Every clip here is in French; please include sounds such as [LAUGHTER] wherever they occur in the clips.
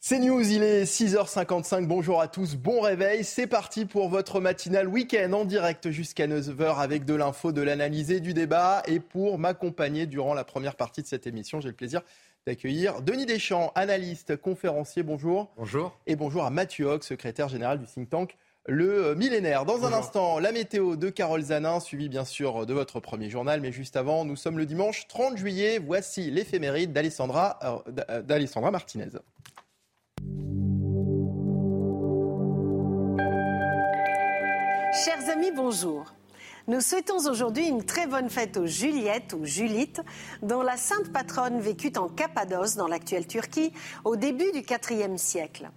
C'est News, il est 6h55. Bonjour à tous, bon réveil. C'est parti pour votre matinale week-end en direct jusqu'à 9h avec de l'info, de l'analyse et du débat. Et pour m'accompagner durant la première partie de cette émission, j'ai le plaisir d'accueillir Denis Deschamps, analyste, conférencier. Bonjour. Bonjour. Et bonjour à Mathieu Hoc, secrétaire général du think tank Le Millénaire. Dans un instant, la météo de Carole Zanin, suivi bien sûr de votre premier journal. Mais juste avant, nous sommes le dimanche 30 juillet. Voici l'éphéméride d'Alessandra euh, Martinez. Chers amis, bonjour. Nous souhaitons aujourd'hui une très bonne fête aux Juliettes ou Julites, dont la sainte patronne vécut en Cappadoce, dans l'actuelle Turquie, au début du IVe siècle.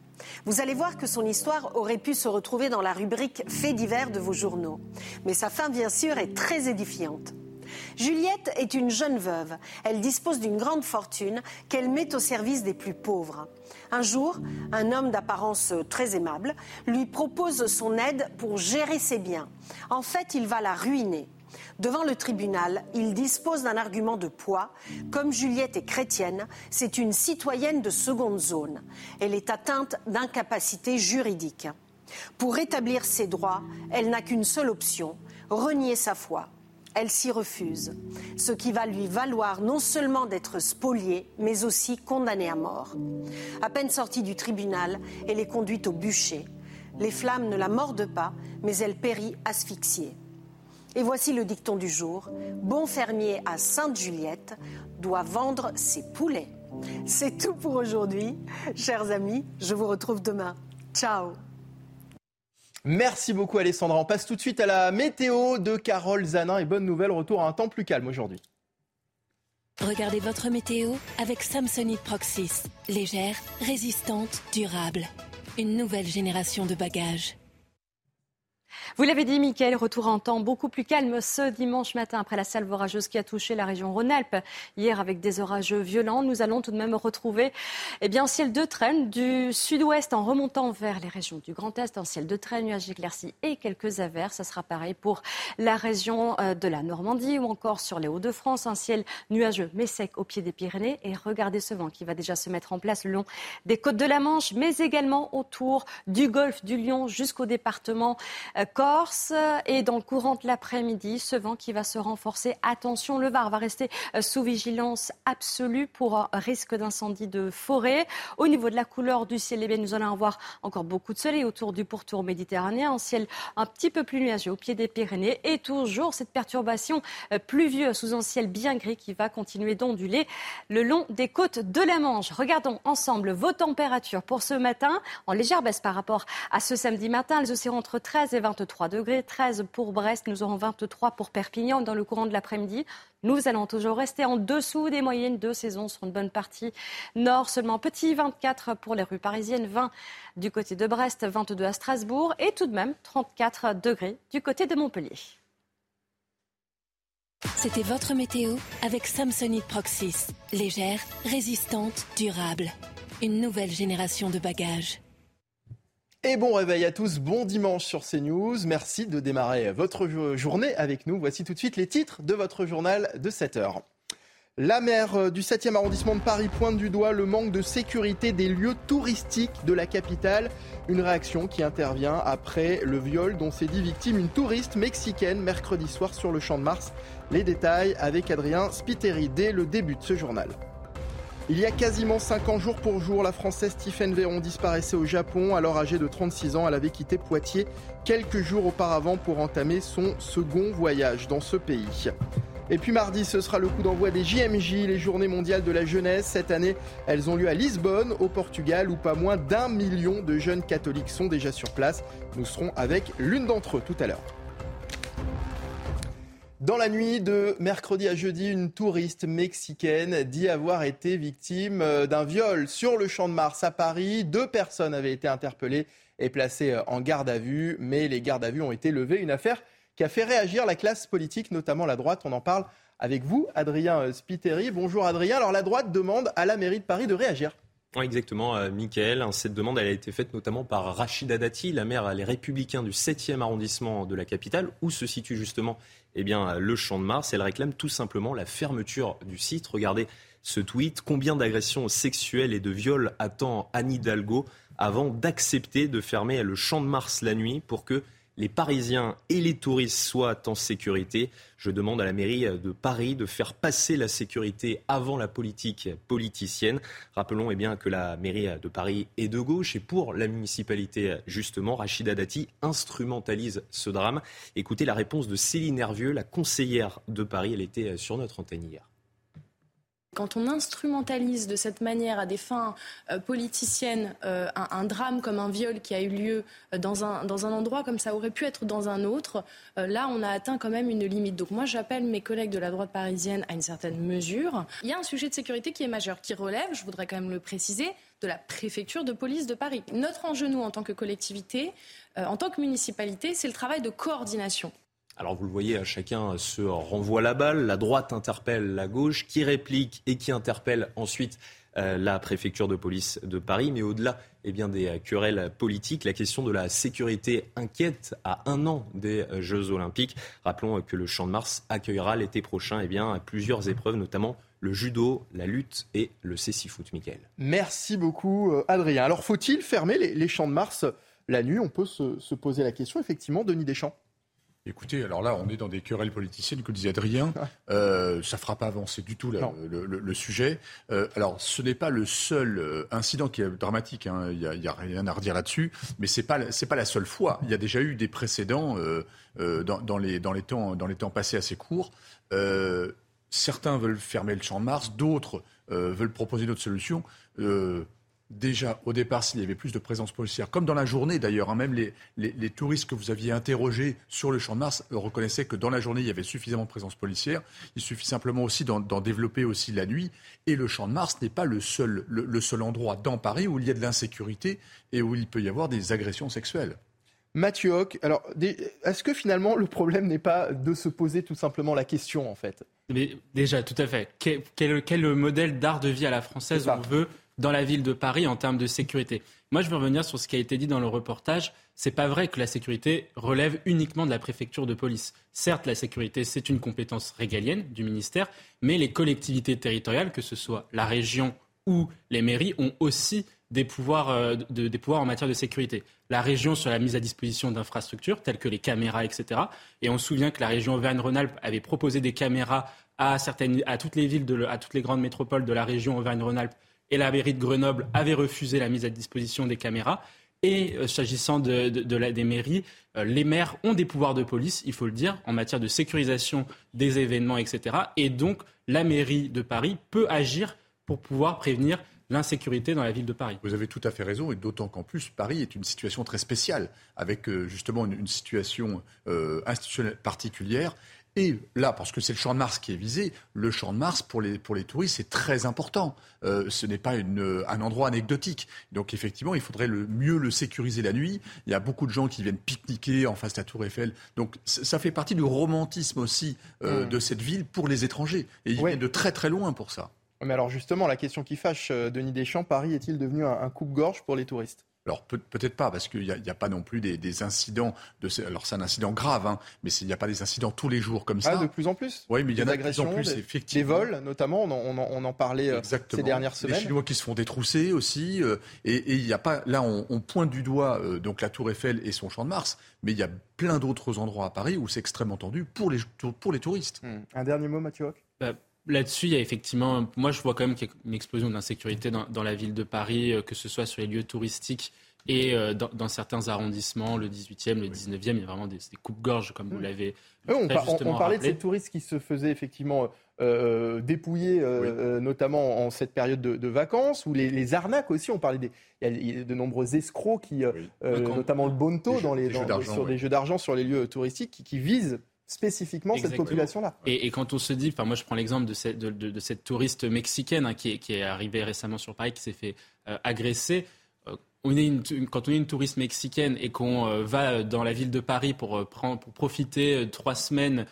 Vous allez voir que son histoire aurait pu se retrouver dans la rubrique Faits divers de vos journaux. Mais sa fin, bien sûr, est très édifiante. Juliette est une jeune veuve. Elle dispose d'une grande fortune qu'elle met au service des plus pauvres. Un jour, un homme d'apparence très aimable lui propose son aide pour gérer ses biens. En fait, il va la ruiner. Devant le tribunal, il dispose d'un argument de poids. Comme Juliette est chrétienne, c'est une citoyenne de seconde zone. Elle est atteinte d'incapacité juridique. Pour rétablir ses droits, elle n'a qu'une seule option, renier sa foi. Elle s'y refuse, ce qui va lui valoir non seulement d'être spoliée, mais aussi condamnée à mort. À peine sortie du tribunal, elle est conduite au bûcher. Les flammes ne la mordent pas, mais elle périt asphyxiée. Et voici le dicton du jour. Bon fermier à Sainte-Juliette doit vendre ses poulets. C'est tout pour aujourd'hui. Chers amis, je vous retrouve demain. Ciao Merci beaucoup Alessandra. On passe tout de suite à la météo de Carole Zanin et bonne nouvelle, retour à un temps plus calme aujourd'hui. Regardez votre météo avec Samsonite Proxys. Légère, résistante, durable. Une nouvelle génération de bagages. Vous l'avez dit, Mickaël, retour en temps beaucoup plus calme ce dimanche matin après la salve orageuse qui a touché la région Rhône-Alpes. Hier, avec des orages violents, nous allons tout de même retrouver eh bien, un ciel de traîne du sud-ouest en remontant vers les régions du Grand Est, un ciel de traîne, nuages éclaircis et quelques averses. Ça sera pareil pour la région euh, de la Normandie ou encore sur les Hauts-de-France, un ciel nuageux mais sec au pied des Pyrénées. Et regardez ce vent qui va déjà se mettre en place le long des côtes de la Manche, mais également autour du golfe du Lion jusqu'au département euh, Corse. Et dans le courant de l'après-midi, ce vent qui va se renforcer. Attention, le Var va rester euh, sous vigilance absolue pour risque d'incendie de forêt. Au niveau de la couleur du ciel, eh nous allons avoir encore beaucoup de soleil autour du pourtour méditerranéen. Un ciel un petit peu plus nuageux au pied des Pyrénées. Et toujours cette perturbation euh, pluvieuse sous un ciel bien gris qui va continuer d'onduler le long des côtes de la Manche. Regardons ensemble vos températures pour ce matin en légère baisse par rapport à ce samedi matin. Elles oscilleront entre 13 et 23 23 degrés, 13 pour Brest, nous aurons 23 pour Perpignan dans le courant de l'après-midi. Nous allons toujours rester en dessous des moyennes de saison sur une bonne partie nord. Seulement petit 24 pour les rues parisiennes, 20 du côté de Brest, 22 à Strasbourg et tout de même 34 degrés du côté de Montpellier. C'était votre météo avec Samsonite Proxys. Légère, résistante, durable. Une nouvelle génération de bagages. Et bon réveil à tous, bon dimanche sur CNews. Merci de démarrer votre journée avec nous. Voici tout de suite les titres de votre journal de 7 heures. La maire du 7e arrondissement de Paris pointe du doigt le manque de sécurité des lieux touristiques de la capitale. Une réaction qui intervient après le viol dont s'est dit victime une touriste mexicaine mercredi soir sur le champ de Mars. Les détails avec Adrien Spiteri dès le début de ce journal. Il y a quasiment 5 ans, jour pour jour, la Française Stephen Véron disparaissait au Japon. Alors âgée de 36 ans, elle avait quitté Poitiers quelques jours auparavant pour entamer son second voyage dans ce pays. Et puis mardi, ce sera le coup d'envoi des JMJ, les Journées mondiales de la jeunesse. Cette année, elles ont lieu à Lisbonne, au Portugal, où pas moins d'un million de jeunes catholiques sont déjà sur place. Nous serons avec l'une d'entre eux tout à l'heure. Dans la nuit de mercredi à jeudi, une touriste mexicaine dit avoir été victime euh, d'un viol sur le champ de Mars à Paris. Deux personnes avaient été interpellées et placées euh, en garde à vue, mais les gardes à vue ont été levées. Une affaire qui a fait réagir la classe politique, notamment la droite. On en parle avec vous, Adrien euh, Spiteri. Bonjour Adrien. Alors la droite demande à la mairie de Paris de réagir. Exactement, Michael. Cette demande elle a été faite notamment par Rachida Dati, la maire Les Républicains du 7e arrondissement de la capitale, où se situe justement eh bien, le Champ de Mars. Elle réclame tout simplement la fermeture du site. Regardez ce tweet. Combien d'agressions sexuelles et de viols attend Anne Hidalgo avant d'accepter de fermer le champ de Mars la nuit pour que les Parisiens et les touristes soient en sécurité. Je demande à la mairie de Paris de faire passer la sécurité avant la politique politicienne. Rappelons eh bien, que la mairie de Paris est de gauche et pour la municipalité, justement, Rachida Dati instrumentalise ce drame. Écoutez la réponse de Céline Hervieux, la conseillère de Paris. Elle était sur notre antenne hier. Quand on instrumentalise de cette manière à des fins euh, politiciennes euh, un, drame comme un viol qui a eu lieu euh, dans un, dans un endroit comme ça aurait pu être dans un autre, là on a atteint quand même une limite. Donc moi j'appelle mes collègues de la droite parisienne à une certaine mesure. Il y a un sujet de sécurité qui est majeur, qui relève, je voudrais quand même le préciser, de la préfecture de police de Paris. Notre enjeu, en tant que collectivité, en tant que municipalité, c'est le travail de coordination. Alors vous le voyez, chacun se renvoie la balle. La droite interpelle la gauche, qui réplique et qui interpelle ensuite euh, la préfecture de police de Paris. Mais au-delà eh bien, des querelles politiques, la question de la sécurité inquiète à un an des Jeux Olympiques. Rappelons que le Champ de Mars accueillera l'été prochain eh bien, plusieurs épreuves, notamment le judo, la lutte et le cécifoot, Michael. Merci beaucoup, euh, Adrien. Alors, faut-il fermer les, Champs de Mars la nuit? On peut se poser la question, effectivement, Denis Deschamps. Écoutez, alors là, on est dans des querelles politiciennes, que disait Adrien. [LAUGHS] Euh, ça ne fera pas avancer du tout le, sujet. Euh, alors, ce n'est pas le seul euh, incident qui est dramatique. Hein. Il n'y a, rien à redire là-dessus. Mais ce n'est pas, pas la seule fois. Il y a déjà eu des précédents dans, les, dans, les temps, dans les temps passés assez courts. certains veulent fermer le champ de Mars, d'autres veulent proposer d'autres solutions déjà au départ s'il y avait plus de présence policière, comme dans la journée d'ailleurs, hein, même les, touristes que vous aviez interrogés sur le champ de Mars reconnaissaient que dans la journée il y avait suffisamment de présence policière. Il suffit simplement aussi d'en développer aussi la nuit. Et le champ de Mars n'est pas le seul, le, seul endroit dans Paris où il y a de l'insécurité et où il peut y avoir des agressions sexuelles. Mathieu Hoc, alors est-ce que finalement le problème n'est pas de se poser tout simplement la question en fait? Mais déjà, tout à fait. Quel, quel, modèle d'art de vie à la française on veut dans la ville de Paris en termes de sécurité. Moi, je veux revenir sur ce qui a été dit dans le reportage. C'est pas vrai que la sécurité relève uniquement de la préfecture de police. Certes, la sécurité, c'est une compétence régalienne du ministère, mais les collectivités territoriales, que ce soit la région ou les mairies, ont aussi des pouvoirs, euh, des pouvoirs en matière de sécurité. La région sur la mise à disposition d'infrastructures telles que les caméras, etc. Et on se souvient que la région Auvergne-Rhône-Alpes avait proposé des caméras à, certaines, à toutes les villes, à toutes les grandes métropoles de la région Auvergne-Rhône-Alpes et la mairie de Grenoble avait refusé la mise à disposition des caméras. Et euh, s'agissant de, des mairies, euh, les maires ont des pouvoirs de police, il faut le dire, en matière de sécurisation des événements, etc. Et donc, la mairie de Paris peut agir pour pouvoir prévenir l'insécurité dans la ville de Paris. Vous avez tout à fait raison, et d'autant qu'en plus, Paris est une situation très spéciale, avec euh, justement une, situation institutionnelle particulière. Et là, parce que c'est le champ de Mars qui est visé, le champ de Mars pour les, pour les touristes, c'est très important. Euh, ce n'est pas une, un endroit anecdotique. Donc effectivement, il faudrait le, mieux le sécuriser la nuit. Il y a beaucoup de gens qui viennent pique-niquer en face de la Tour Eiffel. Donc ça fait partie du romantisme aussi euh, mmh. de cette ville pour les étrangers. Et il ouais. de très très loin pour ça. Mais alors justement, la question qui fâche, euh, Denis Deschamps, Paris est-il devenu un coupe-gorge pour les touristes? Alors peut-être pas, parce qu'il n'y a, pas non plus des, incidents. De, alors c'est un incident grave, hein, mais il n'y a pas des incidents tous les jours comme ça. Ah, de plus en plus Oui, mais il y en a de plus en plus, des, effectivement. Des vols, notamment, on en, parlait euh, ces dernières semaines. Les Chinois qui se font détrousser aussi. Euh, et il n'y a pas. Là, on, pointe du doigt euh, donc la Tour Eiffel et son champ de Mars, mais il y a plein d'autres endroits à Paris où c'est extrêmement tendu pour les, pour les touristes. Hmm. Un dernier mot, Mathieu bah, Là-dessus, il y a effectivement, moi je vois quand même qu'il y a une explosion d'insécurité dans, dans, la ville de Paris, que ce soit sur les lieux touristiques et euh, dans, certains arrondissements, le 18e, le 19e, il y a vraiment des, des coupes-gorges, comme vous l'avez on, on, parlait de ces touristes qui se faisaient effectivement euh, euh dépouiller, euh, notamment en cette période de, vacances, ou les, arnaques aussi. On parlait des, il y a de nombreux escrocs qui, notamment le bonto, dans les, sur des jeux d'argent sur les lieux touristiques, qui, visent spécifiquement cette population-là. Et, quand on se dit, enfin moi je prends l'exemple de, cette, de, cette touriste mexicaine hein, qui, est, qui, est, arrivée récemment sur Paris, qui s'est fait agresser on est une, quand on est une touriste mexicaine et qu'on euh, va dans la ville de Paris pour, euh, profiter euh, trois semaines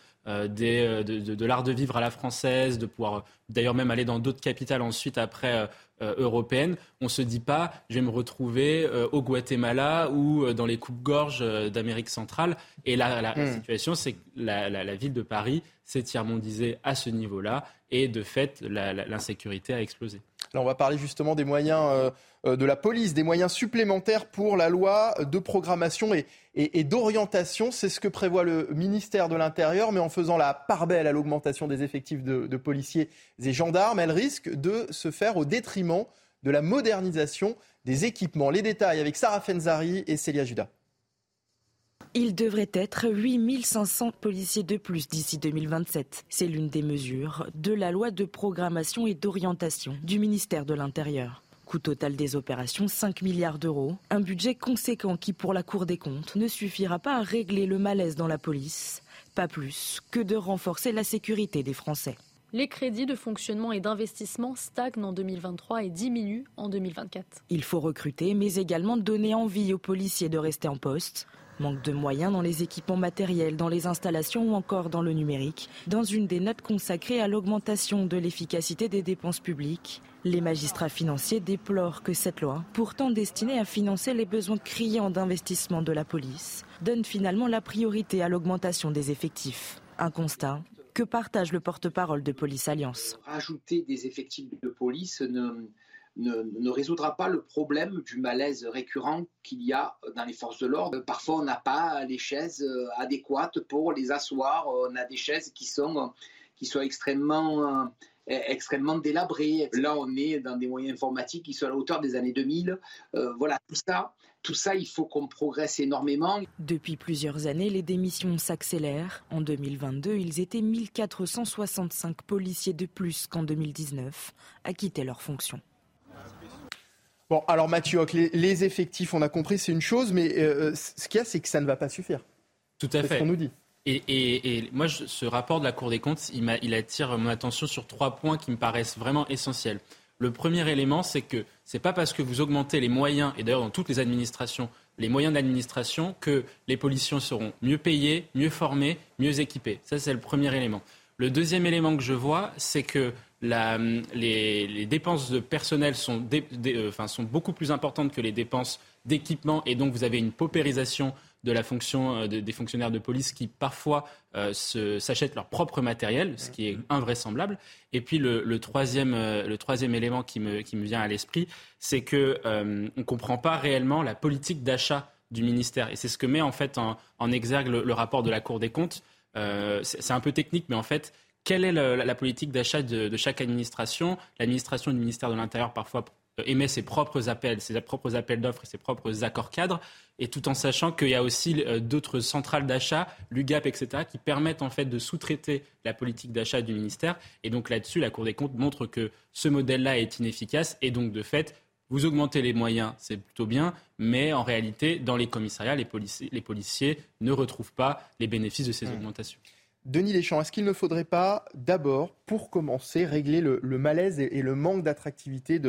des, de, de, l'art de vivre à la française, de pouvoir d'ailleurs même aller dans d'autres capitales ensuite après euh, européenne, on ne se dit pas je vais me retrouver euh, au Guatemala ou euh, dans les coupes-gorges d'Amérique centrale. Et la, la, hmm. situation, c'est que la, la, ville de Paris s'est tiers-mondisée à ce niveau-là et de fait, l'insécurité a explosé. Alors on va parler justement des moyens de la police, des moyens supplémentaires pour la loi de programmation et, et, d'orientation. C'est ce que prévoit le ministère de l'Intérieur, mais en faisant la part belle à l'augmentation des effectifs de, policiers et gendarmes, elle risque de se faire au détriment de la modernisation des équipements. Les détails avec Sarah Fenzari et Célia Judas. Il devrait être 8500 policiers de plus d'ici 2027. C'est l'une des mesures de la loi de programmation et d'orientation du ministère de l'Intérieur. Coût total des opérations 5 milliards d'euros. Un budget conséquent qui, pour la Cour des comptes, ne suffira pas à régler le malaise dans la police, pas plus que de renforcer la sécurité des Français. Les crédits de fonctionnement et d'investissement stagnent en 2023 et diminuent en 2024. Il faut recruter, mais également donner envie aux policiers de rester en poste. Manque de moyens dans les équipements matériels, dans les installations ou encore dans le numérique. Dans une des notes consacrées à l'augmentation de l'efficacité des dépenses publiques, les magistrats financiers déplorent que cette loi, pourtant destinée à financer les besoins criants d'investissement de la police, donne finalement la priorité à l'augmentation des effectifs. Un constat que partage le porte-parole de Police Alliance Rajouter des effectifs de police ne, ne, résoudra pas le problème du malaise récurrent qu'il y a dans les forces de l'ordre. Parfois, on n'a pas les chaises euh, adéquates pour les asseoir. On a des chaises qui sont, qui sont extrêmement, euh, extrêmement délabrées. Là, on est dans des moyens informatiques qui sont à la hauteur des années 2000. Euh, voilà, tout ça, tout ça, il faut qu'on progresse énormément. Depuis plusieurs années, les démissions s'accélèrent. En 2022, ils étaient 1465 policiers de plus qu'en 2019 à quitter leurs fonctions. Bon, alors Mathieu, les, effectifs, on a compris, c'est une chose, mais euh, ce qu'il y a, c'est que ça ne va pas suffire. Tout à fait. ce qu'on nous dit. Et, moi, ce rapport de la Cour des comptes, il, il attire mon attention sur trois points qui me paraissent vraiment essentiels. Le premier élément, c'est que ce n'est pas parce que vous augmentez les moyens, et d'ailleurs dans toutes les administrations, les moyens d'administration, que les policiers seront mieux payés, mieux formés, mieux équipés. Ça, c'est le premier élément. Le deuxième élément que je vois, c'est que les, dépenses de personnel sont, euh, sont beaucoup plus importantes que les dépenses d'équipement, et donc vous avez une paupérisation de la fonction euh, des fonctionnaires de police qui parfois euh, s'achètent leur propre matériel, ce qui est invraisemblable. Et puis le, troisième, le troisième élément qui me, qui me vient à l'esprit, c'est que on ne comprend pas réellement la politique d'achat du ministère. Et c'est ce que met en fait en, exergue le, rapport de la Cour des comptes. c'est un peu technique, mais en fait, quelle est la, politique d'achat de, de, chaque administration? L'administration du ministère de l'Intérieur parfois émet ses propres appels, ses propres appels d'offres et ses propres accords cadres, et tout en sachant qu'il y a aussi euh, d'autres centrales d'achat, l'UGAP, etc., qui permettent en fait de sous-traiter la politique d'achat du ministère. Et donc là-dessus, la Cour des comptes montre que ce modèle-là est inefficace, et donc de fait, vous augmentez les moyens, c'est plutôt bien, mais en réalité, dans les commissariats, les policiers, les policiers ne retrouvent pas les bénéfices de ces mmh. Denis Deschamps, est-ce qu'il ne faudrait pas d'abord, pour commencer, régler le, malaise et, le manque d'attractivité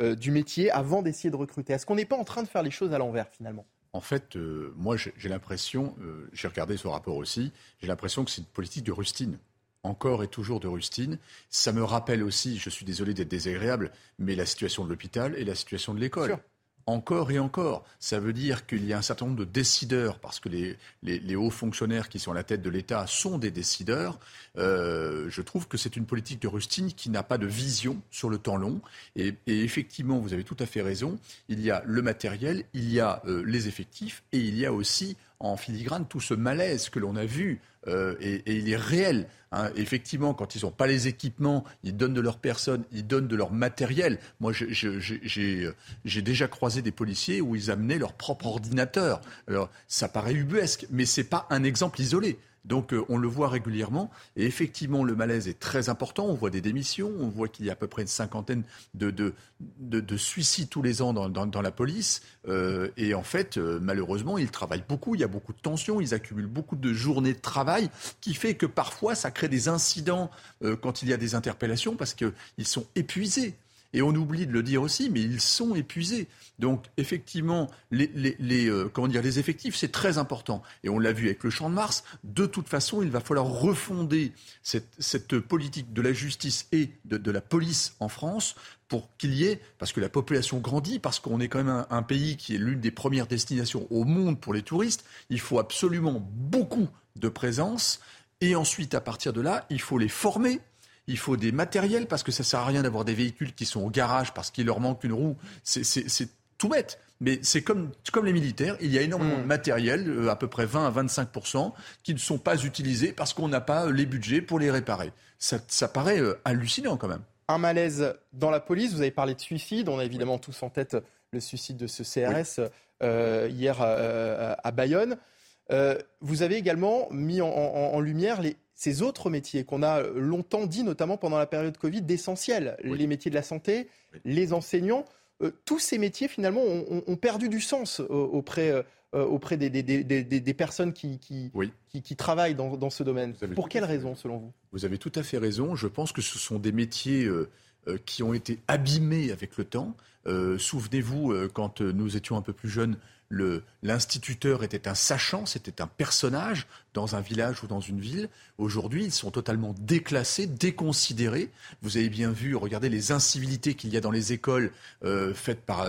euh, du métier avant d'essayer de recruter? Est-ce qu'on n'est pas en train de faire les choses à l'envers finalement? En fait, euh, moi, j'ai l'impression, euh, j'ai regardé ce rapport aussi, j'ai l'impression que c'est une politique de rustine. Encore et toujours de rustine. Ça me rappelle aussi, je suis désolé d'être désagréable, mais la situation de l'hôpital et la situation de l'école encore et encore. Ça veut dire qu'il y a un certain nombre de décideurs, parce que les, hauts fonctionnaires qui sont à la tête de l'État sont des décideurs. Euh, je trouve que c'est une politique de rustine qui n'a pas de vision sur le temps long. Et, effectivement, vous avez tout à fait raison. Il y a le matériel, il y a euh, les effectifs, et il y a aussi en filigrane tout ce malaise que l'on a vu, euh, et, il est réel. Hein. Effectivement, quand ils n'ont pas les équipements, ils donnent de leur personne, ils donnent de leur matériel. Moi, j'ai déjà croisé des policiers où ils amenaient leur propre ordinateur. Alors, ça paraît ubuesque, mais ce n'est pas un exemple isolé. Donc euh, on le voit régulièrement. Et effectivement, le malaise est très important. On voit des démissions, on voit qu'il y a à peu près une cinquantaine de, de, suicides tous les ans dans, la police. Euh, et en fait, euh, malheureusement, ils travaillent beaucoup, il y a beaucoup de tensions, ils accumulent beaucoup de journées de travail, qui fait que parfois ça crée des incidents quand il y a des interpellations parce qu'ils sont épuisés. Et on oublie de le dire aussi, mais ils sont épuisés. Donc effectivement, les, euh, comment dire, les effectifs, c'est très important. Et on l'a vu avec le champ de Mars. De toute façon, il va falloir refonder cette, politique de la justice et de la police en France pour qu'il y ait, parce que la population grandit, parce qu'on est quand même un, pays qui est l'une des premières destinations au monde pour les touristes, il faut absolument beaucoup de présence. Et ensuite, à partir de là, il faut les former. Il faut des matériels parce que ça sert à rien d'avoir des véhicules qui sont au garage parce qu'il leur manque une roue. C'est tout bête. Mais c'est comme, comme les militaires, il y a énormément de hmm. matériel, euh, à peu près 20 à 25% qui ne sont pas utilisés parce qu'on n'a pas les budgets pour les réparer. Ça, ça paraît euh, hallucinant quand même un malaise dans la police. Vous avez parlé de suicide. On a évidemment tous en tête le suicide de ce CRS euh, hier euh, à Bayonne. Euh, vous avez également mis en, lumière ces autres métiers qu'on a longtemps dit, notamment pendant la période Covid, d'essentiels. Les métiers de la santé, les enseignants. tous ces métiers, finalement, ont, perdu du sens auprès, auprès des, personnes qui, qui, travaillent dans, ce domaine. Pour quelles raisons, selon vous? Vous avez tout à fait raison. Je pense que ce sont des métiers euh, euh, qui ont été abîmés avec le temps. Euh, souvenez-vous, quand nous étions un peu plus jeunes, l'instituteur était un sachant, c'était un personnage dans un village ou dans une ville. Aujourd'hui, ils sont totalement déclassés, déconsidérés. Vous avez bien vu, regardez les incivilités qu'il y a dans les écoles faites par,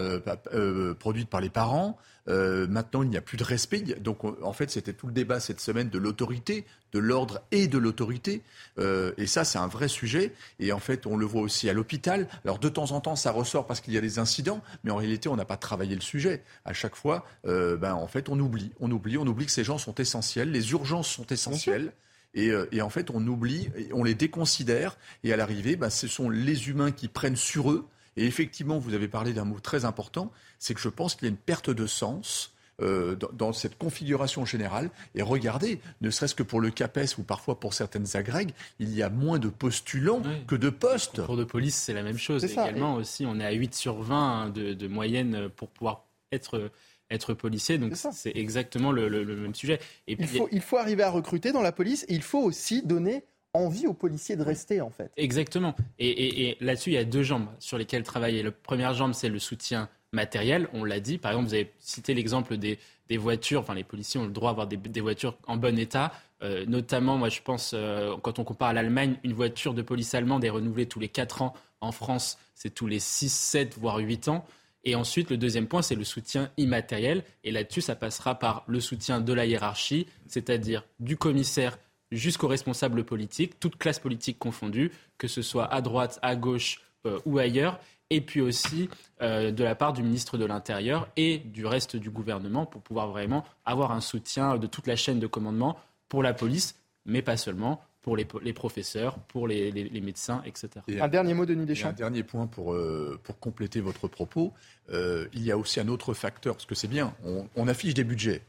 produites par les parents. Euh, maintenant, il n'y a plus de respect. Donc, en fait, c'était tout le débat cette semaine de l'autorité, de l'ordre et de l'autorité. Euh, et ça, c'est un vrai sujet. Et en fait, on le voit aussi à l'hôpital. Alors, de temps en temps, ça ressort parce qu'il y a des incidents, mais en réalité, on n'a pas travaillé le sujet. À chaque fois, euh, ben, en fait, on oublie, on oublie, on oublie que ces gens sont essentiels. Les urgences sont essentielles. Et, et, en fait, on oublie, on les déconsidère. Et à l'arrivée, ben, ce sont les humains qui prennent sur eux et effectivement, vous avez parlé d'un mot très important, c'est que je pense qu'il y a une perte de sens euh, dans, cette configuration générale. Et regardez, ne serait-ce que pour le CAPES ou parfois pour certaines agrègues, il y a moins de postulants que de postes. Pour de police, c'est la même chose. Également aussi, on est à 8 sur 20 de, moyenne pour pouvoir être être policier. Donc c'est exactement le, même sujet. Et il, faut, il faut arriver à recruter dans la police et il faut aussi donner envie aux policiers de rester, en fait. Exactement. Et, là-dessus, il y a deux jambes sur lesquelles travailler. La première jambe, c'est le soutien matériel, on l'a dit. Par exemple, vous avez cité l'exemple des, voitures. Enfin, les policiers ont le droit d'avoir des, voitures en bon état. Euh, notamment, moi, je pense, euh, quand on compare à l'Allemagne, une voiture de police allemande est renouvelée tous les 4 ans. En France, c'est tous les 6, 7, voire 8 ans. Et ensuite, le deuxième point, c'est le soutien immatériel. Et là-dessus, ça passera par le soutien de la hiérarchie, c'est-à-dire du commissaire jusqu'aux responsables politiques, toutes classes politiques confondues, que ce soit à droite, à gauche euh, ou ailleurs, et puis aussi euh, de la part du ministre de l'Intérieur et du reste du gouvernement pour pouvoir vraiment avoir un soutien de toute la chaîne de commandement pour la police, mais pas seulement, pour les, professeurs, pour les, médecins, etc. un dernier mot, Denis Deschamps. Un dernier point pour, euh, pour compléter votre propos. il y a aussi un autre facteur, parce que c'est bien, on, on, affiche des budgets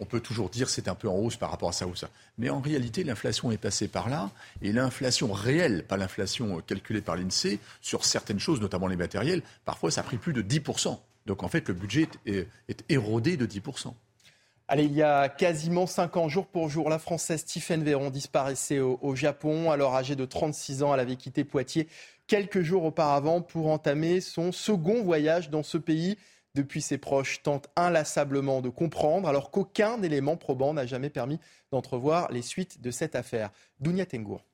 on peut toujours dire c'est un peu en hausse par rapport à ça ou ça. Mais en réalité, l'inflation est passée par là, et l'inflation réelle, pas l'inflation calculée par l'INSEE, sur certaines choses, notamment les matériels, parfois ça a pris plus de 10%. Donc en fait, le budget est, érodé de 10%. Allez, il y a quasiment 5 ans, jour pour jour, la Française Stephen Véron disparaissait au Japon. Alors âgée de 36 ans, elle avait quitté Poitiers quelques jours auparavant pour entamer son second voyage dans ce pays depuis, ses proches tentent inlassablement de comprendre, alors qu'aucun élément probant n'a jamais permis d'entrevoir les suites de cette affaire. Dounia Tengour.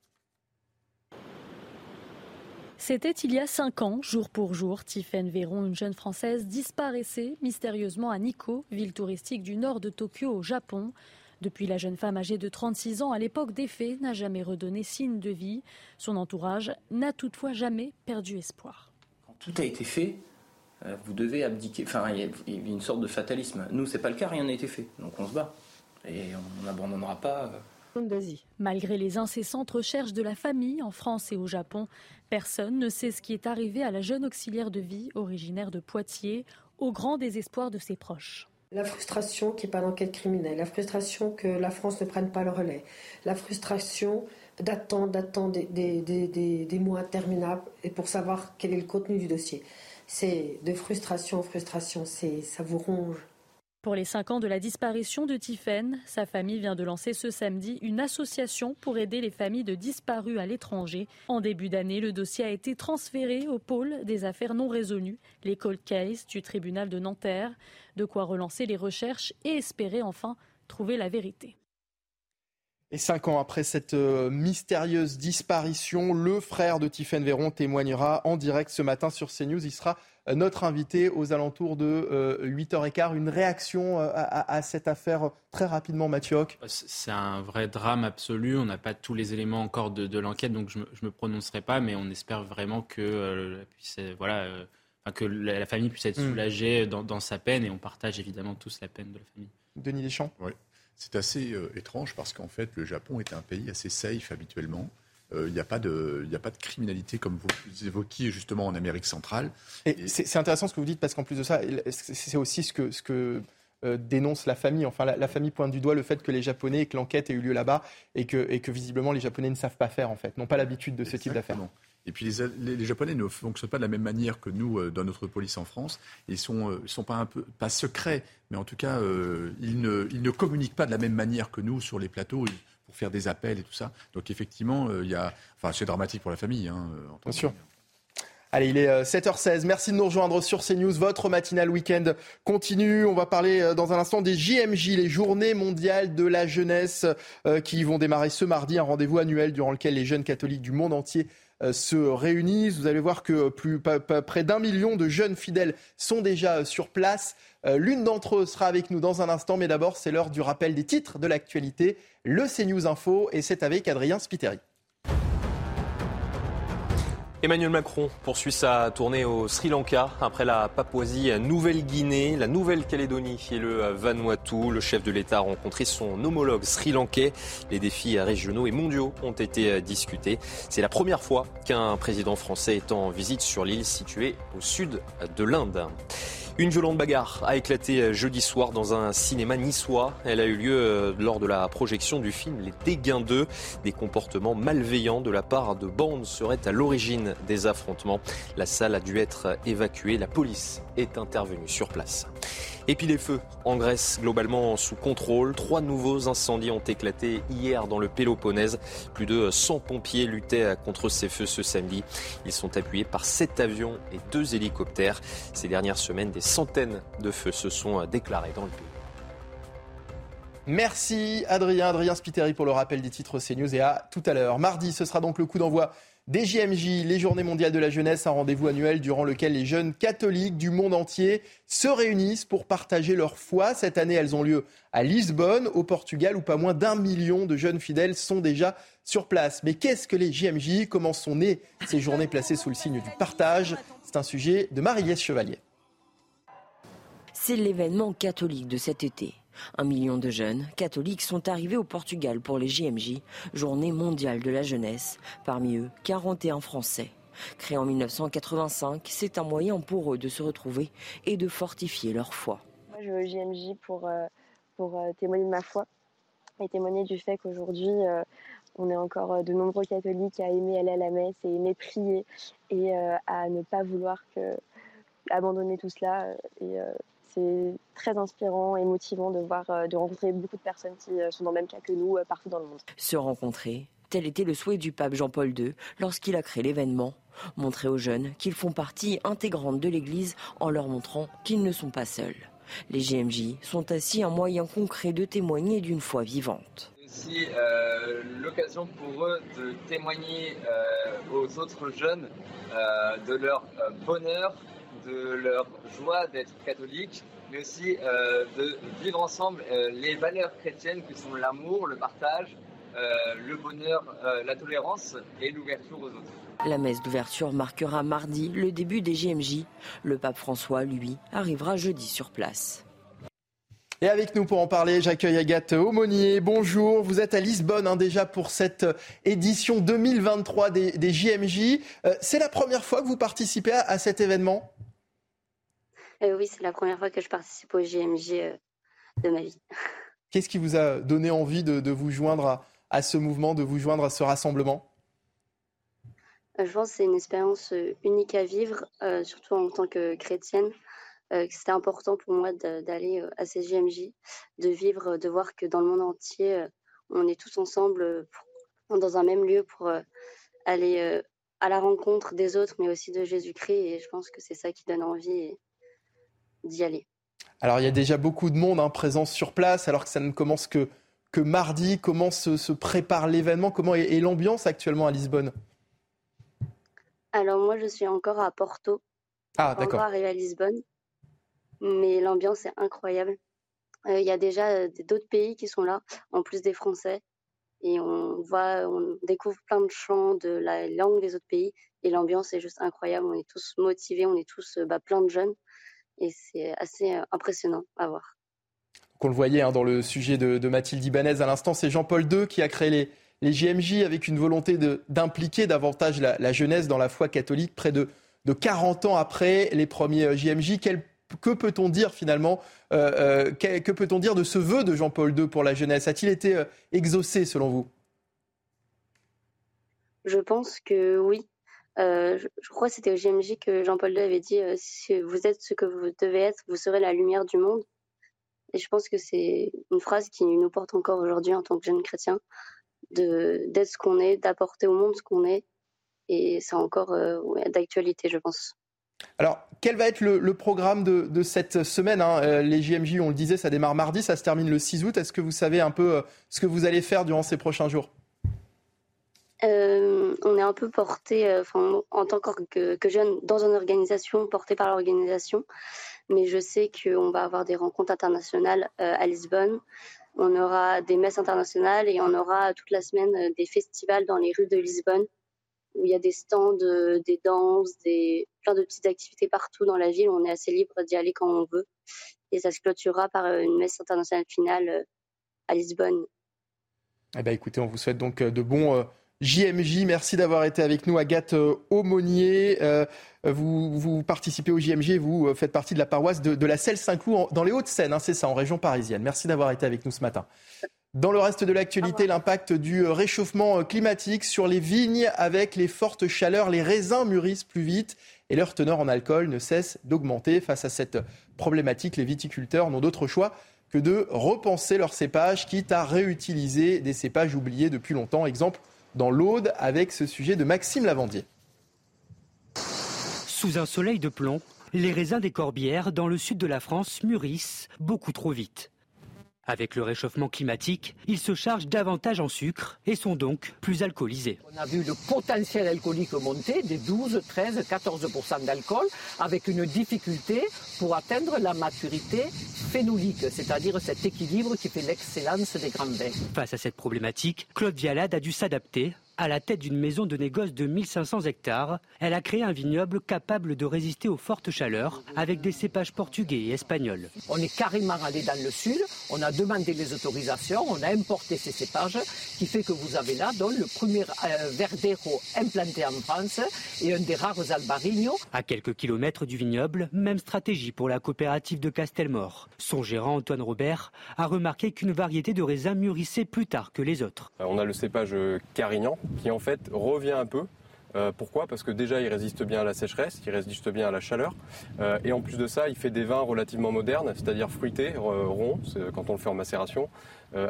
C'était il y a cinq ans, jour pour jour, Tiffaine Véron, une jeune Française, disparaissait mystérieusement à Nikko, ville touristique du nord de Tokyo au Japon. Depuis, la jeune femme âgée de 36 ans à l'époque des faits n'a jamais redonné signe de vie. Son entourage n'a toutefois jamais perdu espoir. tout a été fait, vous devez abdiquer. Enfin, il y, a une sorte de fatalisme. Nous, c'est pas le cas, rien n'a été fait. Donc on se bat. Et on n'abandonnera pas. Euh. Malgré les incessantes recherches de la famille en France et au Japon, personne ne sait ce qui est arrivé à la jeune auxiliaire de vie originaire de Poitiers, au grand désespoir de ses proches. La frustration qu'il n'y ait pas d'enquête criminelle, la frustration que la France ne prenne pas le relais, la frustration d'attendre, d'attendre des, des, des mois interminables et pour savoir quel est le contenu du dossier c'est de frustration en frustration, ça vous ronge. Pour les cinq ans de la disparition de Tiffaine, sa famille vient de lancer ce samedi une association pour aider les familles de disparus à l'étranger. En début d'année, le dossier a été transféré au pôle des affaires non résolues, les cold case du tribunal de Nanterre. De quoi relancer les recherches et espérer enfin trouver la vérité. Et cinq ans après cette euh, mystérieuse disparition, le frère de Tiffaine Véron témoignera en direct ce matin sur CNews. Il sera euh, notre invité aux alentours de 8h15. Euh, Une réaction à, cette affaire très rapidement, Mathieu C'est un vrai drame absolu. On n'a pas tous les éléments encore de, l'enquête, donc je ne me, prononcerai pas, mais on espère vraiment que, voilà, que la, famille puisse être hmm. soulagée dans, dans, sa peine et on partage évidemment tous la peine de la famille. Denis Deschamps? Oui. C'est assez euh, étrange parce qu'en fait, le Japon est un pays assez safe habituellement. Il euh, n'y a, pas de, a pas de criminalité comme vous évoquiez justement en Amérique centrale. Et, c'est intéressant ce que vous dites parce qu'en plus de ça, c'est aussi ce que, ce que euh, dénonce la famille. Enfin, la, famille pointe du doigt le fait que les Japonais, que l'enquête ait eu lieu là-bas et que, et que visiblement les Japonais ne savent pas faire en fait, n'ont pas l'habitude de ce type d'affaires. Et puis les, Japonais ne fonctionnent pas de la même manière que nous euh, dans notre police en France. Ils sont, euh, sont pas un peu pas secrets, mais en tout cas euh, ils, ne, ils ne communiquent pas de la même manière que nous sur les plateaux pour faire des appels et tout ça. Donc effectivement, il y a, enfin c'est dramatique pour la famille. Hein, Bien sûr. Allez, il est 7h16. Merci de nous rejoindre sur CNews. Votre matinale week-end continue. On va parler dans un instant des JMJ, les Journées mondiales de la jeunesse, qui vont démarrer ce mardi. Un rendez-vous annuel durant lequel les jeunes catholiques du monde entier se réunissent. Vous allez voir que plus, près d'un million de jeunes fidèles sont déjà euh, sur place. Euh, l'une d'entre eux sera avec nous dans un instant, mais d'abord c'est l'heure du rappel des titres de l'actualité, le CNews Info, et c'est avec Adrien Spiteri. Emmanuel Macron poursuit sa tournée au Sri Lanka après la Papouasie Nouvelle-Guinée, la Nouvelle-Calédonie et le Vanuatu. Le chef de l'État a rencontré son homologue sri-lankais. Les défis régionaux et mondiaux ont été discutés. C'est la première fois qu'un président français est en visite sur l'île située au sud de l'Inde. Une violente bagarre a éclaté jeudi soir dans un cinéma niçois. Elle a eu lieu euh, lors de la projection du film Les Dégains 2. Des comportements malveillants de la part de bandes seraient à l'origine des affrontements. La salle a dû être évacuée. La police est intervenue sur place. Et puis les feux en Grèce, globalement sous contrôle. Trois nouveaux incendies ont éclaté hier dans le Péloponnèse. Plus de 100 pompiers luttaient contre ces feux ce samedi. Ils sont appuyés par sept avions et deux hélicoptères. Ces dernières semaines, des centaines de feux se sont déclarés dans le pays. Merci Adrien, Adrien Spiteri pour le rappel des titres CNews et à tout à l'heure. Mardi, ce sera donc le coup d'envoi des JMJ, les Journées mondiales de la jeunesse, un rendez-vous annuel durant lequel les jeunes catholiques du monde entier se réunissent pour partager leur foi. Cette année, elles ont lieu à Lisbonne, au Portugal, où pas moins d'un million de jeunes fidèles sont déjà sur place. Mais qu'est-ce que les JMJ Comment sont nées ces journées placées sous le signe du partage? C'est un sujet de marie Chevalier. C'est l'événement catholique de cet été. Un million de jeunes catholiques sont arrivés au Portugal pour les JMJ, Journée mondiale de la jeunesse, parmi eux 41 Français. Créé en 1985, c'est un moyen pour eux de se retrouver et de fortifier leur foi. Moi, je vais au JMJ pour, euh, pour euh, témoigner de ma foi et témoigner du fait qu'aujourd'hui, euh, on est encore de nombreux catholiques à aimer aller à la messe et aimer prier et à ne pas vouloir abandonner tout cela. C'est très inspirant et motivant de voir, euh, de rencontrer beaucoup de personnes qui euh, sont dans le même cas que nous euh, partout dans le monde. Se rencontrer, tel était le souhait du pape Jean-Paul II lorsqu'il a créé l'événement. Montrer aux jeunes qu'ils font partie intégrante de l'Église en leur montrant qu'ils ne sont pas seuls. Les GMJ sont ainsi un moyen concret de témoigner d'une foi vivante. C'est aussi l'occasion pour eux de témoigner aux autres jeunes de leur bonheur de leur joie d'être catholique, mais aussi euh, de vivre ensemble euh, les valeurs chrétiennes qui sont l'amour, le partage, euh, le bonheur, la tolérance et l'ouverture aux autres. La messe d'ouverture marquera mardi le début des JMJ. Le pape François, lui, arrivera jeudi sur place. Et avec nous pour en parler, j'accueille Agathe Aumonier. Bonjour, vous êtes à Lisbonne hein, déjà pour cette édition 2023 des, JMJ. C'est la première fois que vous participez à cet événement? Euh, oui, c'est la première fois que je participe au JMJ euh, de ma vie. [LAUGHS] Qu'est-ce qui vous a donné envie de, vous joindre à, ce mouvement, de vous joindre à ce rassemblement? Euh, Je pense que c'est une expérience unique à vivre, surtout en tant que chrétienne. c'était important pour moi d'aller à ces JMJ, de vivre, de voir que dans le monde entier, on est tous ensemble dans un même lieu pour aller à la rencontre des autres, mais aussi de Jésus-Christ. Et je pense que c'est ça qui donne envie d'y aller. Alors il y a déjà beaucoup de monde hein, présent sur place, alors que ça ne commence que, que mardi. Comment se, prépare l'événement? Comment est, l'ambiance actuellement à Lisbonne? Alors moi je suis encore à Porto. Ah d'accord. Encore arrivé à Lisbonne, mais l'ambiance est incroyable. Euh, il y a déjà euh, d'autres pays qui sont là, en plus des Français et on voit, on découvre plein de chants de la langue des autres pays et l'ambiance est juste incroyable. On est tous motivés, on est tous bah, plein de jeunes et c'est assez euh, impressionnant à voir. Qu'on le voyait hein, dans le sujet de, Mathilde Ibanez à l'instant, c'est Jean-Paul II qui a créé les, les JMJ avec une volonté d'impliquer davantage la, jeunesse dans la foi catholique près de, de 40 ans après les premiers JMJ. Quel que peut-on dire finalement euh, euh, Que, peut-on dire de ce vœu de Jean-Paul II pour la jeunesse? A-t-il été euh, exaucé selon vous? Je pense que oui. Je, crois que c'était au GMJ que Jean-Paul II avait dit si vous êtes ce que vous devez être, vous serez la lumière du monde. Et je pense que c'est une phrase qui nous porte encore aujourd'hui en tant que jeunes chrétiens, d'être ce qu'on est, d'apporter au monde ce qu'on est. Et c'est encore d'actualité, je pense. Alors, quel va être le, programme de, cette semaine hein? Euh, Les JMJ, on le disait, ça démarre mardi, ça se termine le 6 août. Est-ce que vous savez un peu euh, ce que vous allez faire durant ces prochains jours? Euh, On est un peu porté, en tant que, jeune, dans une organisation, porté par l'organisation. Mais je sais qu'on va avoir des rencontres internationales à Lisbonne. On aura des messes internationales et on aura toute la semaine des festivals dans les rues de Lisbonne où il y a des stands, des danses, des, plein de petites activités partout dans la ville. On est assez libre d'y aller quand on veut. Et ça se clôturera par euh, une messe internationale finale euh, à Lisbonne. Eh ben, écoutez, on vous souhaite donc euh, de bons JMJ. Merci d'avoir été avec nous, Agathe Aumonier. vous, vous, participez au JMJ vous faites partie de la paroisse de, la Selle-Saint-Cloud dans les Hauts-de-Seine, hein, c'est ça, en région parisienne. Merci d'avoir été avec nous ce matin. Dans le reste de l'actualité, l'impact du réchauffement climatique sur les vignes avec les fortes chaleurs. Les raisins mûrissent plus vite et leur teneur en alcool ne cesse d'augmenter. Face à cette problématique, les viticulteurs n'ont d'autre choix que de repenser leurs cépages, quitte à réutiliser des cépages oubliés depuis longtemps. Exemple dans l'Aude avec ce sujet de Maxime Lavandier. Sous un soleil de plomb, les raisins des Corbières dans le sud de la France mûrissent beaucoup trop vite. Avec le réchauffement climatique, ils se chargent davantage en sucre et sont donc plus alcoolisés. On a vu le potentiel alcoolique monter des 12, 13, 14% d'alcool avec une difficulté pour atteindre la maturité phénolique, c'est-à-dire cet équilibre qui fait l'excellence des grands vins. Face à cette problématique, Claude Vialade a dû s'adapter à la tête d'une maison de négoce de 1500 hectares, elle a créé un vignoble capable de résister aux fortes chaleurs avec des cépages portugais et espagnols. On est carrément allé dans le sud, on a demandé les autorisations, on a importé ces cépages, qui fait que vous avez là donc, le premier euh, verdero implanté en France et un des rares albarigno. À quelques kilomètres du vignoble, même stratégie pour la coopérative de Castelmore. Son gérant Antoine Robert a remarqué qu'une variété de raisins mûrissait plus tard que les autres. Euh, on a le cépage Carignan qui en fait revient un peu. Euh, pourquoi? Parce que déjà il résiste bien à la sécheresse, il résiste bien à la chaleur, euh, et en plus de ça, il fait des vins relativement modernes, c'est-à-dire fruités, euh, ronds, quand on le fait en macération,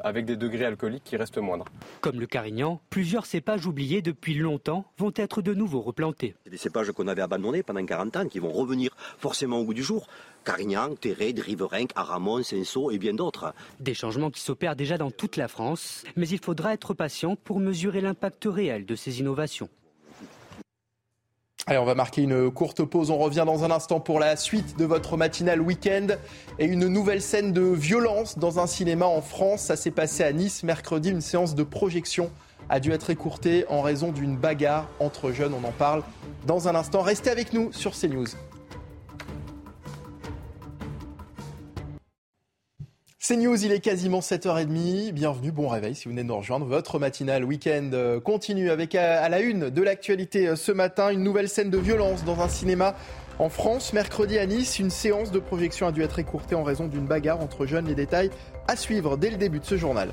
avec des degrés alcooliques qui restent moindres. Comme le Carignan, plusieurs cépages oubliés depuis longtemps vont être de nouveau replantés. Des cépages qu'on avait abandonnés pendant 40 ans, qui vont revenir forcément au goût du jour. Carignan, Terré, Riverinck, Aramon, Senso et bien d'autres. Des changements qui s'opèrent déjà dans toute la France, mais il faudra être patient pour mesurer l'impact réel de ces innovations. Allez, on va marquer une courte pause. On revient dans un instant pour la suite de votre matinale week-end et une nouvelle scène de violence dans un cinéma en France. Ça s'est passé à Nice mercredi. Une séance de projection a dû être écourtée en raison d'une bagarre entre jeunes. On en parle dans un instant. Restez avec nous sur CNews. C'est News, il est quasiment 7h30. Bienvenue, bon réveil si vous venez de nous rejoindre. Votre matinale week-end euh, continue avec euh, à la une de l'actualité euh, ce matin une nouvelle scène de violence dans un cinéma en France. Mercredi à Nice, une séance de projection a dû être écourtée en raison d'une bagarre entre jeunes. Les détails à suivre dès le début de ce journal.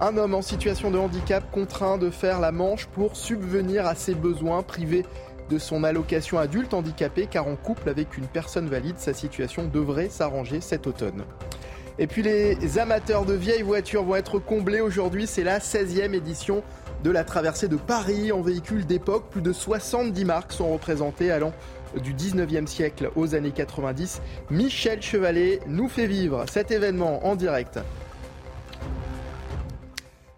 Un homme en situation de handicap contraint de faire la manche pour subvenir à ses besoins privés de son allocation adulte handicapé car en couple avec une personne valide, sa situation devrait s'arranger cet automne. Et puis les amateurs de vieilles voitures vont être comblés aujourd'hui, c'est la 16e édition de la traversée de Paris en véhicule d'époque. Plus de 70 marques sont représentées allant du 19e siècle aux années 90. Michel Chevalet nous fait vivre cet événement en direct.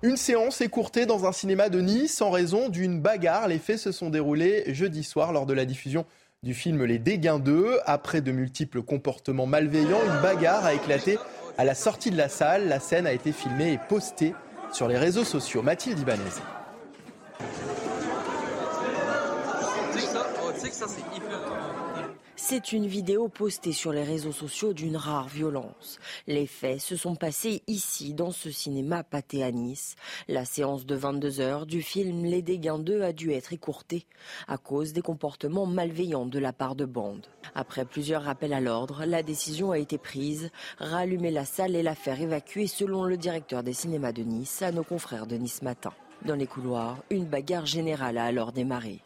Une séance écourtée dans un cinéma de Nice en raison d'une bagarre. Les faits se sont déroulés jeudi soir lors de la diffusion du film Les Dégains 2. Après de multiples comportements malveillants, une bagarre a éclaté à la sortie de la salle. La scène a été filmée et postée sur les réseaux sociaux. Mathilde Ibanez. C'est une vidéo postée sur les réseaux sociaux d'une rare violence. Les faits se sont passés ici, dans ce cinéma pâté à Nice. La séance de 22 heures du film Les Dégains 2 a dû être écourtée à cause des comportements malveillants de la part de bandes. Après plusieurs rappels à l'ordre, la décision a été prise, rallumer la salle et la faire évacuer selon le directeur des cinémas de Nice à nos confrères de Nice Matin. Dans les couloirs, une bagarre générale a alors démarré.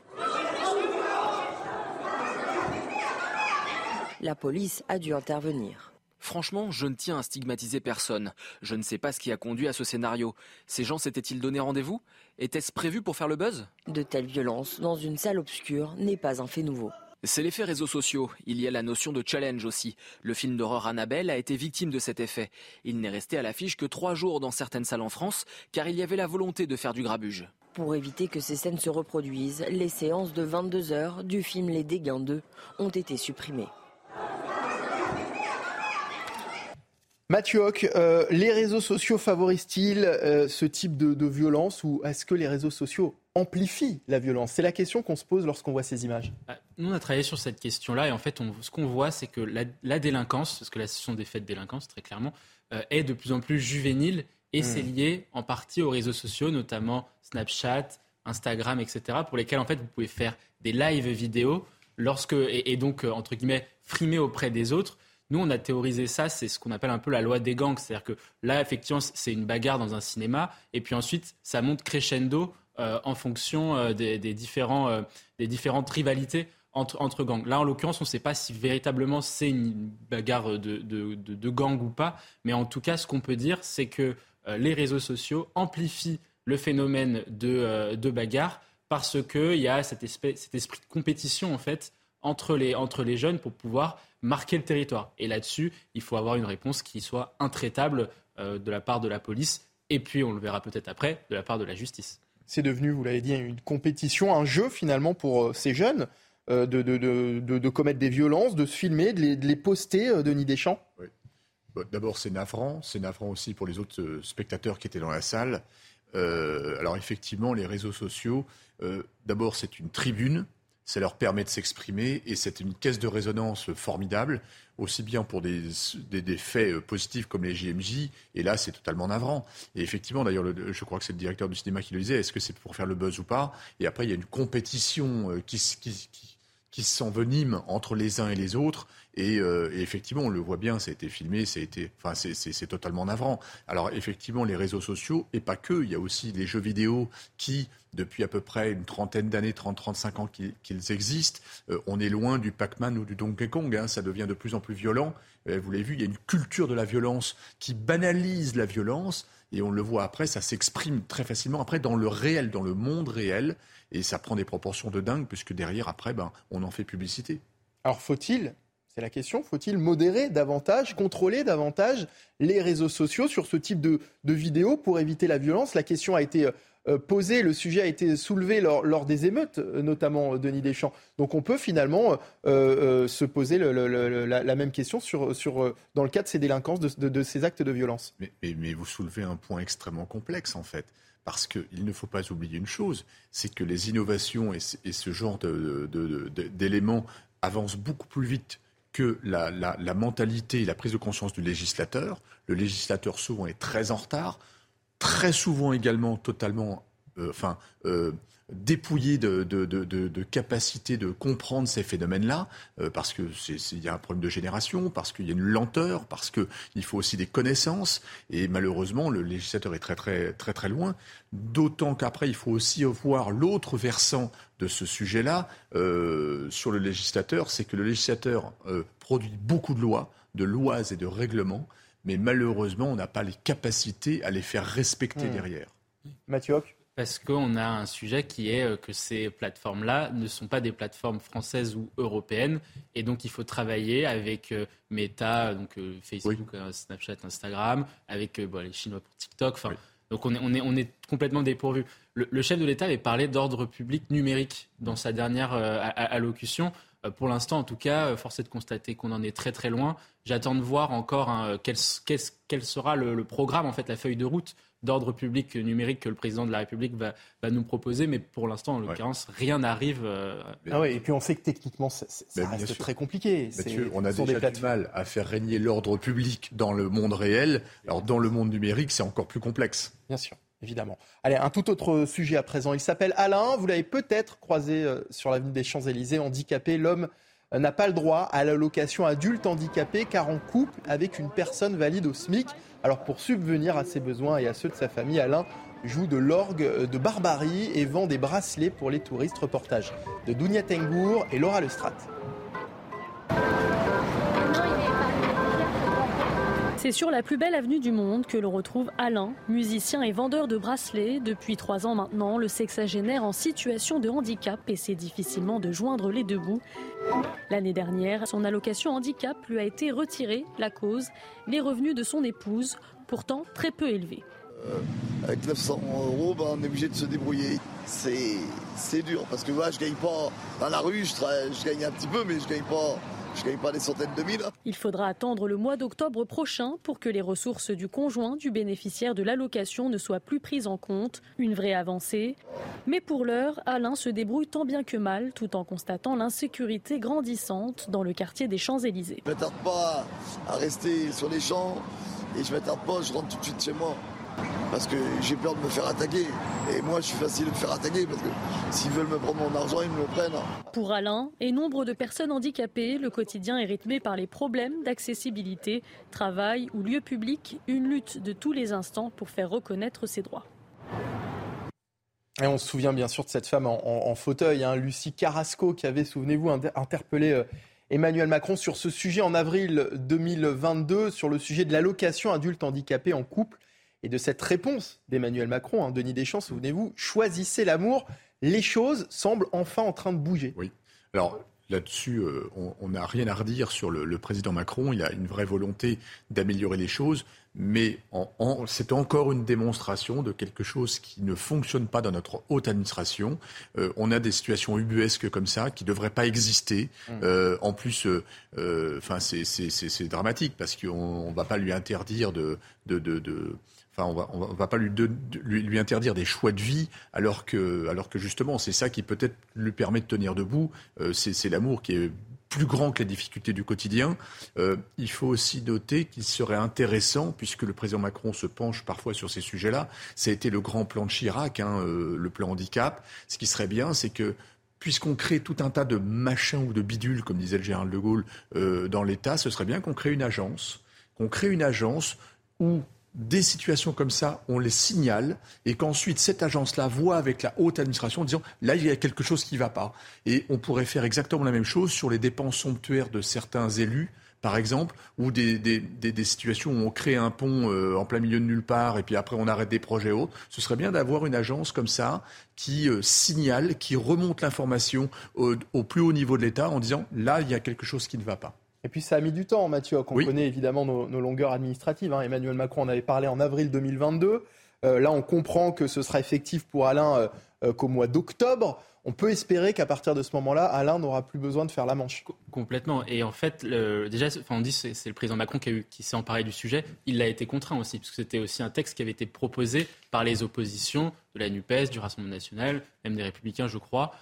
La police a dû intervenir. Franchement, je ne tiens à stigmatiser personne. Je ne sais pas ce qui a conduit à ce scénario. Ces gens s'étaient-ils donné rendez-vous? Était-ce prévu pour faire le buzz? De telles violences dans une salle obscure n'est pas un fait nouveau. C'est l'effet réseaux sociaux. Il y a la notion de challenge aussi. Le film d'horreur Annabelle a été victime de cet effet. Il n'est resté à l'affiche que trois jours dans certaines salles en France, car il y avait la volonté de faire du grabuge. Pour éviter que ces scènes se reproduisent, les séances de 22 heures du film Les Dégains 2 ont été supprimées. Mathieu Hoc, euh, les réseaux sociaux favorisent-ils euh, ce type de, violence ou est-ce que les réseaux sociaux amplifient la violence? C'est la question qu'on se pose lorsqu'on voit ces images. Bah, nous, on a travaillé sur cette question-là et en fait, ce qu'on voit, c'est que la, délinquance, parce que là, ce sont des faits de délinquance très clairement, euh, est de plus en plus juvénile et hmm. c'est lié en partie aux réseaux sociaux, notamment Snapchat, Instagram, etc., pour lesquels en fait vous pouvez faire des lives vidéo lorsque et, donc entre guillemets frimer auprès des autres nous, on a théorisé ça, c'est ce qu'on appelle un peu la loi des gangs. C'est-à-dire que là, effectivement, c'est une bagarre dans un cinéma, et puis ensuite, ça monte crescendo euh, en fonction euh, des, différents, euh, des différentes rivalités entre, gangs. Là, en l'occurrence, on ne sait pas si véritablement c'est une bagarre de, de, ou pas, mais en tout cas, ce qu'on peut dire, c'est que les réseaux sociaux amplifient le phénomène de, de bagarre parce qu'il y a cet, cet esprit de compétition, en fait, entre les, entre les jeunes pour pouvoir marquer le territoire. Et là-dessus, il faut avoir une réponse qui soit intraitable euh, de la part de la police et puis, on le verra peut-être après, de la part de la justice. C'est devenu, vous l'avez dit, une compétition, un jeu finalement pour euh, ces jeunes euh, de, de, de, de, commettre des violences, de se filmer, de les, de les poster, Denis Deschamps? Oui. D'abord, c'est navrant. C'est navrant aussi pour les autres spectateurs qui étaient dans la salle. Alors effectivement, les réseaux sociaux, d'abord, c'est une tribune ça leur permet de s'exprimer et c'est une caisse de résonance formidable, aussi bien pour des, des, faits euh, positifs comme les JMJ, et là c'est totalement navrant. Et effectivement, d'ailleurs, je crois que c'est le directeur du cinéma qui le disait, est-ce que c'est pour faire le buzz ou pas? Et après, il y a une compétition euh, qui, qui, qui, qui s'envenime entre les uns et les autres. Euh, et, effectivement, on le voit bien, ça a été filmé, enfin, c'est totalement navrant. Alors effectivement, les réseaux sociaux, et pas que, il y a aussi les jeux vidéo qui, depuis à peu près une trentaine d'années, 30-35 ans qu'ils existent, euh, on est loin du Pac-Man ou du Donkey Kong, hein, ça devient de plus en plus violent. Euh, vous l'avez vu, il y a une culture de la violence qui banalise la violence, et on le voit après, ça s'exprime très facilement après dans le réel, dans le monde réel, et ça prend des proportions de dingue, puisque derrière, après, ben, on en fait publicité. Alors faut-il c'est la question. Faut-il modérer davantage, contrôler davantage les réseaux sociaux sur ce type de, vidéos pour éviter la violence? La question a été euh, posée, le sujet a été soulevé lors, des émeutes, euh, notamment euh, Denis Deschamps. Donc on peut finalement se poser la, même question sur, dans le cas de ces délinquances, de, ces actes de violence. Mais, vous soulevez un point extrêmement complexe en fait. Parce qu'il ne faut pas oublier une chose, c'est que les innovations et, ce genre d'éléments avancent beaucoup plus vite que la, mentalité et la prise de conscience du législateur. Le législateur souvent est très en retard, très souvent également totalement enfin, dépouillé de, de, de, de, capacité de comprendre ces phénomènes-là, euh, parce que il y a un problème de génération, parce qu'il y a une lenteur, parce qu'il faut aussi des connaissances, et malheureusement le législateur est très très très très loin. D'autant qu'après il faut aussi voir l'autre versant de ce sujet-là euh, sur le législateur, c'est que le législateur euh, produit beaucoup de lois, de lois et de règlements, mais malheureusement on n'a pas les capacités à les faire respecter mmh. derrière. Mathieu parce qu'on a un sujet qui est euh, que ces plateformes-là ne sont pas des plateformes françaises ou européennes. Et donc, il faut travailler avec euh, Meta, donc euh, Facebook, Snapchat, Instagram, avec les Chinois pour TikTok. Enfin, Donc, on est, on, est, on est complètement dépourvu. Le, chef de l'État avait parlé d'ordre public numérique dans sa dernière allocution. Pour l'instant, en tout cas, force est de constater qu'on en est très très loin. J'attends de voir encore hein, quel, quel, sera le, le, programme, en fait, la feuille de route d'ordre public numérique que le président de la République va, va nous proposer, mais pour l'instant, en l'occurrence, rien n'arrive. Euh, ah oui, et puis on sait que techniquement, ça, reste très compliqué. Mathieu, on a déjà du mal à faire régner l'ordre public dans le monde réel. Alors dans le monde numérique, c'est encore plus complexe. Bien sûr. Évidemment. Allez, un tout autre sujet à présent. Il s'appelle Alain. Vous l'avez peut-être croisé euh, sur l'avenue des Champs-Élysées. Handicapé, l'homme n'a pas le droit à l'allocation adulte handicapé car en couple avec une personne valide au SMIC. Alors pour subvenir à ses besoins et à ceux de sa famille, Alain joue de l'orgue de barbarie et vend des bracelets pour les touristes. Reportage de Dounia Tengour et Laura Lestrade. C'est sur la plus belle avenue du monde que l'on retrouve Alain, musicien et vendeur de bracelets. Depuis trois ans maintenant, le sexagénaire en situation de handicap essaie difficilement de joindre les deux bouts. L'année dernière, son allocation handicap lui a été retirée. La cause, les revenus de son épouse, pourtant très peu élevés. Euh, avec 900 euros, ben, on est obligé de se débrouiller. C'est dur parce que moi, je gagne pas dans la rue, je, gagne un petit peu, mais je gagne pas je gagne pas des centaines de mille. Hein. Il faudra attendre le mois d'octobre prochain pour que les ressources du conjoint du bénéficiaire de l'allocation ne soient plus prises en compte. Une vraie avancée. Mais pour l'heure, Alain se débrouille tant bien que mal tout en constatant l'insécurité grandissante dans le quartier des Champs-Élysées. Je ne m'attarde pas à rester sur les champs et je m'attarde pas, je rentre tout de suite chez moi parce que j'ai peur de me faire attaquer. Et moi, je suis facile de me faire attaquer parce que s'ils veulent me prendre mon argent, ils me le prennent. Pour Alain et nombre de personnes handicapées, le quotidien est rythmé par les problèmes d'accessibilité, travail ou lieu public, une lutte de tous les instants pour faire reconnaître ses droits. Et on se souvient bien sûr de cette femme en, fauteuil, hein, Lucie Carrasco, qui avait, souvenez-vous, interpellé euh, Emmanuel Macron sur ce sujet en avril 2022, sur le sujet de l'allocation adulte handicapé en couple et de cette réponse d'Emmanuel Macron, hein, Denis Deschamps, souvenez-vous, choisissez l'amour, les choses semblent enfin en train de bouger. Oui. Alors, Là-dessus, euh, on n'a rien à redire sur le, président Macron. Il a une vraie volonté d'améliorer les choses, mais c'est encore une démonstration de quelque chose qui ne fonctionne pas dans notre haute administration. Euh, on a des situations ubuesques comme ça qui ne devraient pas exister. Mmh. Euh, en plus, enfin, c'est dramatique parce qu'on ne va pas lui interdire de, de, de Enfin, on va, va pas lui, lui, interdire des choix de vie, alors que, alors que justement, c'est ça qui peut-être lui permet de tenir debout. Euh, c'est l'amour qui est plus grand que les difficultés du quotidien. Euh, il faut aussi noter qu'il serait intéressant, puisque le président Macron se penche parfois sur ces sujets-là, ça a été le grand plan de Chirac, hein, euh, le plan handicap. Ce qui serait bien, c'est que puisqu'on crée tout un tas de machins ou de bidules, comme disait le général de Gaulle, dans l'État, ce serait bien qu'on crée une agence, qu'on crée une agence où des situations comme ça, on les signale et qu'ensuite cette agence-là voit avec la haute administration en disant là il y a quelque chose qui ne va pas. Et on pourrait faire exactement la même chose sur les dépenses somptuaires de certains élus par exemple, ou des, situations où on crée un pont euh, en plein milieu de nulle part et puis après on arrête des projets autres. Ce serait bien d'avoir une agence comme ça qui euh, signale, qui remonte l'information au plus haut niveau de l'État en disant là il y a quelque chose qui ne va pas. Et puis ça a mis du temps, Mathieu. On connaît évidemment nos, longueurs administratives. Hein. Emmanuel Macron en avait parlé en avril 2022. Euh, là, on comprend que ce sera effectif pour Alain euh, euh, qu'au mois d'octobre. On peut espérer qu'à partir de ce moment-là, Alain n'aura plus besoin de faire la manche. Complètement. Et en fait, déjà, on dit que c'est le président Macron qui, qui s'est emparé du sujet. Il a été contraint aussi, parce que c'était aussi un texte qui avait été proposé par les oppositions de la NUPES, du Rassemblement national, même des Républicains, je crois.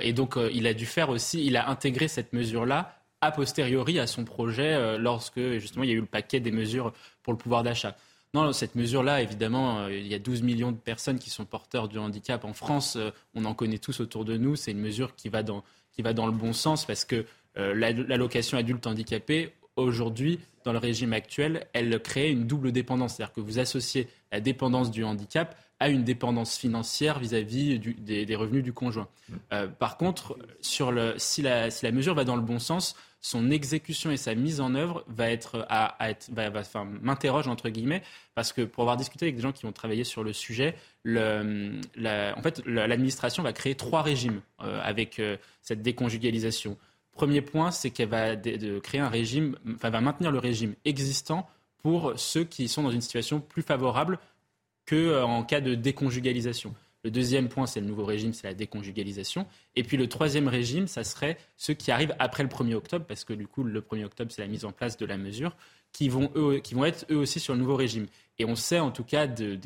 et donc, il a dû faire aussi, il a intégré cette mesure-là a posteriori à son projet euh, lorsque justement il y a eu le paquet des mesures pour le pouvoir d'achat. Non, cette mesure-là, évidemment, euh, il y a 12 millions de personnes qui sont porteurs du handicap en France. Euh, on en connaît tous autour de nous. C'est une mesure qui va dans, qui va dans le bon sens parce que l'allocation adulte handicapé, aujourd'hui, dans le régime actuel, elle crée une double dépendance. C'est-à-dire que vous associez la dépendance du handicap à une dépendance financière vis-à-vis des, revenus du conjoint. Euh, par contre, sur le, si, la, si la mesure va dans le bon sens, son exécution et sa mise en œuvre va être à, être, va, enfin, m'interroge entre guillemets parce que pour avoir discuté avec des gens qui ont travaillé sur le sujet, le, la, en fait, l'administration va créer trois régimes euh, avec euh, cette déconjugalisation. Premier point, c'est qu'elle va de, créer un régime, enfin, va maintenir le régime existant pour ceux qui sont dans une situation plus favorable qu'en euh, cas de déconjugalisation. Le deuxième point, c'est le nouveau régime, c'est la déconjugalisation. Et puis le troisième régime, ça serait ceux qui arrivent après le 1er octobre, parce que du coup, le 1er octobre, c'est la mise en place de la mesure, qui vont, eux, qui vont être eux aussi sur le nouveau régime. Et on sait en tout cas, de,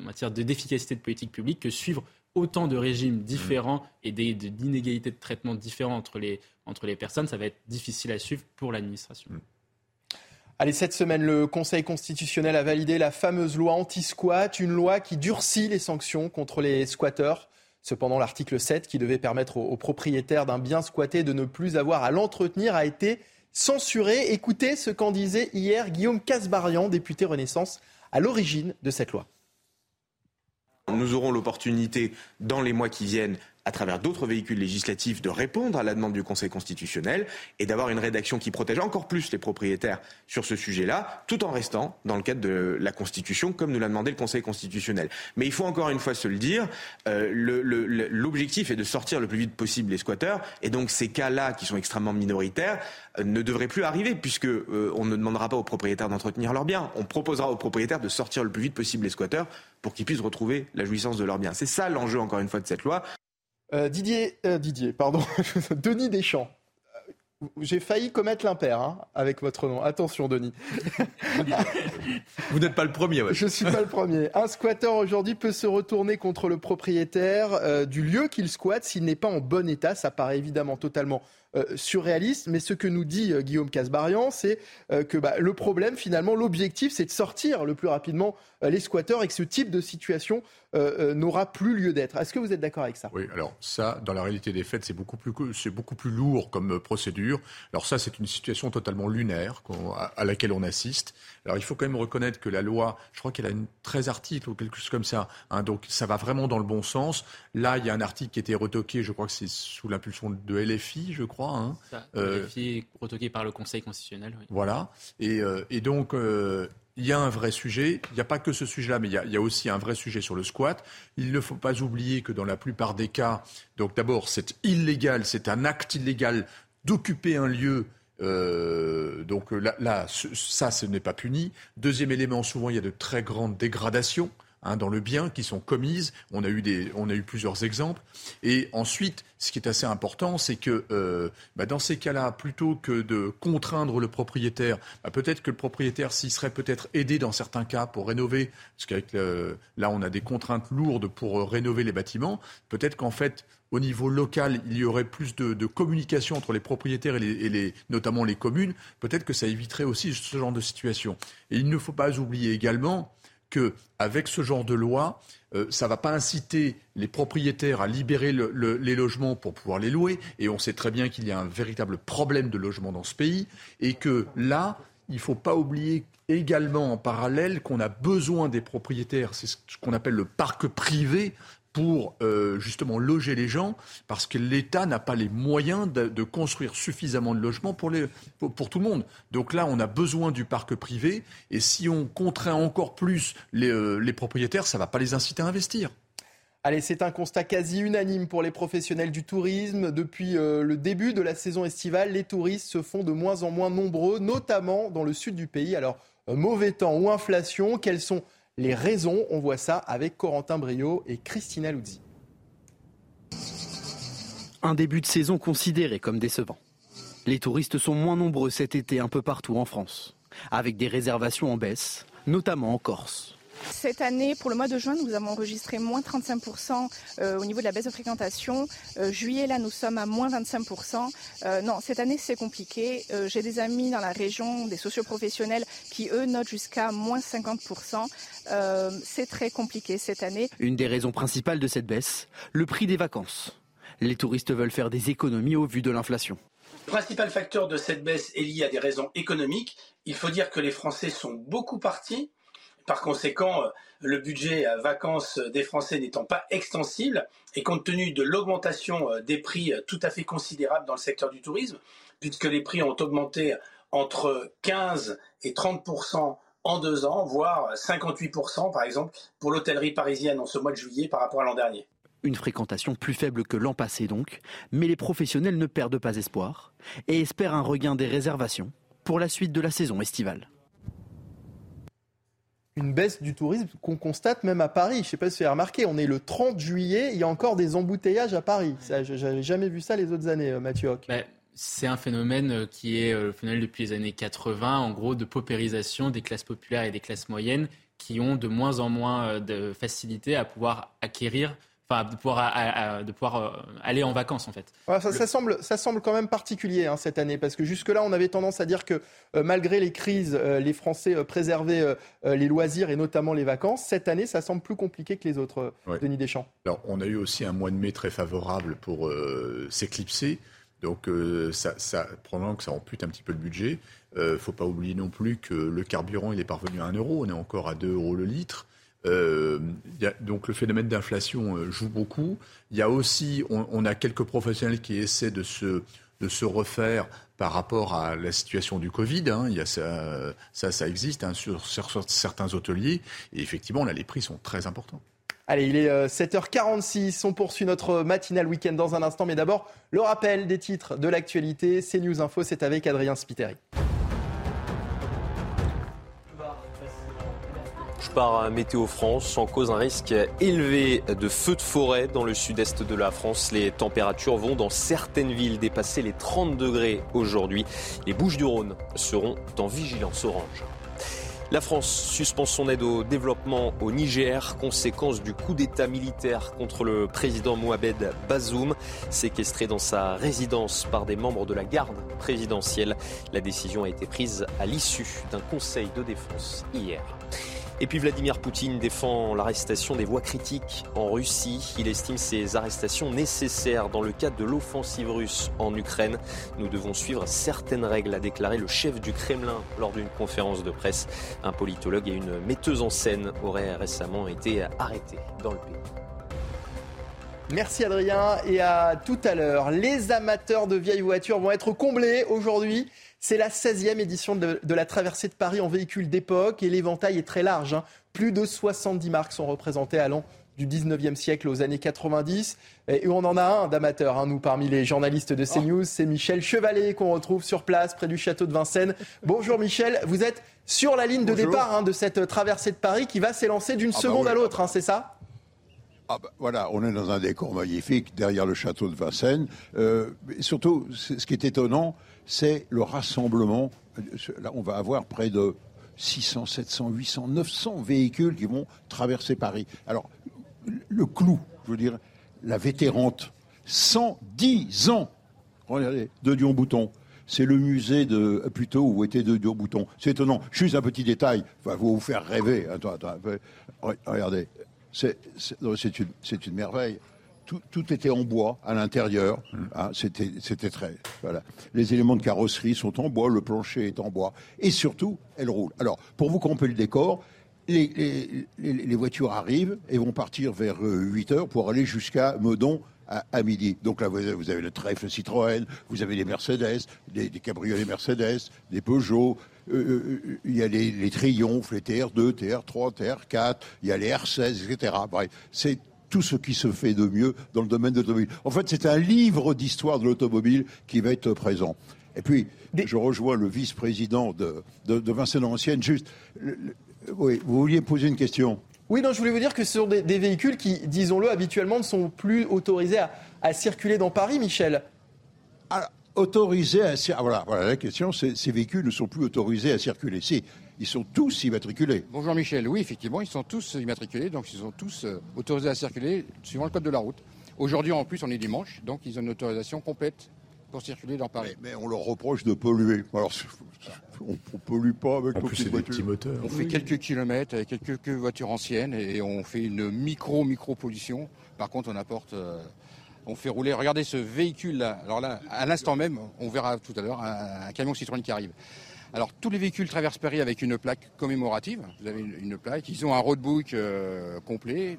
en matière d'efficacité de politique publique, que suivre autant de régimes différents et d'inégalités de traitement différents entre les, entre les personnes, ça va être difficile à suivre pour l'administration. Allez, cette semaine, le Conseil constitutionnel a validé la fameuse loi anti-squat, une loi qui durcit les sanctions contre les squatteurs. Cependant, l'article 7, qui devait permettre aux propriétaires d'un bien squatté de ne plus avoir à l'entretenir, a été censuré. Écoutez ce qu'en disait hier Guillaume Casbarian, député Renaissance, à l'origine de cette loi. Nous aurons l'opportunité, dans les mois qui viennent, à travers d'autres véhicules législatifs, de répondre à la demande du Conseil constitutionnel et d'avoir une rédaction qui protège encore plus les propriétaires sur ce sujet-là, tout en restant dans le cadre de la Constitution, comme nous l'a demandé le Conseil constitutionnel. Mais il faut encore une fois se le dire, euh, l'objectif est de sortir le plus vite possible les squatteurs, et donc ces cas-là, qui sont extrêmement minoritaires, euh, ne devraient plus arriver, puisque euh, on ne demandera pas aux propriétaires d'entretenir leurs biens. On proposera aux propriétaires de sortir le plus vite possible les squatteurs pour qu'ils puissent retrouver la jouissance de leurs biens. C'est ça l'enjeu, encore une fois, de cette loi. Euh, Didier, euh, Didier, pardon, [LAUGHS] Denis Deschamps. Euh, j'ai failli commettre l'impair hein, avec votre nom. Attention, Denis. Vous n'êtes pas le premier. Ouais. Je ne suis pas le premier. Un squatteur aujourd'hui peut se retourner contre le propriétaire du lieu qu'il squatte s'il n'est pas en bon état. Ça paraît évidemment totalement surréaliste, mais ce que nous dit Guillaume Casbarian, c'est que bah, le problème, finalement, l'objectif, c'est de sortir le plus rapidement les squatteurs et que ce type de situation euh, euh, n'aura plus lieu d'être. Est-ce que vous êtes d'accord avec ça? Oui, alors ça, dans la réalité des faits, c'est beaucoup plus, beaucoup plus lourd comme euh, procédure. Alors ça, c'est une situation totalement lunaire à, laquelle on assiste. Alors il faut quand même reconnaître que la loi, je crois qu'elle a une 13 articles ou quelque chose comme ça, hein, donc ça va vraiment dans le bon sens. Là, il y a un article qui a été retoqué, je crois que c'est sous l'impulsion de LFI, je crois. Hein. Ça, retoqué par le Conseil constitutionnel. Oui. Voilà. Et, et donc, il y a un vrai sujet. Il n'y a pas que ce sujet-là, mais il y, a, aussi un vrai sujet sur le squat. Il ne faut pas oublier que dans la plupart des cas, donc d'abord, c'est illégal, c'est un acte illégal d'occuper un lieu. Euh, donc là, là, ça, ce n'est pas puni. Deuxième élément, souvent, il y a de très grandes dégradations. Hein, dans le bien qui sont commises. On a eu des, on a eu plusieurs exemples. Et ensuite, ce qui est assez important, c'est que euh, bah, dans ces cas-là, plutôt que de contraindre le propriétaire, bah, peut-être que le propriétaire, s'il serait peut-être aidé dans certains cas pour rénover, parce qu'avec là, on a des contraintes lourdes pour euh, rénover les bâtiments. Peut-être qu'en fait, au niveau local, il y aurait plus de, communication entre les propriétaires et, les, et les, notamment les communes. Peut-être que ça éviterait aussi ce genre de situation. Et il ne faut pas oublier également qu'avec ce genre de loi, euh, ça ne va pas inciter les propriétaires à libérer les logements pour pouvoir les louer. Et on sait très bien qu'il y a un véritable problème de logement dans ce pays. Et que là, il ne faut pas oublier également en parallèle qu'on a besoin des propriétaires, c'est ce qu'on appelle le parc privé, pour euh, justement loger les gens, parce que l'État n'a pas les moyens de, construire suffisamment de logements pour, pour, tout le monde. Donc là, on a besoin du parc privé, et si on contraint encore plus les, euh, propriétaires, ça ne va pas les inciter à investir. Allez, c'est un constat quasi unanime pour les professionnels du tourisme. Depuis euh, le début de la saison estivale, les touristes se font de moins en moins nombreux, notamment dans le sud du pays. Alors, mauvais temps ou inflation, quels sont les raisons. On voit ça avec Corentin Brio et Christina Luzzi. Un début de saison considéré comme décevant. Les touristes sont moins nombreux cet été un peu partout en France, avec des réservations en baisse, notamment en Corse. Cette année, pour le mois de juin, nous avons enregistré moins 35% euh, au niveau de la baisse de fréquentation. Euh, juillet, là, nous sommes à moins 25%. Euh, non, cette année, c'est compliqué. J'ai des amis dans la région, des socioprofessionnels, qui, eux, notent jusqu'à moins 50%. c'est très compliqué cette année. Une des raisons principales de cette baisse, le prix des vacances. Les touristes veulent faire des économies au vu de l'inflation. Le principal facteur de cette baisse est lié à des raisons économiques. Il faut dire que les Français sont beaucoup partis par conséquent, euh, le budget vacances des Français n'étant pas extensible, et compte tenu de l'augmentation euh, des prix euh, tout à fait considérable dans le secteur du tourisme, puisque les prix ont augmenté entre 15 et 30% en deux ans, voire 58% par exemple pour l'hôtellerie parisienne en ce mois de juillet par rapport à l'an dernier. Une fréquentation plus faible que l'an passé donc, mais les professionnels ne perdent pas espoir et espèrent un regain des réservations pour la suite de la saison estivale une baisse du tourisme qu'on constate même à Paris. Je ne sais pas si vous avez remarqué, on est le 30 juillet, il y a encore des embouteillages à Paris. Je n'avais jamais vu ça les autres années, euh, Mathieu Hoc. Ben, c'est un phénomène euh, qui est euh, le phénomène depuis les années 80, en gros, de paupérisation des classes populaires et des classes moyennes qui ont de moins en moins de facilité à pouvoir acquérir enfin de pouvoir, de pouvoir euh, aller en vacances en fait. ça, semble, ça semble quand même particulier hein, cette année parce que jusque-là on avait tendance à dire que euh, malgré les crises, euh, les Français préservaient les loisirs et notamment les vacances. Cette année, ça semble plus compliqué que les autres. Denis Deschamps. Alors on a eu aussi un mois de mai très favorable pour s'éclipser. Donc, ça, ça, pendant que ça ampute un petit peu le budget, il ne faut pas oublier non plus que le carburant, il est parvenu à 1 euro. On est encore à 2 euros le litre. Euh, donc le phénomène d'inflation euh, joue beaucoup. Il y a aussi, on, a quelques professionnels qui essaient de se, de se refaire par rapport à la situation du Covid. Hein. Il y a ça, ça, existe hein, sur, certains hôteliers. Et effectivement, là, les prix sont très importants. Allez, il est 7h46. Euh, on poursuit notre matinal week-end dans un instant. Mais d'abord, le rappel des titres de l'actualité. C'est News Info, c'est avec Adrien Spiteri. Par Météo France en cause un risque élevé de feux de forêt dans le sud-est de la France. Les températures vont dans certaines villes dépasser les 30 degrés aujourd'hui. Les Bouches du Rhône seront en vigilance orange. La France suspend son aide au développement au Niger, conséquence du coup d'État militaire contre le président Mohamed Bazoum, séquestré dans sa résidence par des membres de la garde présidentielle. La décision a été prise à l'issue d'un conseil de défense hier. Et puis Vladimir Poutine défend l'arrestation des voix critiques en Russie. Il estime ces arrestations nécessaires dans le cadre de l'offensive russe en Ukraine. Nous devons suivre certaines règles, a déclaré le chef du Kremlin lors d'une conférence de presse. Un politologue et une metteuse en scène auraient récemment été arrêtés dans le pays. Merci Adrien et à tout à l'heure. Les amateurs de vieilles voitures vont être comblés aujourd'hui. C'est la 16e édition de, la traversée de Paris en véhicule d'époque et l'éventail est très large. Hein. Plus de 70 marques sont représentées allant du 19e siècle aux années 90. Et on en a un d'amateurs, hein, nous, parmi les journalistes de CNews. C'est Michel Chevalet qu'on retrouve sur place près du château de Vincennes. Bonjour Michel, vous êtes sur la ligne de départ hein, de cette traversée de Paris qui va s'élancer d'une ah bah seconde à l'autre, c'est ça? Ah bah, voilà, on est dans un décor magnifique derrière le château de Vincennes. Euh, surtout, ce qui est étonnant, c'est le rassemblement. Là, on va avoir près de 600, 700, 800, 900 véhicules qui vont traverser Paris. Alors, le clou, je veux dire, la vétérante, 110 ans, regardez, de Dion-Bouton. C'est le musée de, plutôt, où était de Dion-Bouton. C'est étonnant. Juste un petit détail, va vous faire rêver. Attends, attends, regardez, c'est une, une merveille tout, était en bois à l'intérieur. Mmh. Hein, c'était très. Voilà. Les éléments de carrosserie sont en bois, le plancher est en bois. Et surtout, elle roule. Alors, pour vous camper le décor, les, voitures arrivent et vont partir vers 8 euh, heures pour aller jusqu'à Meudon à, midi. Donc là, vous avez le trèfle Citroën, vous avez les Mercedes, des, cabriolets Mercedes, des Peugeot, euh, euh, il y a les, les Triomphes, les TR2, TR3, TR4, il y a les R16, etc. Bref, c'est tout ce qui se fait de mieux dans le domaine de l'automobile. En fait, c'est un livre d'histoire de l'automobile qui va être présent. Et puis, je rejoins le vice-président de, de, Vincennes Ancienne. Juste, oui, vous vouliez poser une question? Oui, non, je voulais vous dire que ce sont des, véhicules qui, disons-le, habituellement ne sont plus autorisés à, circuler dans Paris, Michel. autorisés à circuler. Voilà, voilà, la question, c'est ces véhicules ne sont plus autorisés à circuler. Si, ils sont tous immatriculés. Bonjour Michel, oui, effectivement, ils sont tous immatriculés, donc ils sont tous euh, autorisés à circuler suivant le code de la route. Aujourd'hui, en plus, on est dimanche, donc ils ont une autorisation complète pour circuler dans Paris. Mais, on leur reproche de polluer. Alors, on ne pollue pas avec nos petites des voitures. petits moteurs. On fait quelques kilomètres avec quelques voitures anciennes et on fait une micro-micro-pollution. Par contre, on apporte. euh, on fait rouler. Regardez ce véhicule-là. Alors là, à l'instant même, on verra tout à l'heure un, un camion Citroën qui arrive. Alors, tous les véhicules traversent Paris avec une plaque commémorative. Vous avez une, une plaque. Ils ont un roadbook euh, complet.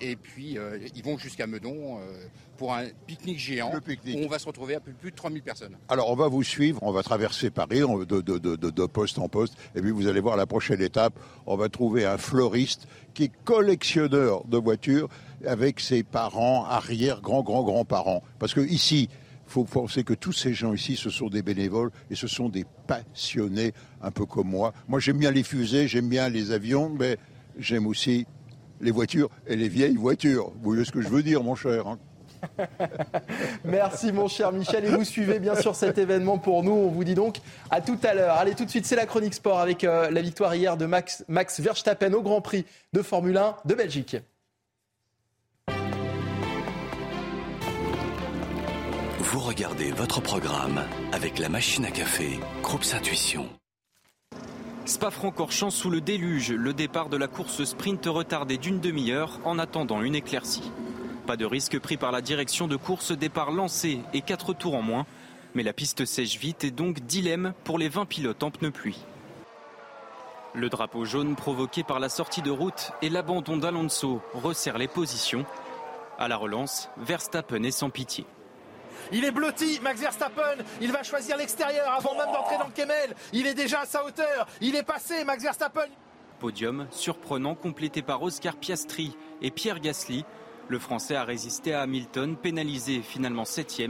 Et puis, euh, ils vont jusqu'à Meudon euh, pour un pique-nique géant. Où on va se retrouver à plus, plus de 3000 personnes. Alors, on va vous suivre, on va traverser Paris on- de, de- de- de- de poste en poste, et puis vous allez voir la prochaine étape, on va trouver un fleuriste qui est collectionneur de voitures avec ses parents, arrière, grands, grands, grands-parents. Parce que ici, il faut penser que tous ces gens ici, ce sont des bénévoles et ce sont des passionnés, un peu comme moi. Moi, j'aime bien les fusées, j'aime bien les avions, mais j'aime aussi les voitures et les vieilles voitures. Vous voyez ce que je veux dire, mon cher hein [LAUGHS] Merci mon cher Michel et vous suivez bien sûr cet événement pour nous. On vous dit donc à tout à l'heure. Allez tout de suite, c'est la chronique sport avec euh, la victoire hier de Max, Max Verstappen au Grand Prix de Formule 1 de Belgique. Vous regardez votre programme avec la machine à café, Groupe Intuition. Spa-Francorchamps sous le déluge, le départ de la course sprint retardé d'une demi-heure en attendant une éclaircie. Pas de risque pris par la direction de course, départ lancé et 4 tours en moins. Mais la piste sèche vite et donc dilemme pour les 20 pilotes en pneus pluie. Le drapeau jaune provoqué par la sortie de route et l'abandon d'Alonso resserre les positions. À la relance, Verstappen est sans pitié. Il est blotti, Max Verstappen. Il va choisir l'extérieur avant même d'entrer dans le Kemmel. Il est déjà à sa hauteur. Il est passé, Max Verstappen. Podium surprenant complété par Oscar Piastri et Pierre Gasly. Le Français a résisté à Hamilton, pénalisé finalement 7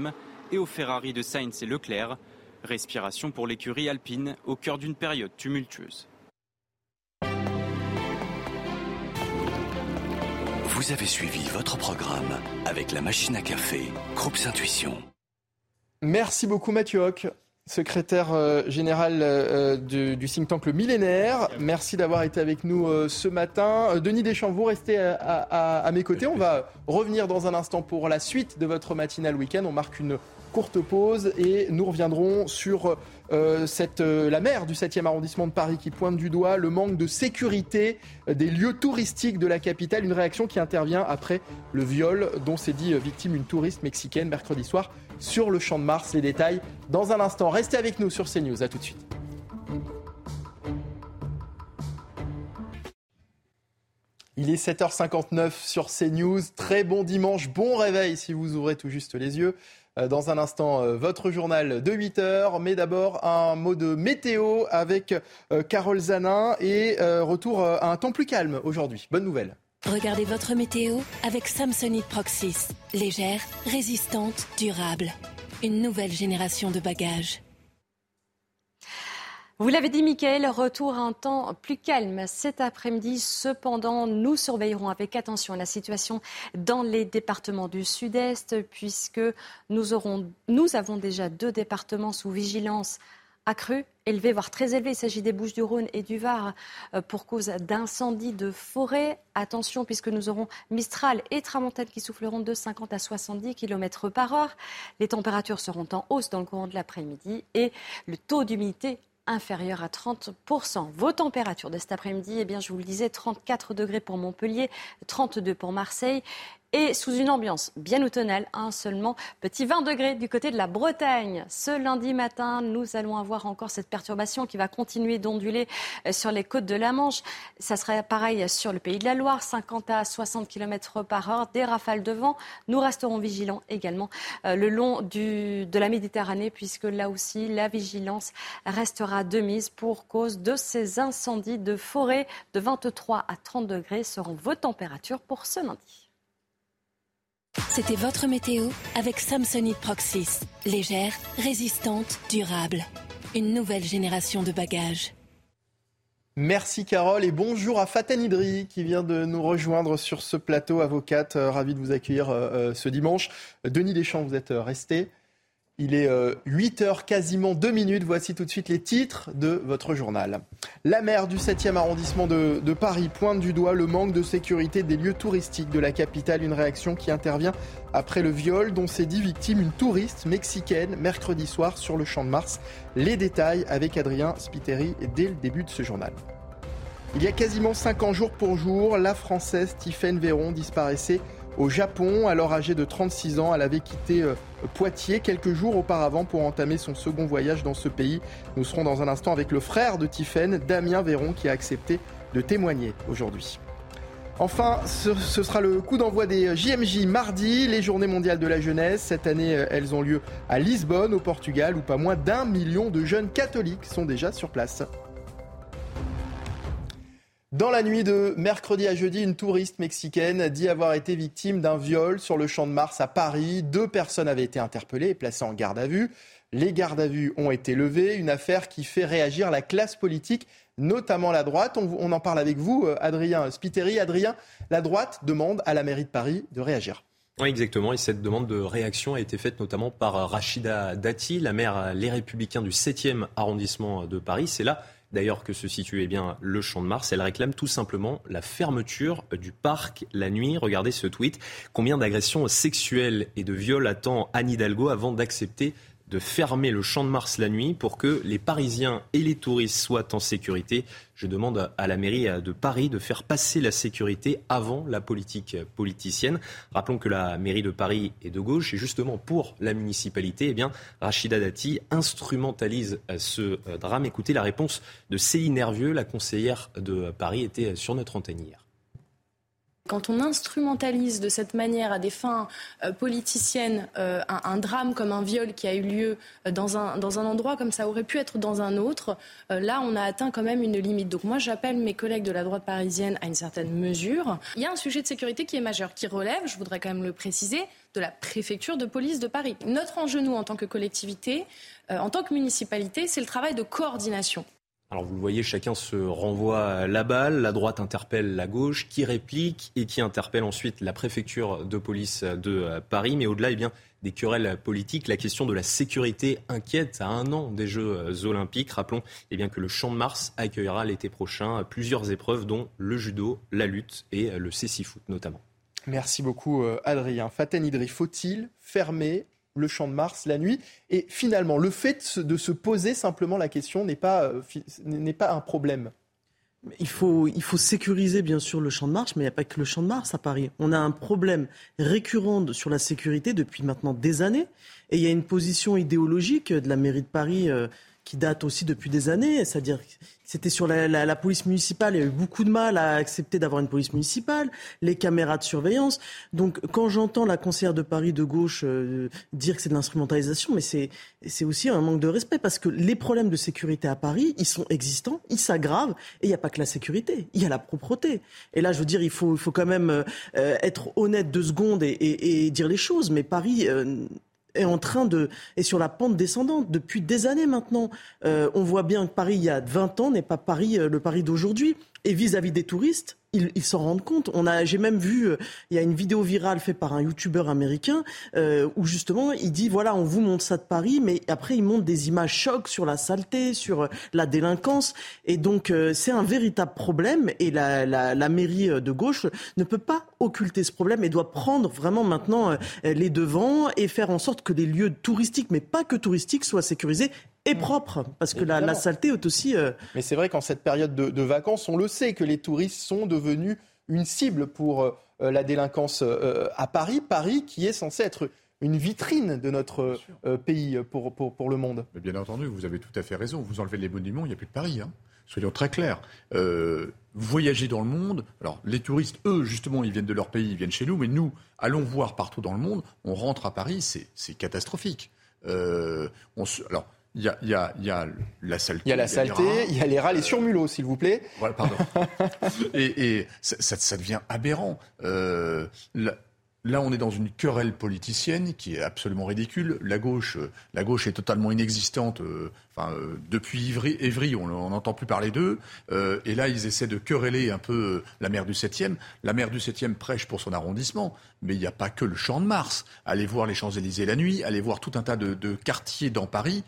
et au Ferrari de Sainz et Leclerc. Respiration pour l'écurie alpine au cœur d'une période tumultueuse. Vous avez suivi votre programme avec la machine à café, Groupe Intuition. Merci beaucoup Mathieu Hoc, secrétaire euh, général euh, de- du think tank Le Millénaire. Merci d'avoir été avec nous euh, ce matin. Denis Deschamps, vous restez à, à- à mes côtés. On va revenir dans un instant pour la suite de votre matinale week-end. On marque une courte pause et nous reviendrons sur euh, euh, la maire du 7e arrondissement de Paris qui pointe du doigt le manque de sécurité euh, des lieux touristiques de la capitale. Une réaction qui intervient après le viol dont s'est dit victime une touriste mexicaine mercredi soir sur le champ de Mars. Les détails dans un instant. Restez avec nous sur CNews. À tout de suite. Il est 7h59 sur CNews. Très bon dimanche, bon réveil si vous ouvrez tout juste les yeux. Euh, Dans un instant, euh, votre journal de 8 heures. Mais d'abord, un mot de météo avec euh, Carole Zanin et retour à un temps plus calme aujourd'hui. Bonne nouvelle. Regardez votre météo avec Samsonite Proxys. Légère, résistante, durable. Une nouvelle génération de bagages. Vous l'avez dit, Mickaël, retour à un temps plus calme cet après-midi. Cependant, nous surveillerons avec attention la situation dans les départements du sud-est, puisque nous, avons déjà deux départements sous vigilance accrue, élevée, voire très élevée. Il s'agit des Bouches-du-Rhône et du Var euh, pour cause d'incendies de forêt. Attention, puisque nous aurons Mistral et Tramontane qui souffleront de 50 à 70 km par heure. Les températures seront en hausse dans le courant de l'après-midi et le taux d'humidité inférieur à 30%. Vos températures de cet après-midi, eh bien, je vous le disais, 34 degrés pour Montpellier, 32 pour Marseille. Et sous une ambiance bien automnale, un seulement petit 20 degrés du côté de la Bretagne. Ce lundi matin, nous allons avoir encore cette perturbation qui va continuer d'onduler euh, sur les côtes de la Manche. Ça sera pareil sur le pays de la Loire, 50 à 60 km par heure, des rafales de vent. Nous resterons vigilants également euh, le long de la Méditerranée, puisque là aussi, la vigilance restera de mise pour cause de ces incendies de forêt. De 23 à 30 degrés seront vos températures pour ce lundi. C'était votre météo avec Samsonite Proxys. Légère, résistante, durable. Une nouvelle génération de bagages. Merci Carole et bonjour à Faten Idri qui vient de nous rejoindre sur ce plateau, avocate, euh, ravi de vous accueillir euh, euh, ce dimanche. Denis Deschamps, vous êtes resté. Il est 8 euh, h quasiment 2 minutes. Voici tout de suite les titres de votre journal. La maire du 7e arrondissement de, Paris pointe du doigt le manque de sécurité des lieux touristiques de la capitale. Une réaction qui intervient après le viol dont s'est dit victime une touriste mexicaine mercredi soir sur le champ de Mars. Les détails avec Adrien Spiteri dès le début de ce journal. Il y a quasiment 5 ans jour pour jour, la Française Tiffaine Véron disparaissait au Japon. Alors âgée de 36 ans, elle avait quitté euh, Poitiers quelques jours auparavant pour entamer son second voyage dans ce pays. Nous serons dans un instant avec le frère de Tiffaine, Damien Véron, qui a accepté de témoigner aujourd'hui. Enfin, ce, sera le coup d'envoi des JMJ mardi, les Journées mondiales de la jeunesse. Cette année, euh, elles ont lieu à Lisbonne, au Portugal, où pas moins d'un million de jeunes catholiques sont déjà sur place. Dans la nuit de mercredi à jeudi, une touriste mexicaine dit avoir été victime d'un viol sur le champ de Mars à Paris. Deux personnes avaient été interpellées et placées en garde à vue. Les gardes à vue ont été levées, une affaire qui fait réagir la classe politique, notamment la droite. On, en parle avec vous, euh, Adrien Spiteri. Adrien, la droite demande à la mairie de Paris de réagir. Oui, exactement. Et cette demande de réaction a été faite notamment par Rachida Dati, la maire Les Républicains du 7e arrondissement de Paris. C'est là d'ailleurs que se situait bien le Champ de Mars. Elle réclame tout simplement la fermeture du parc la nuit. Regardez ce tweet. Combien d'agressions sexuelles et de viols attend Anne Hidalgo avant d'accepter de fermer le champ de Mars la nuit pour que les Parisiens et les touristes soient en sécurité. Je demande à la mairie de Paris de faire passer la sécurité avant la politique politicienne. Rappelons que la mairie de Paris est de gauche et justement pour la municipalité, eh bien, Rachida Dati instrumentalise ce drame. Écoutez la réponse de Céline Nervieux, la conseillère de Paris, était sur notre antenne hier. Quand on instrumentalise de cette manière à des fins euh, politiciennes euh, un, drame comme un viol qui a eu lieu euh, dans un, dans un endroit comme ça aurait pu être dans un autre, là on a atteint quand même une limite. Donc moi j'appelle mes collègues de la droite parisienne à une certaine mesure. Il y a un sujet de sécurité qui est majeur, qui relève, je voudrais quand même le préciser, de la préfecture de police de Paris. Notre enjeu, en tant que collectivité, en tant que municipalité, c'est le travail de coordination. Alors vous le voyez, chacun se renvoie la balle, la droite interpelle la gauche, qui réplique et qui interpelle ensuite la préfecture de police de Paris. Mais au-delà, eh bien, des querelles politiques, la question de la sécurité inquiète à un an des Jeux olympiques. Rappelons eh que le Champ de Mars accueillera l'été prochain plusieurs épreuves dont le judo, la lutte et le cécifoot notamment. Merci beaucoup Adrien. Faten Idri, faut-il fermer le champ de Mars la nuit. Et finalement, le fait de se poser simplement la question n'est pas, euh, pas un problème. Il faut, il faut sécuriser bien sûr le champ de Mars, mais il n'y a pas que le champ de Mars à Paris. On a un problème récurrent sur la sécurité depuis maintenant des années. Et il y a une position idéologique de la mairie de Paris euh, qui date aussi depuis des années, c'est-à-dire c'était sur la, police municipale. Il y a eu beaucoup de mal à accepter d'avoir une police municipale, les caméras de surveillance. Donc, quand j'entends la conseillère de Paris de gauche euh, dire que c'est de l'instrumentalisation, mais c'est aussi un manque de respect parce que les problèmes de sécurité à Paris, ils sont existants, ils s'aggravent, et il n'y a pas que la sécurité, il y a la propreté. Et là, je veux dire, il faut il faut quand même euh, être honnête deux secondes et, et, dire les choses. Mais Paris euh, est en train de est sur la pente descendante depuis des années maintenant. Euh, on voit bien que Paris il y a 20 ans n'est pas Paris euh, le Paris d'aujourd'hui. Et vis-à-vis des touristes, ils s'en rendent compte. On a, j'ai même vu, euh, il y a une vidéo virale faite par un youtubeur américain euh, où justement il dit voilà, on vous montre ça de Paris, mais après il montre des images chocs sur la saleté, sur euh, la délinquance, et donc c'est un véritable problème. Et la, la, mairie de gauche ne peut pas occulter ce problème et doit prendre vraiment maintenant les devants et faire en sorte que les lieux touristiques, mais pas que touristiques, soient sécurisés et propre, parce que la, saleté est aussi... Euh, Mais c'est vrai qu'en cette période de, vacances, on le sait que les touristes sont devenus une cible pour euh, la délinquance euh, à Paris. Paris qui est censé être une vitrine de notre pays pour, pour, pour, le monde. Mais bien entendu, vous avez tout à fait raison. Vous enlevez les monuments, il n'y a plus de Paris. Hein. Soyons très clairs. Euh, voyager dans le monde. Alors, les touristes, eux, justement, ils viennent de leur pays, ils viennent chez nous, mais nous, allons voir partout dans le monde. On rentre à Paris, c'est catastrophique. Euh, on alors, il y a, y, a, y a, la saleté. Il y a la saleté, il y a les rats, les surmulots, s'il vous plaît. Voilà, pardon. [LAUGHS] et, et ça, ça, devient aberrant. Euh, Là, on est dans une querelle politicienne qui est absolument ridicule. La gauche, euh, la gauche est totalement inexistante. Euh, enfin, euh, depuis Évry, on n'entend plus parler d'eux. et là, ils essaient de quereller un peu la maire du 7e. La maire du 7e prêche pour son arrondissement, mais il n'y a pas que le Champ de Mars. Allez voir les Champs-Élysées la nuit, allez voir tout un tas de, quartiers dans Paris.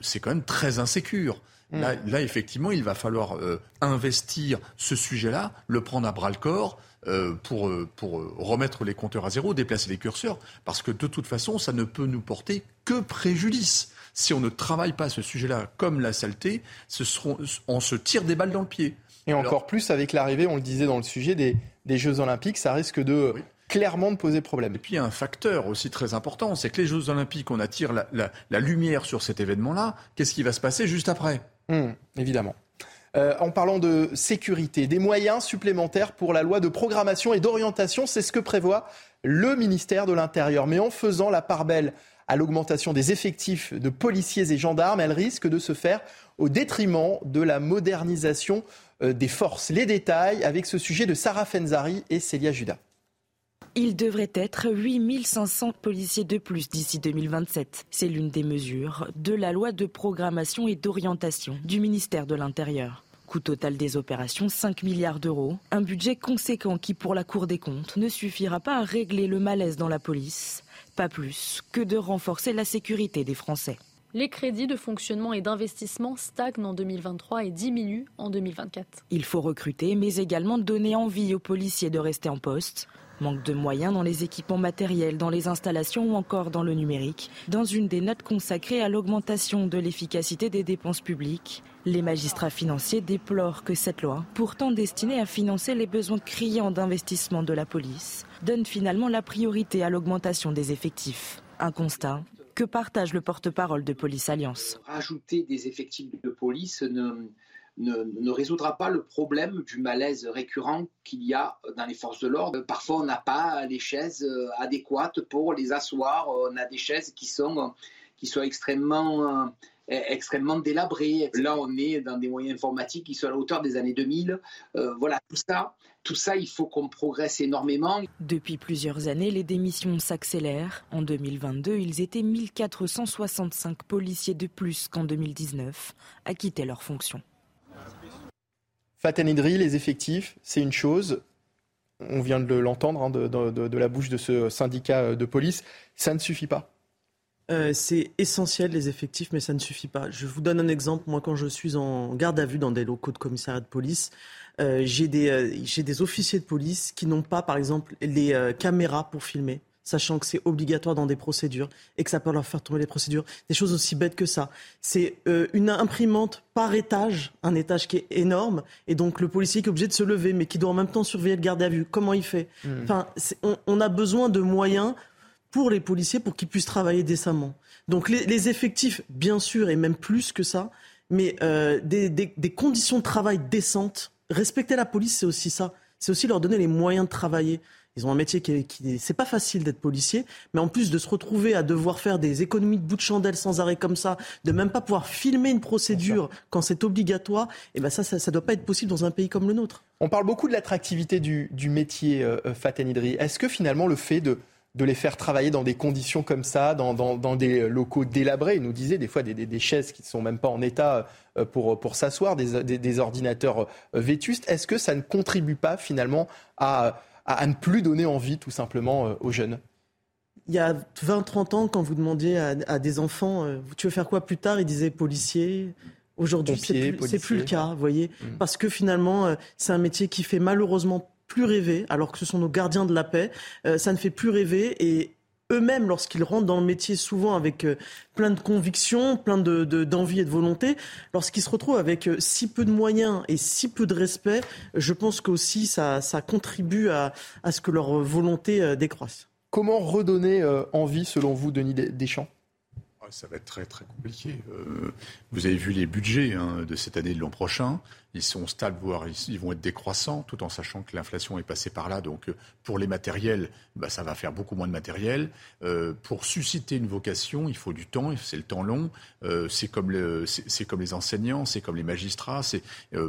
c'est quand même très insécure. Mmh. Là, effectivement, il va falloir investir ce sujet-là, le prendre à bras le corps. Euh, pour, euh, pour euh, remettre les compteurs à zéro, déplacer les curseurs, parce que de toute façon, ça ne peut nous porter que préjudice. Si on ne travaille pas ce sujet-là comme la saleté, ce seront, on se tire des balles dans le pied. Et encore plus avec l'arrivée, on le disait dans le sujet, des, des Jeux Olympiques, ça risque de clairement de poser problème. Et puis il y a un facteur aussi très important, c'est que les Jeux Olympiques, on attire la, la, lumière sur cet événement-là. Qu'est-ce qui va se passer juste après? Hum, Évidemment. Euh, en parlant de sécurité, des moyens supplémentaires pour la loi de programmation et d'orientation, c'est ce que prévoit le ministère de l'Intérieur. Mais en faisant la part belle à l'augmentation des effectifs de policiers et gendarmes, elle risque de se faire au détriment de la modernisation euh, des forces. Les détails avec ce sujet de Sarah Fenzari et Célia Judas. Il devrait être 8500 policiers de plus d'ici 2027. C'est l'une des mesures de la loi de programmation et d'orientation du ministère de l'Intérieur. Coût total des opérations 5 milliards d'euros. Un budget conséquent qui, pour la Cour des comptes, ne suffira pas à régler le malaise dans la police. Pas plus que de renforcer la sécurité des Français. Les crédits de fonctionnement et d'investissement stagnent en 2023 et diminuent en 2024. Il faut recruter, mais également donner envie aux policiers de rester en poste. Manque de moyens dans les équipements matériels, dans les installations ou encore dans le numérique. Dans une des notes consacrées à l'augmentation de l'efficacité des dépenses publiques, les magistrats financiers déplorent que cette loi, pourtant destinée à financer les besoins criants d'investissement de la police, donne finalement la priorité à l'augmentation des effectifs. Un constat que partage le porte-parole de Police Alliance? Rajouter des effectifs de police ne, ne, résoudra pas le problème du malaise récurrent qu'il y a dans les forces de l'ordre. Parfois, on n'a pas les chaises euh, adéquates pour les asseoir. On a des chaises qui sont, qui sont extrêmement, euh, extrêmement délabrées. Là, on est dans des moyens informatiques qui sont à la hauteur des années 2000. Euh, voilà, tout ça, tout ça, il faut qu'on progresse énormément. Depuis plusieurs années, les démissions s'accélèrent. En 2022, ils étaient 1465 policiers de plus qu'en 2019 à quitter leurs fonctions. Faten les effectifs, c'est une chose. On vient de l'entendre hein, de, la bouche de ce syndicat de police. Ça ne suffit pas. Euh, c'est essentiel les effectifs, mais ça ne suffit pas. Je vous donne un exemple. Moi, quand je suis en garde à vue dans des locaux de commissariat de police, euh, j'ai des, euh, des, officiers de police qui n'ont pas, par exemple, les caméras pour filmer sachant que c'est obligatoire dans des procédures et que ça peut leur faire tomber les procédures. Des choses aussi bêtes que ça. C'est euh, une imprimante par étage, un étage qui est énorme, et donc le policier qui est obligé de se lever, mais qui doit en même temps surveiller le garde à vue. Comment il fait? Hmm. Enfin, on, a besoin de moyens pour les policiers pour qu'ils puissent travailler décemment. Donc les, effectifs, bien sûr, et même plus que ça, mais euh, des, des conditions de travail décentes. Respecter la police, c'est aussi ça. C'est aussi leur donner les moyens de travailler. Ils ont un métier qui, qui c'est pas facile d'être policier, mais en plus de se retrouver à devoir faire des économies de bout de chandelle sans arrêt comme ça, de même pas pouvoir filmer une procédure quand c'est obligatoire, et eh ben ça, ça, ça, doit pas être possible dans un pays comme le nôtre. On parle beaucoup de l'attractivité du, du, métier, euh, euh Faten Idri. Est-ce que finalement le fait de de les faire travailler dans des conditions comme ça, dans, dans, dans des locaux délabrés. Il nous disait des fois des, des, des chaises qui ne sont même pas en état euh, pour, pour s'asseoir, des, des, ordinateurs euh, vétustes. Est-ce que ça ne contribue pas finalement à, à, ne plus donner envie tout simplement euh, aux jeunes? Il y a 20-30 ans, quand vous demandiez à, des enfants, euh, tu veux faire quoi plus tard? Ils disaient policier. Aujourd'hui, c'est plus, plus, le cas, vous voyez, mmh. parce que finalement, euh, c'est un métier qui fait malheureusement plus rêver, alors que ce sont nos gardiens de la paix. ça ne fait plus rêver et eux-mêmes, lorsqu'ils rentrent dans le métier, souvent avec euh, plein de convictions, plein d'envie de, d'envie et de volonté, lorsqu'ils se retrouvent avec euh, si peu de moyens et si peu de respect, je pense qu'aussi ça, ça contribue à, à, ce que leur volonté euh, décroisse. Comment redonner envie, selon vous, Denis Deschamps? Ça va être très très compliqué. Euh, vous avez vu les budgets hein, de cette année et de l'an prochain. Ils sont stables, voire ils, vont être décroissants, tout en sachant que l'inflation est passée par là. Donc euh, pour les matériels, bah, ça va faire beaucoup moins de matériel. Euh, pour susciter une vocation, il faut du temps, c'est le temps long. c'est comme, c'est, comme les enseignants, c'est comme les magistrats. C'est,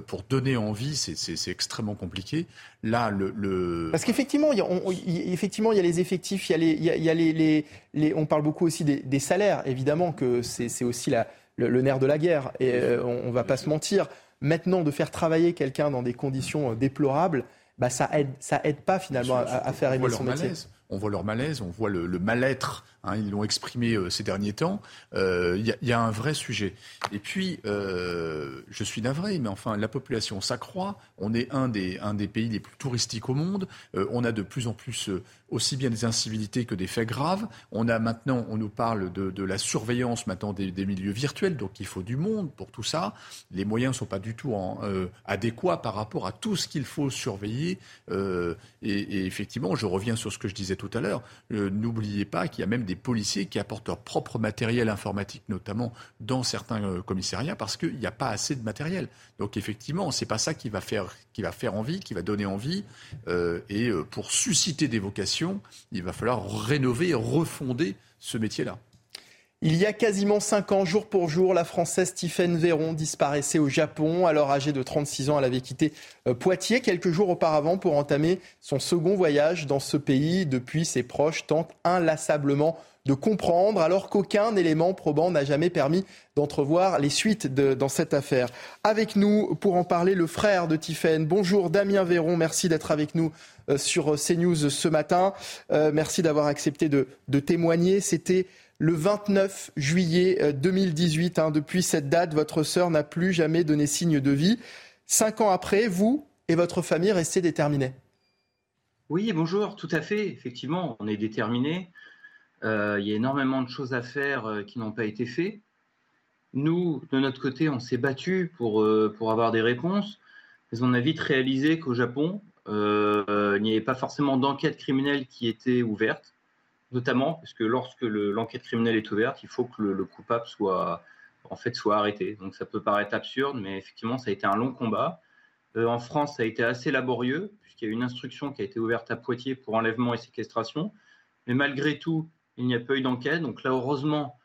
pour donner envie, c'est, extrêmement compliqué. Là, le, Parce qu'effectivement, il y, a, effectivement, il y a les effectifs, il y a les, il y a, les, les, on parle beaucoup aussi des, des salaires, évidemment que c'est aussi le, nerf de la guerre. Et euh, on ne va pas se mentir. Maintenant, de faire travailler quelqu'un dans des conditions euh, déplorables, bah, ça aide, ça aide pas finalement à, faire aimer son métier. On voit leur malaise, on voit le, mal-être. Hein, ils l'ont exprimé euh, ces derniers temps. Il y, a un vrai sujet. Et puis, je suis navré, mais enfin, la population s'accroît. On est un des, un des pays les plus touristiques au monde. on a de plus en plus aussi bien des incivilités que des faits graves. On a maintenant, on nous parle de, la surveillance maintenant des, milieux virtuels, donc il faut du monde pour tout ça. Les moyens ne sont pas du tout euh, adéquats par rapport à tout ce qu'il faut surveiller. Euh, et, effectivement, je reviens sur ce que je disais tout à l'heure. Euh, n'oubliez pas qu'il y a même des policiers qui apportent leur propre matériel informatique, notamment dans certains commissariats, parce qu'il n'y a pas assez de matériel. Donc effectivement, c'est pas ça qui va faire, qui va faire envie, qui va donner envie. et pour susciter des vocations il va falloir rénover refonder ce métier-là. Il y a quasiment 5 ans, jour pour jour, la Française Tiffaine Véron disparaissait au Japon. Alors âgée de 36 ans, elle avait quitté euh, Poitiers quelques jours auparavant pour entamer son second voyage dans ce pays. Depuis, ses proches tentent inlassablement de comprendre, alors qu'aucun élément probant n'a jamais permis d'entrevoir les suites dans cette affaire. Avec nous, pour en parler, le frère de Tiffaine. Bonjour Damien Véron, merci d'être avec nous euh, sur CNews ce matin. Euh, merci d'avoir accepté de, témoigner. C'était le 29 juillet 2018. Euh, hein. Depuis cette date, votre sœur n'a plus jamais donné signe de vie. Cinq ans après, vous et votre famille restez déterminés. Oui, bonjour, tout à fait. Effectivement, on est déterminés. Euh, il y a énormément de choses à faire euh, qui n'ont pas été faites. Nous, de notre côté, on s'est battu pour, pour avoir des réponses, mais on a vite réalisé qu'au Japon, il n'y avait pas forcément d'enquête criminelle qui était ouverte, notamment parce que lorsque l'enquête criminelle est ouverte, il faut que le, le, coupable soit, en fait, arrêté. Donc ça peut paraître absurde, mais effectivement, ça a été un long combat. en France, ça a été assez laborieux, puisqu'il y a eu une instruction qui a été ouverte à Poitiers pour enlèvement et séquestration. Mais malgré tout, il n'y a pas eu d'enquête. Donc là, heureusement,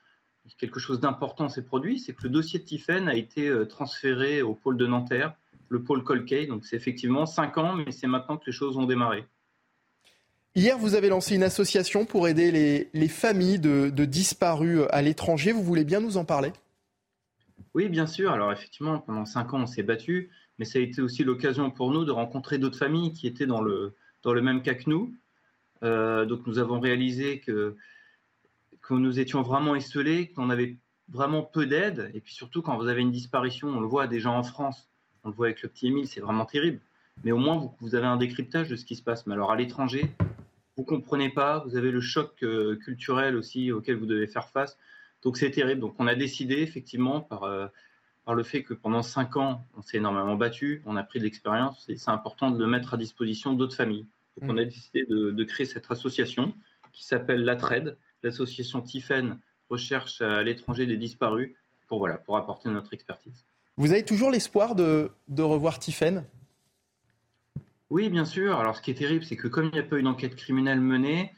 quelque chose d'important s'est produit, c'est que le dossier de Tiffen a été euh, transféré au pôle de Nanterre, le pôle Colquet. Donc c'est effectivement cinq ans, mais c'est maintenant que les choses ont démarré. Hier, vous avez lancé une association pour aider les, familles de, disparus à l'étranger. Vous voulez bien nous en parler? Oui, bien sûr. Alors effectivement, pendant cinq ans, on s'est battu, mais ça a été aussi l'occasion pour nous de rencontrer d'autres familles qui étaient dans le, même cas que nous. Euh, donc nous avons réalisé que que nous étions vraiment esselés, qu'on avait vraiment peu d'aide. Et puis surtout, quand vous avez une disparition, on le voit déjà en France, on le voit avec le petit Émile, c'est vraiment terrible. Mais au moins, vous, avez un décryptage de ce qui se passe. Mais alors à l'étranger, vous comprenez pas, vous avez le choc euh, culturel aussi auquel vous devez faire face. Donc c'est terrible. Donc on a décidé effectivement par, euh, par le fait que pendant cinq ans, on s'est énormément battu, on a pris de l'expérience, et c'est important de le mettre à disposition d'autres familles. Donc on a décidé de, de créer cette association qui s'appelle La Trade, l'association Tiffen recherche à l'étranger des disparus pour, voilà, pour apporter notre expertise. Vous avez toujours l'espoir de, de revoir Tiffen Oui, bien sûr. Alors ce qui est terrible, c'est que comme il n'y a pas eu d'enquête criminelle menée,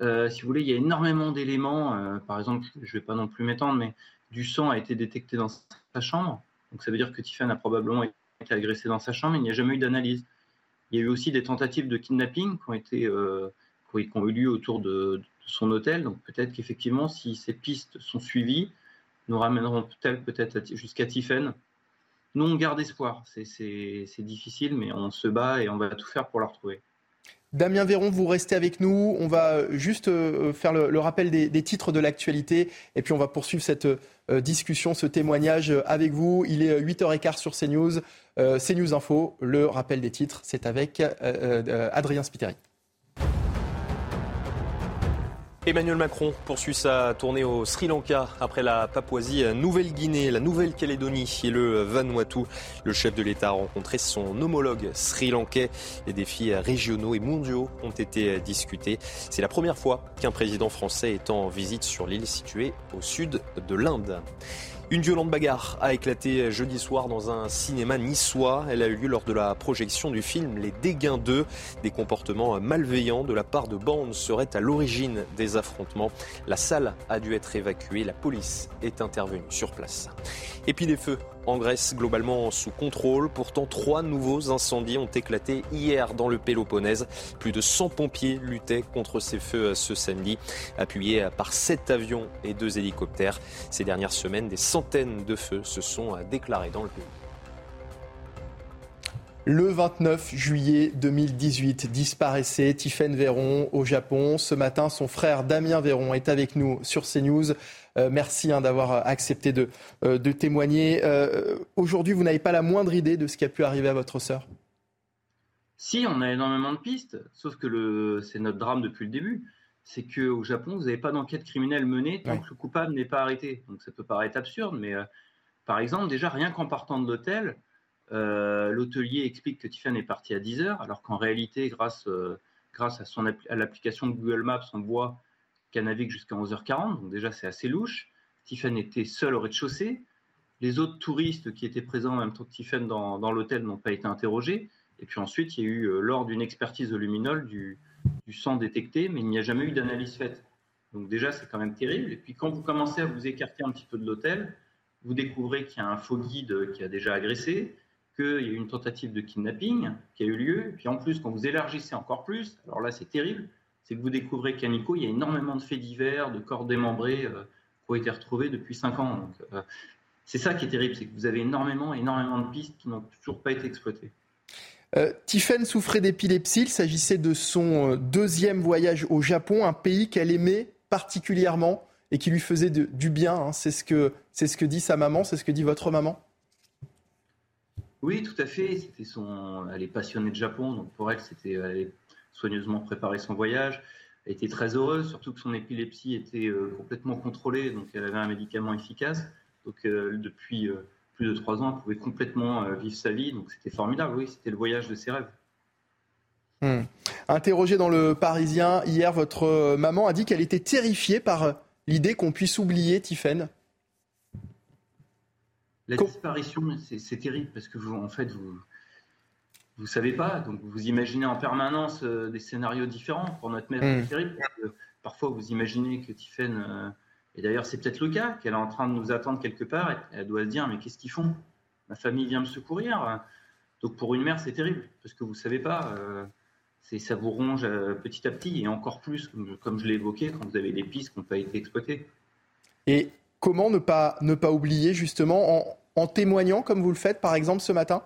euh, si vous voulez, il y a énormément d'éléments. Euh, par exemple, je ne vais pas non plus m'étendre, mais du sang a été détecté dans sa chambre. Donc ça veut dire que Tiffen a probablement été agressé dans sa chambre. Il n'y a jamais eu d'analyse. Il y a eu aussi des tentatives de kidnapping qui ont, été, euh, eu lieu autour de, son hôtel. Donc peut-être qu'effectivement, si ces pistes sont suivies, nous ramèneront-elles peut-être jusqu'à Tiffen. Nous, on garde espoir. C'est difficile, mais on se bat et on va tout faire pour la retrouver. Damien Véron, vous restez avec nous. On va juste euh, faire le, rappel des, titres de l'actualité et puis on va poursuivre cette euh, discussion, ce témoignage avec vous. Il est 8h15 sur CNews. Euh, CNews Info, le rappel des titres, c'est avec Adrien Spiteri. Emmanuel Macron poursuit sa tournée au Sri Lanka après la Papouasie Nouvelle-Guinée, la Nouvelle-Calédonie et le Vanuatu. Le chef de l'État a rencontré son homologue sri-lankais. Les défis régionaux et mondiaux ont été discutés. C'est la première fois qu'un président français est en visite sur l'île située au sud de l'Inde. Une violente bagarre a éclaté jeudi soir dans un cinéma niçois. Elle a eu lieu lors de la projection du film Les Dégains 2. Des comportements malveillants de la part de bandes seraient à l'origine des affrontements. La salle a dû être évacuée. La police est intervenue sur place. Et puis des feux en Grèce globalement sous contrôle. Pourtant, trois nouveaux incendies ont éclaté hier dans le Péloponnèse. Plus de 100 pompiers luttaient contre ces feux ce samedi, appuyés par sept avions et deux hélicoptères. Ces dernières semaines, des centaines de feux se sont déclarés dans le pays. Le 29 juillet 2018 disparaissait Tiffaine Véron au Japon. Ce matin, son frère Damien Véron est avec nous sur CNews. Euh, merci hein, d'avoir euh, accepté de, euh, témoigner. Aujourd'hui, vous n'avez pas la moindre idée de ce qui a pu arriver à votre sœur? Si, on a énormément de pistes, sauf que c'est notre drame depuis le début. C'est qu'au Japon, vous n'avez pas d'enquête criminelle menée tant que le coupable n'est pas arrêté. Donc ça peut paraître absurde, mais par exemple, déjà, rien qu'en partant de l'hôtel, l'hôtelier explique que Tiffany est parti à 10 heures, alors qu'en réalité, grâce, grâce à, l'application Google Maps, on voit qu'elle navigue jusqu'à 11h40, donc déjà c'est assez louche. Tiffany était seule au rez-de-chaussée. Les autres touristes qui étaient présents en même temps que Tiffany dans, l'hôtel n'ont pas été interrogés. Et puis ensuite, il y a eu, euh, lors d'une expertise de luminol, du, sang détecté, mais il n'y a jamais eu d'analyse faite. Donc déjà, c'est quand même terrible. Et puis quand vous commencez à vous écarter un petit peu de l'hôtel, vous découvrez qu'il y a un faux guide qui a déjà agressé, qu'il y a eu une tentative de kidnapping qui a eu lieu. Et puis en plus, quand vous élargissez encore plus, alors là, c'est terrible, c'est que vous découvrez qu'à Nico, il y a énormément de faits divers, de corps démembrés euh, qui ont été retrouvés depuis 5 ans. Euh, c'est ça qui est terrible, c'est que vous avez énormément, énormément de pistes qui n'ont toujours pas été exploitées. Euh, souffrait d'épilepsie. Il s'agissait de son euh, deuxième voyage au Japon, un pays qu'elle aimait particulièrement et qui lui faisait du bien. Hein. C'est ce que c'est ce que dit sa maman, c'est ce que dit votre maman? Oui, tout à fait. C'était son. Elle est passionnée de Japon, donc pour elle, c'était soigneusement préparé son voyage. Était très heureuse, surtout que son épilepsie était euh, complètement contrôlée, donc elle avait un médicament efficace. Donc euh, depuis euh, plus de trois ans, elle pouvait complètement vivre sa vie, donc c'était formidable. Oui, c'était le voyage de ses rêves. Hmm. Interrogée dans le Parisien hier, votre maman a dit qu'elle était terrifiée par l'idée qu'on puisse oublier Tiffaine. La disparition, c'est terrible parce que vous, en fait, vous, vous savez pas. Donc vous imaginez en permanence euh, des scénarios différents. Pour notre mère, c'est mm. terrible. parfois, vous imaginez que Tiffen, euh, et d'ailleurs c'est peut-être le cas, qu'elle est en train de nous attendre quelque part, et elle doit se dire mais qu'est-ce qu'ils font? Ma famille vient me secourir. Donc pour une mère, c'est terrible parce que vous savez pas. Euh, c'est ça vous ronge petit à petit et encore plus, comme, je l'ai évoqué, quand vous avez des pistes qui n'ont pas été exploitées. Et comment ne pas, ne pas oublier justement en témoignant comme vous le faites par exemple ce matin?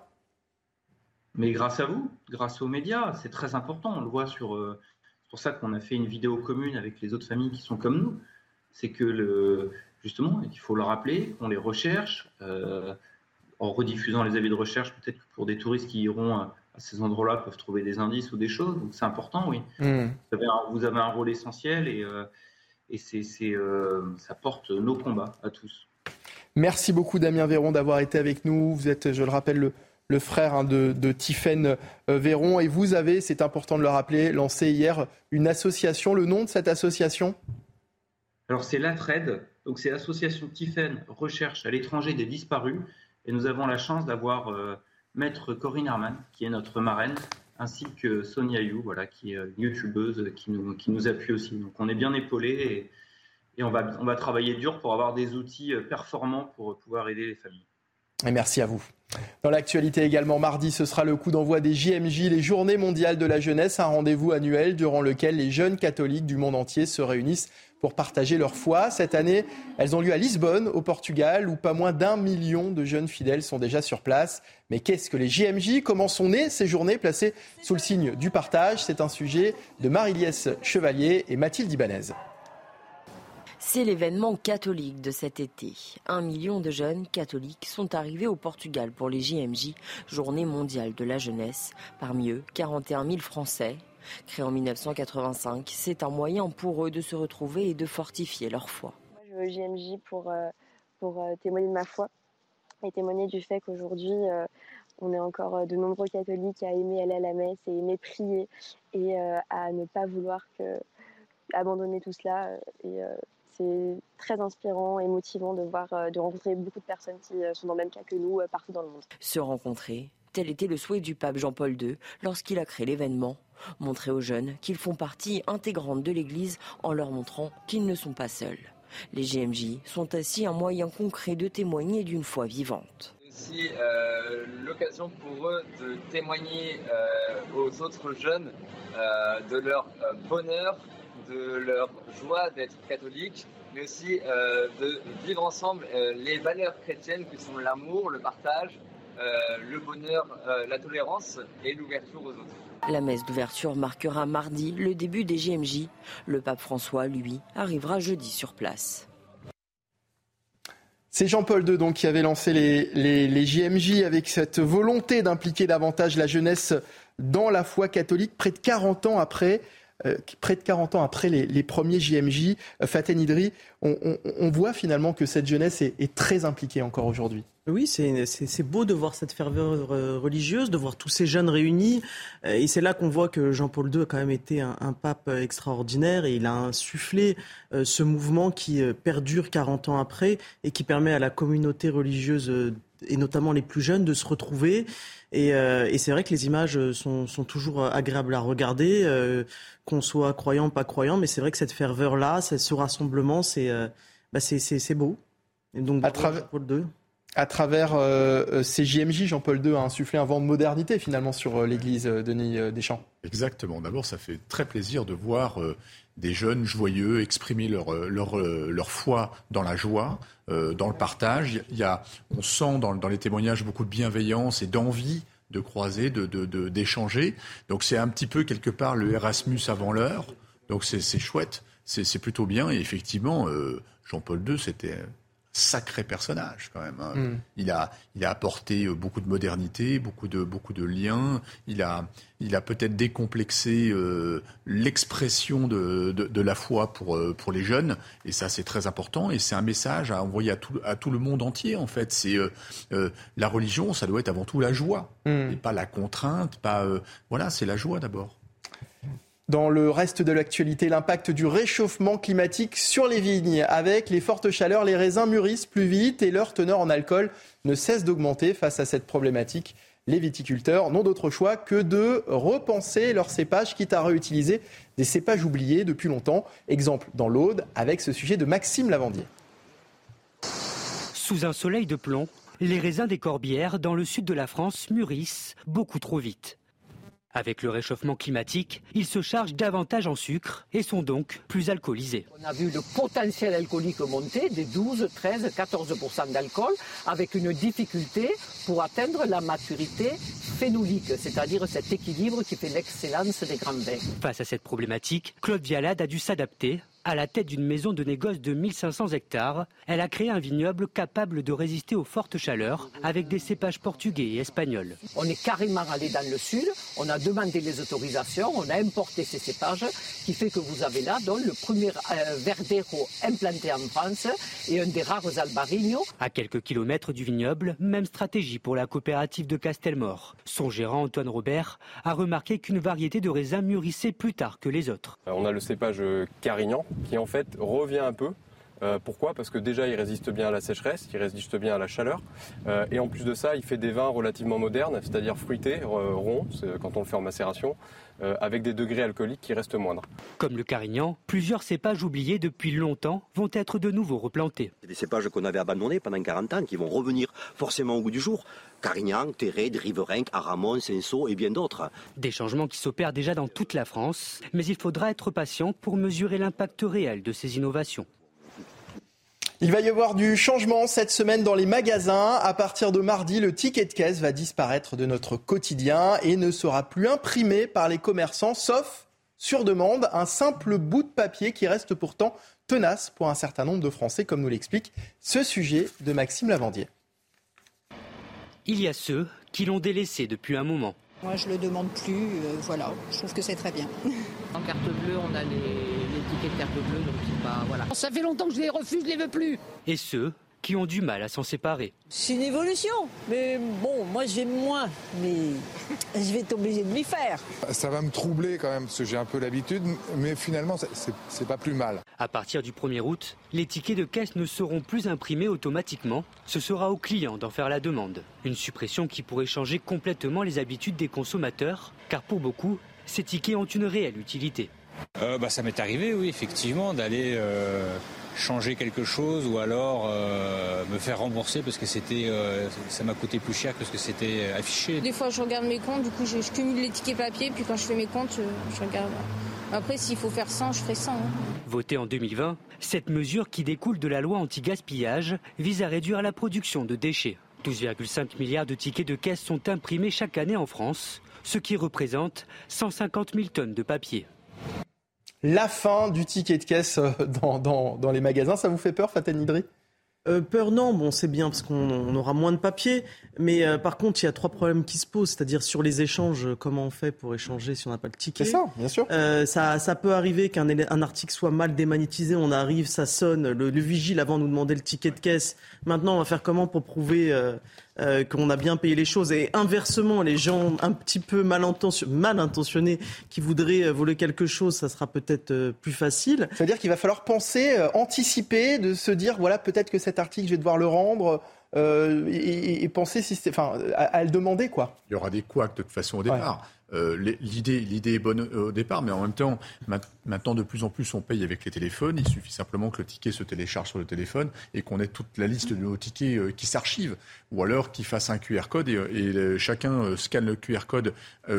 Mais grâce à vous, grâce aux médias, c'est très important. On le voit sur. Euh, c'est pour ça qu'on a fait une vidéo commune avec les autres familles qui sont comme nous. C'est que le, justement, il faut le rappeler, on les recherche euh, en rediffusant les avis de recherche. Peut-être que pour des touristes qui iront à, ces endroits-là peuvent trouver des indices ou des choses. Donc c'est important, oui. Hmm. Vous, avez un, rôle essentiel et, euh, et c'est, ça porte nos combats à tous. Merci beaucoup Damien Véron d'avoir été avec nous. Vous êtes, je le rappelle, le le frère hein, de, de Tiffaine euh, Véron. Et vous avez, c'est important de le rappeler, lancé hier une association. Le nom de cette association? Alors c'est l'ATRED, donc c'est l'association Tiffaine Recherche à l'étranger des disparus. Et nous avons la chance d'avoir euh, Maître Corinne Herman, qui est notre marraine, ainsi que Sonia You, voilà, qui est une youtubeuse qui nous, appuie aussi. Donc on est bien épaulés et, et on, va, on va travailler dur pour avoir des outils euh, performants pour pouvoir aider les familles. Merci à vous. Dans l'actualité également, mardi, ce sera le coup d'envoi des JMJ, les Journées mondiales de la jeunesse, un rendez-vous annuel durant lequel les jeunes catholiques du monde entier se réunissent pour partager leur foi. Cette année, elles ont lieu à Lisbonne, au Portugal, où pas moins d'un million de jeunes fidèles sont déjà sur place. Mais qu'est-ce que les JMJ Comment sont nées ces journées placées sous le signe du partage? C'est un sujet de Marie-Liesse Chevalier et Mathilde Ibanez. C'est l'événement catholique de cet été. Un million de jeunes catholiques sont arrivés au Portugal pour les JMJ, Journée mondiale de la jeunesse. Parmi eux, 41 000 Français. Créé en 1985, c'est un moyen pour eux de se retrouver et de fortifier leur foi. Moi, je veux JMJ pour, euh, pour euh, témoigner de ma foi et témoigner du fait qu'aujourd'hui, euh, on est encore de nombreux catholiques à aimer aller à la messe et aimer prier et à ne pas vouloir que, abandonner tout cela. C'est très inspirant et motivant de voir, de rencontrer beaucoup de personnes qui sont dans le même cas que nous partout dans le monde. Se rencontrer, tel était le souhait du pape Jean-Paul II lorsqu'il a créé l'événement montrer aux jeunes qu'ils font partie intégrante de l'Église en leur montrant qu'ils ne sont pas seuls. Les GMJ sont ainsi un moyen concret de témoigner d'une foi vivante. C'est aussi euh, l'occasion pour eux de témoigner euh, aux autres jeunes euh, de leur bonheur, de leur joie d'être catholiques, mais aussi de vivre ensemble les valeurs chrétiennes qui sont l'amour, le partage, le bonheur, la tolérance et l'ouverture aux autres. La messe d'ouverture marquera mardi le début des GMJ. Le pape François, lui, arrivera jeudi sur place. C'est Jean-Paul II donc, qui avait lancé les, les, JMJ avec cette volonté d'impliquer davantage la jeunesse dans la foi catholique près de 40 ans après. Euh, près de 40 ans après les, premiers JMJ, euh, Faten Idri, on, voit finalement que cette jeunesse est très impliquée encore aujourd'hui. Oui, c'est beau de voir cette ferveur euh, religieuse, de voir tous ces jeunes réunis. Euh, et c'est là qu'on voit que Jean-Paul II a quand même été un, pape extraordinaire et il a insufflé ce mouvement qui perdure 40 ans après et qui permet à la communauté religieuse et notamment les plus jeunes de se retrouver. Et, c'est vrai que les images sont, toujours agréables à regarder, qu'on soit croyant, pas croyant. Mais c'est vrai que cette ferveur-là, ce rassemblement, c'est bah beau. Et donc, à II à travers euh, euh, ces JMJ, Jean-Paul II a insufflé un vent de modernité finalement sur euh, l'église Denis Deschamps. Exactement. D'abord, ça fait très plaisir de voir des jeunes joyeux exprimer leur, leur, leur foi dans la joie, dans le partage. Il y a, on sent dans, dans les témoignages beaucoup de bienveillance et d'envie de croiser, de, d'échanger. Donc c'est un petit peu quelque part le Erasmus avant l'heure. Donc c'est, chouette, c'est, plutôt bien. Et effectivement, Jean-Paul II, c'était sacré personnage quand même. Hein. Mm. Il, a, il a apporté euh, beaucoup de modernité, beaucoup de, beaucoup de liens. Il a, il a peut-être décomplexé euh, l'expression de, de, la foi pour, euh, pour les jeunes. Et ça, c'est très important. Et c'est un message à envoyer à tout, à tout le monde entier, en fait. C'est la religion, ça doit être avant tout la joie. Mm. Et pas la contrainte, pas... voilà, c'est la joie d'abord. Dans le reste de l'actualité, l'impact du réchauffement climatique sur les vignes. Avec les fortes chaleurs, les raisins mûrissent plus vite et leur teneur en alcool ne cesse d'augmenter. Face à cette problématique, les viticulteurs n'ont d'autre choix que de repenser leurs cépages, quitte à réutiliser des cépages oubliés depuis longtemps. Exemple dans l'Aude avec ce sujet de Maxime Lavandier. Sous un soleil de plomb, les raisins des Corbières dans le sud de la France mûrissent beaucoup trop vite. Avec le réchauffement climatique, ils se chargent davantage en sucre et sont donc plus alcoolisés. On a vu le potentiel alcoolique monter des 12, 13, 14% d'alcool avec une difficulté pour atteindre la maturité phénolique, c'est-à-dire cet équilibre qui fait l'excellence des grands vins. Face à cette problématique, Claude Vialade a dû s'adapter à la tête d'une maison de négoce de 1500 hectares, elle a créé un vignoble capable de résister aux fortes chaleurs avec des cépages portugais et espagnols. On est carrément allé dans le sud, on a demandé les autorisations, on a importé ces cépages, qui fait que vous avez là donc, le premier euh, verdero implanté en France et un des rares albarigno. À quelques kilomètres du vignoble, même stratégie pour la coopérative de Castelmore. Son gérant Antoine Robert a remarqué qu'une variété de raisins mûrissait plus tard que les autres. On a le cépage Carignan qui en fait revient un peu. Euh, pourquoi? Parce que déjà il résiste bien à la sécheresse, il résiste bien à la chaleur, euh, et en plus de ça, il fait des vins relativement modernes, c'est-à-dire fruités, euh, ronds, quand on le fait en macération, avec des degrés alcooliques qui restent moindres. Comme le Carignan, plusieurs cépages oubliés depuis longtemps vont être de nouveau replantés. Des cépages qu'on avait abandonnés pendant 40 ans, qui vont revenir forcément au goût du jour. Carignan, Terré, Riverain, Aramon, Cinsault et bien d'autres. Des changements qui s'opèrent déjà dans toute la France, mais il faudra être patient pour mesurer l'impact réel de ces innovations. Il va y avoir du changement cette semaine dans les magasins. À partir de mardi, le ticket de caisse va disparaître de notre quotidien et ne sera plus imprimé par les commerçants, sauf sur demande, un simple bout de papier qui reste pourtant tenace pour un certain nombre de Français, comme nous l'explique ce sujet de Maxime Lavandier. Il y a ceux qui l'ont délaissé depuis un moment. Moi, je le demande plus. Euh, voilà, je trouve que c'est très bien. En carte bleue, on a les, les tickets de carte bleue, donc voilà. Ça fait longtemps que je les refuse, je les veux plus. Et ceux qui ont du mal à s'en séparer. C'est une évolution, mais bon, moi j'aime moins, mais je vais être obligé de m'y faire. Ça va me troubler quand même, parce que j'ai un peu l'habitude, mais finalement c'est pas plus mal. À partir du 1er août, les tickets de caisse ne seront plus imprimés automatiquement, ce sera au client d'en faire la demande. Une suppression qui pourrait changer complètement les habitudes des consommateurs, car pour beaucoup, ces tickets ont une réelle utilité. Euh, bah, ça m'est arrivé, oui, effectivement, d'aller... Euh, changer quelque chose ou alors euh, me faire rembourser parce que c'était euh, ça m'a coûté plus cher que ce que c'était affiché. Des fois je regarde mes comptes, du coup je, cumule les tickets papier, puis quand je fais mes comptes, je, regarde. Après s'il faut faire 100, je ferai 100. Hein. Votée en 2020, cette mesure qui découle de la loi anti-gaspillage vise à réduire la production de déchets. 12,5 milliards de tickets de caisse sont imprimés chaque année en France, ce qui représente 150 000 tonnes de papier la fin du ticket de caisse euh, dans, les magasins. Ça vous fait peur, Faten Nidri? Euh, peur non, bon c'est bien parce qu'on aura moins de papier, mais euh, par contre il y a trois problèmes qui se posent, c'est-à-dire sur les échanges, comment on fait pour échanger si on n'a pas le ticket? C'est ça, bien sûr. ça, ça peut arriver qu'un un article soit mal démagnétisé, on arrive, ça sonne, le, le vigile avant nous demander le ticket de caisse. Maintenant on va faire comment pour prouver euh, qu'on a bien payé les choses. Et inversement, les gens un petit peu mal, intentionnés qui voudraient euh, voler quelque chose, ça sera peut-être euh, plus facile. C'est-à-dire qu'il va falloir penser, anticiper, de se dire, voilà, peut-être que cet article, je vais devoir le rendre. et, penser enfin, à, le demander quoi. Il y aura des couacs de toute façon au départ. Euh, l'idée, est bonne au départ, mais en même temps, maintenant de plus en plus on paye avec les téléphones. Il suffit simplement que le ticket se télécharge sur le téléphone et qu'on ait toute la liste de nos tickets euh, qui s'archive, ou alors qu'il fasse un QR code et, chacun euh, scanne le QR code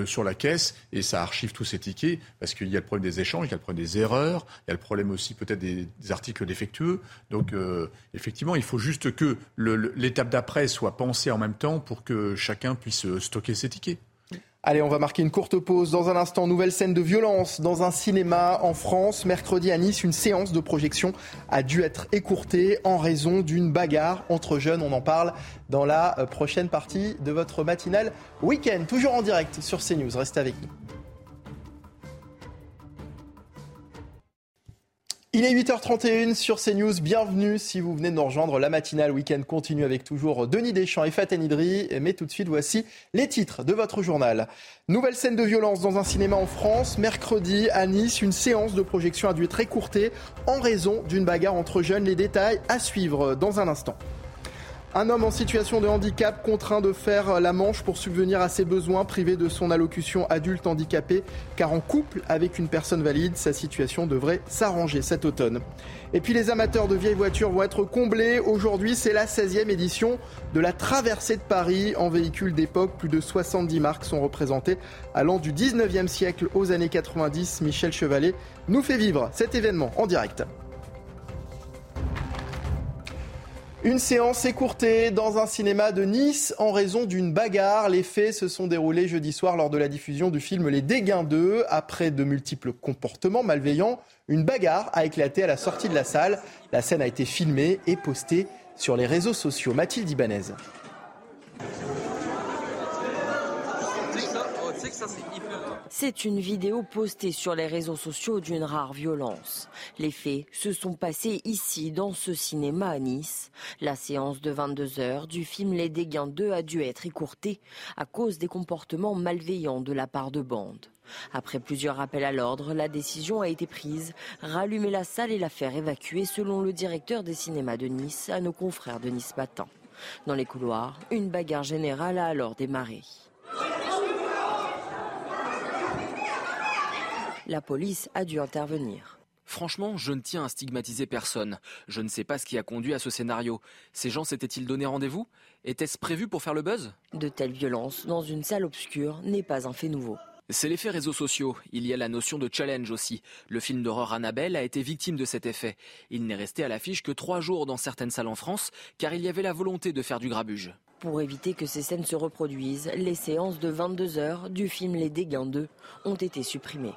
sur la caisse et ça archive tous ces tickets parce qu'il y a le problème des échanges, il y a le problème des erreurs, il y a le problème aussi peut-être des, articles défectueux. Donc effectivement, il faut juste que l'étape d'après soit pensée en même temps pour que chacun puisse stocker ses tickets. Allez, on va marquer une courte pause. Dans un instant, nouvelle scène de violence dans un cinéma en France. Mercredi à Nice, une séance de projection a dû être écourtée en raison d'une bagarre entre jeunes. On en parle dans la euh, prochaine partie de votre matinale week-end. Toujours en direct sur CNews. Restez avec nous. Il est 8h31 sur CNews. Bienvenue si vous venez de nous rejoindre. La matinale week-end continue avec toujours Denis Deschamps et Faten Idri. Mais tout de suite, voici les titres de votre journal. Nouvelle scène de violence dans un cinéma en France. Mercredi, à Nice, une séance de projection a dû être écourtée en raison d'une bagarre entre jeunes. Les détails à suivre dans un instant. Un homme en situation de handicap contraint de faire la manche pour subvenir à ses besoins, privé de son allocution adulte handicapé, car en couple avec une personne valide, sa situation devrait s'arranger cet automne. Et puis les amateurs de vieilles voitures vont être comblés. Aujourd'hui, c'est la 16e édition de la traversée de Paris en véhicule d'époque. Plus de 70 marques sont représentées allant du 19e siècle aux années 90. Michel Chevalet nous fait vivre cet événement en direct. Une séance écourtée dans un cinéma de Nice en raison d'une bagarre. Les faits se sont déroulés jeudi soir lors de la diffusion du film Les Dégains 2. Après de multiples comportements malveillants, une bagarre a éclaté à la sortie de la salle. La scène a été filmée et postée sur les réseaux sociaux. Mathilde Ibanez. C'est une vidéo postée sur les réseaux sociaux d'une rare violence. Les faits se sont passés ici, dans ce cinéma à Nice. La séance de 22 heures du film Les Dégains 2 a dû être écourtée à cause des comportements malveillants de la part de bandes. Après plusieurs appels à l'ordre, la décision a été prise, rallumer la salle et la faire évacuer selon le directeur des cinémas de Nice à nos confrères de Nice Matin. Dans les couloirs, une bagarre générale a alors démarré. La police a dû intervenir. Franchement, je ne tiens à stigmatiser personne. Je ne sais pas ce qui a conduit à ce scénario. Ces gens s'étaient-ils donné rendez-vous? Était-ce prévu pour faire le buzz? De telles violences dans une salle obscure n'est pas un fait nouveau. C'est l'effet réseaux sociaux. Il y a la notion de challenge aussi. Le film d'horreur Annabelle a été victime de cet effet. Il n'est resté à l'affiche que trois jours dans certaines salles en France, car il y avait la volonté de faire du grabuge. Pour éviter que ces scènes se reproduisent, les séances de 22 heures du film Les Dégains 2 ont été supprimées.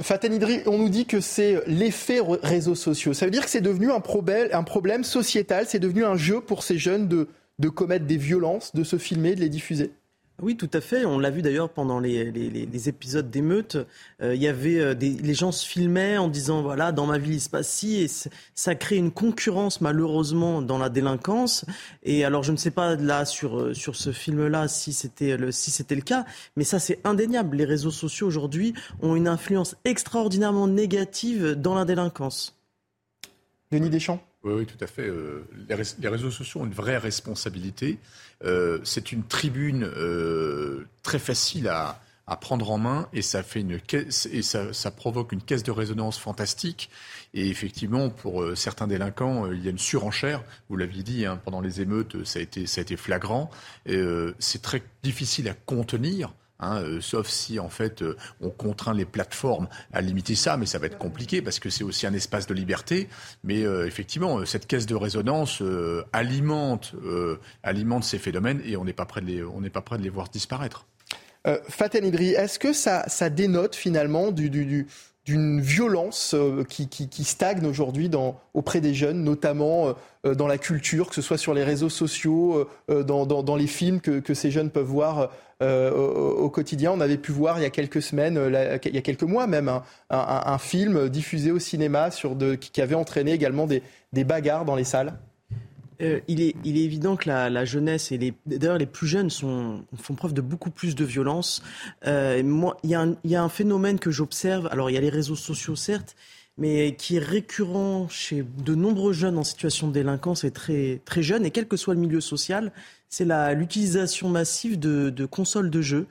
Faten Idri, on nous dit que c'est l'effet réseaux sociaux. Ça veut dire que c'est devenu un problème, sociétal, c'est devenu un jeu pour ces jeunes de commettre des violences, de se filmer, de les diffuser oui, tout à fait. On l'a vu d'ailleurs pendant les, épisodes d'émeutes. Euh, il y avait euh, des, les gens se filmaient en disant voilà dans ma ville il se passe ci et ça crée une concurrence malheureusement dans la délinquance. Et alors je ne sais pas là sur euh, sur ce film-là si c'était le si c'était le cas, mais ça c'est indéniable. Les réseaux sociaux aujourd'hui ont une influence extraordinairement négative dans la délinquance. Denis Deschamps? Oui, oui, tout à fait. les réseaux sociaux ont une vraie responsabilité. Euh, c'est une tribune euh, très facile à, prendre en main et ça fait une et ça, provoque une caisse de résonance fantastique. Et effectivement, pour euh, certains délinquants, il y a une surenchère. Vous l'aviez dit, hein, pendant les émeutes, ça a été, ça a été flagrant. c'est très difficile à contenir. Hein, euh, sauf si en fait euh, on contraint les plateformes à limiter ça, mais ça va être compliqué parce que c'est aussi un espace de liberté. Mais euh, effectivement, cette caisse de résonance alimente, alimente ces phénomènes et on n'est pas prêt de les, on n'est pas prêt de les voir disparaître. Faten Idri, est-ce que ça, ça dénote finalement du, du, d'une violence qui, qui, stagne aujourd'hui auprès des jeunes, notamment dans la culture, que ce soit sur les réseaux sociaux, dans, dans, les films que, que, ces jeunes peuvent voir euh, au, quotidien. On avait pu voir il y a quelques semaines, euh, il y a quelques mois même, un, film diffusé au cinéma sur de, qui avait entraîné également des, bagarres dans les salles. Euh, il, est, évident que la, jeunesse et d'ailleurs les plus jeunes font preuve de beaucoup plus de violence. moi, il y, a un, phénomène que j'observe. Alors, il y a les réseaux sociaux, certes, mais qui est récurrent chez de nombreux jeunes en situation de délinquance et très, très jeunes, et quel que soit le milieu social, c'est l'utilisation massive de, consoles de jeux,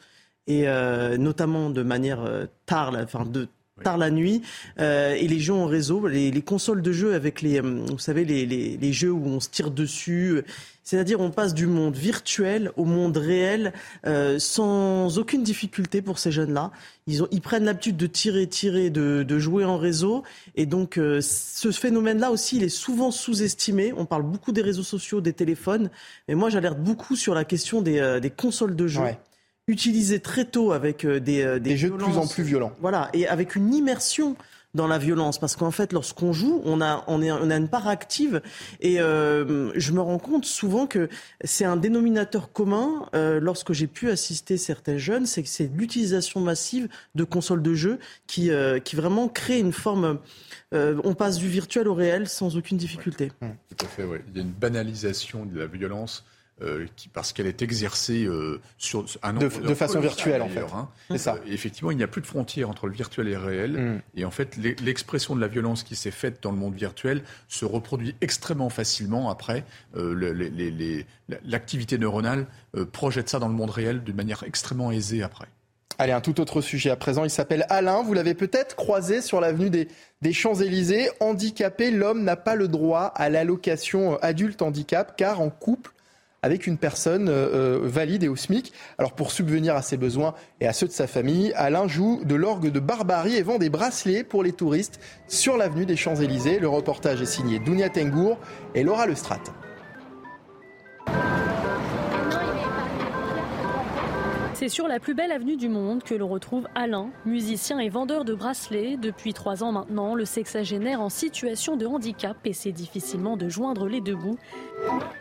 et euh, notamment de manière euh, tard, enfin de tard la nuit, euh, et les jeux en réseau, les, les, consoles de jeux avec les, vous savez, les, les, les jeux où on se tire dessus, c'est-à-dire on passe du monde virtuel au monde réel euh, sans aucune difficulté pour ces jeunes-là. Ils, ont, ils prennent l'habitude de tirer, tirer, de, de, jouer en réseau. Et donc euh, ce phénomène-là aussi, il est souvent sous-estimé. On parle beaucoup des réseaux sociaux, des téléphones. Mais moi, j'alerte beaucoup sur la question des, euh, des consoles de jeu. Utilisées très tôt avec des, des, des jeux de plus en plus violents. Voilà, et avec une immersion dans la violence parce qu'en fait lorsqu'on joue on a on, est, on a une part active et euh, je me rends compte souvent que c'est un dénominateur commun euh, lorsque j'ai pu assister certains jeunes c'est que c'est l'utilisation massive de consoles de jeux qui euh, qui vraiment crée une forme on passe du virtuel au réel sans aucune difficulté. Tout à fait, ouais. Il y a une banalisation de la violence euh, qui, parce qu'elle est exercée euh, sur un de, de façon virtuelle en fait. Hein. C'est ça. Euh, effectivement, il n'y a plus de frontière entre le virtuel et le réel. Mm. Et en fait, l'expression de la violence qui s'est faite dans le monde virtuel se reproduit extrêmement facilement après. L'activité neuronale projette ça dans le monde réel d'une manière extrêmement aisée après. Allez, un tout autre sujet à présent. Il s'appelle Alain. Vous l'avez peut-être croisé sur l'avenue des, des Champs-Élysées. Handicapé, l'homme n'a pas le droit à l'allocation adulte handicap car en couple, avec une personne euh, euh, valide et au SMIC. Alors pour subvenir à ses besoins et à ceux de sa famille, Alain joue de l'orgue de barbarie et vend des bracelets pour les touristes sur l'avenue des Champs-Élysées. Le reportage est signé Dounia Tengour et Laura Lestrade. C'est sur la plus belle avenue du monde que l'on retrouve Alain, musicien et vendeur de bracelets. Depuis trois ans maintenant, le sexagénaire en situation de handicap essaie difficilement de joindre les deux bouts.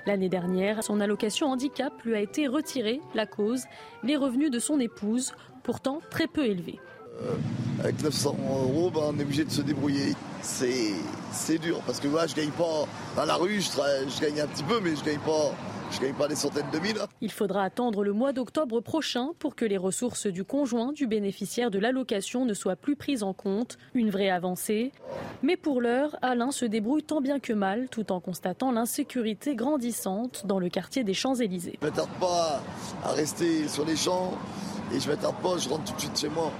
L'année dernière, son allocation handicap lui a été retirée. La cause, les revenus de son épouse, pourtant très peu élevés. Euh, avec 900 euros, ben, on est obligé de se débrouiller. C'est dur parce que moi, je gagne pas à la rue, je, je gagne un petit peu, mais je gagne pas je gagne pas des centaines de mille. Hein. Il faudra attendre le mois d'octobre prochain pour que les ressources du conjoint du bénéficiaire de l'allocation ne soient plus prises en compte. Une vraie avancée. Mais pour l'heure, Alain se débrouille tant bien que mal tout en constatant l'insécurité grandissante dans le quartier des Champs-Élysées. Je ne m'attarde pas à rester sur les champs et je m'attarde pas, je rentre tout de suite chez moi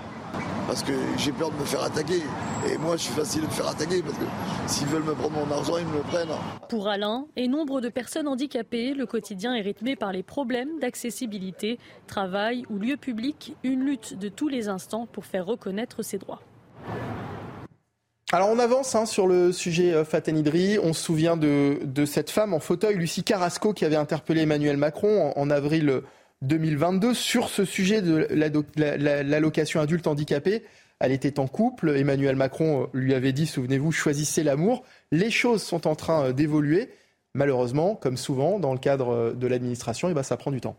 parce que j'ai peur de me faire attaquer. Et moi, je suis facile de me faire attaquer parce que s'ils veulent me prendre mon argent, ils me le prennent. Pour Alain et nombre de personnes handicapées, le quotidien est rythmé par les problèmes d'accessibilité, travail ou lieu public, une lutte de tous les instants pour faire reconnaître ses droits. Alors on avance hein, sur le sujet euh, Fatenidri. On se souvient de, cette femme en fauteuil, Lucie Carrasco, qui avait interpellé Emmanuel Macron en, en avril 2022 sur ce sujet de l'allocation adulte handicapé. Elle était en couple. Emmanuel Macron lui avait dit, souvenez-vous, choisissez l'amour. Les choses sont en train euh, d'évoluer. malheureusement, comme souvent dans le cadre de l'administration, eh ben, ça prend du temps.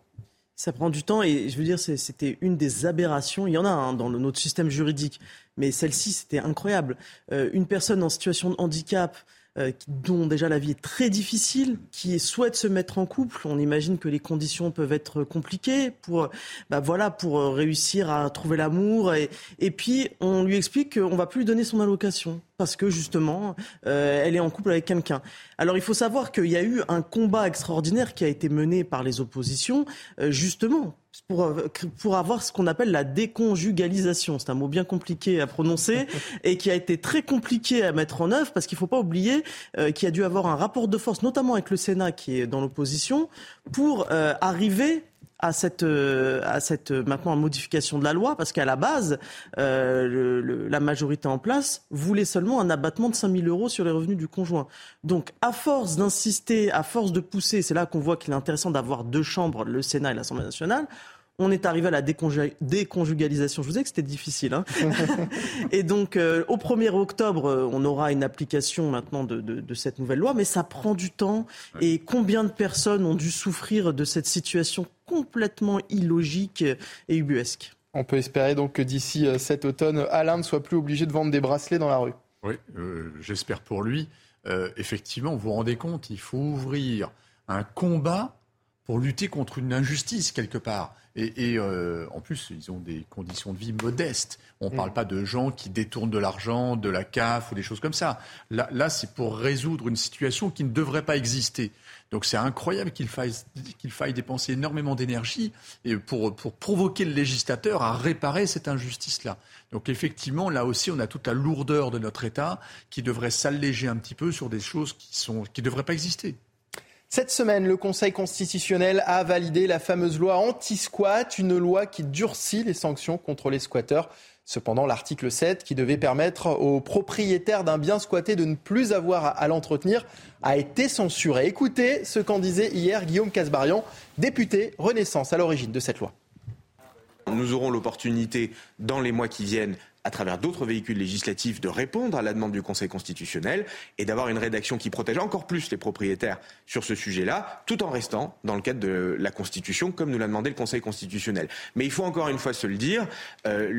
Ça prend du temps et je veux dire, c'était une des aberrations. Il y en a un dans notre système juridique, mais celle-ci, c'était incroyable. Euh, une personne en situation de handicap euh, dont déjà la vie est très difficile, qui souhaite se mettre en couple. On imagine que les conditions peuvent être compliquées pour, bah voilà, pour réussir à trouver l'amour. Et, puis on lui explique qu'on va plus lui donner son allocation parce que justement, euh, elle est en couple avec quelqu'un. Alors il faut savoir qu'il y a eu un combat extraordinaire qui a été mené par les oppositions, euh, justement pour, euh, pour avoir ce qu'on appelle la déconjugalisation. C'est un mot bien compliqué à prononcer [LAUGHS] et qui a été très compliqué à mettre en œuvre parce qu'il ne faut pas oublier qu'il y a dû avoir un rapport de force, notamment avec le Sénat qui est dans l'opposition, pour arriver à cette, euh, à cette euh, maintenant modification de la loi, parce qu'à la base, euh, la majorité en place voulait seulement un abattement de 5 000 euros sur les revenus du conjoint. Donc, à force d'insister, à force de pousser, c'est là qu'on voit qu'il est intéressant d'avoir deux chambres, le Sénat et l'Assemblée nationale. On est arrivé à la déconjugalisation. Je vous disais que c'était difficile. Hein [LAUGHS] et donc, euh, au 1er octobre, euh, on aura une application maintenant de, de, de, cette nouvelle loi, mais ça prend du temps. Et combien de personnes ont dû souffrir de cette situation complètement illogique et ubuesque On peut espérer donc que d'ici euh, cet automne, Alain ne soit plus obligé de vendre des bracelets dans la rue. Oui, j'espère pour lui. effectivement, vous vous rendez compte, il faut ouvrir un combat pour lutter contre une injustice quelque part. Et, euh, en plus, ils ont des conditions de vie modestes. On ne parle mm. pas de gens qui détournent de l'argent, de la CAF ou des choses comme ça. Là, là c'est pour résoudre une situation qui ne devrait pas exister. Donc c'est incroyable qu'il faille, qu'il faille dépenser énormément d'énergie pour, pour provoquer le législateur à réparer cette injustice-là. Donc effectivement, là aussi, on a toute la lourdeur de notre État qui devrait s'alléger un petit peu sur des choses qui ne qui devraient pas exister. Cette semaine, le Conseil constitutionnel a validé la fameuse loi anti-squat, une loi qui durcit les sanctions contre les squatteurs. Cependant, l'article 7, qui devait permettre aux propriétaires d'un bien squatté de ne plus avoir à l'entretenir, a été censuré. Écoutez ce qu'en disait hier Guillaume Casbarian, député Renaissance à l'origine de cette loi. Nous aurons l'opportunité dans les mois qui viennent à travers d'autres véhicules législatifs, de répondre à la demande du Conseil constitutionnel et d'avoir une rédaction qui protège encore plus les propriétaires sur ce sujet-là, tout en restant dans le cadre de la Constitution, comme nous l'a demandé le Conseil constitutionnel. Mais il faut encore une fois se le dire, euh,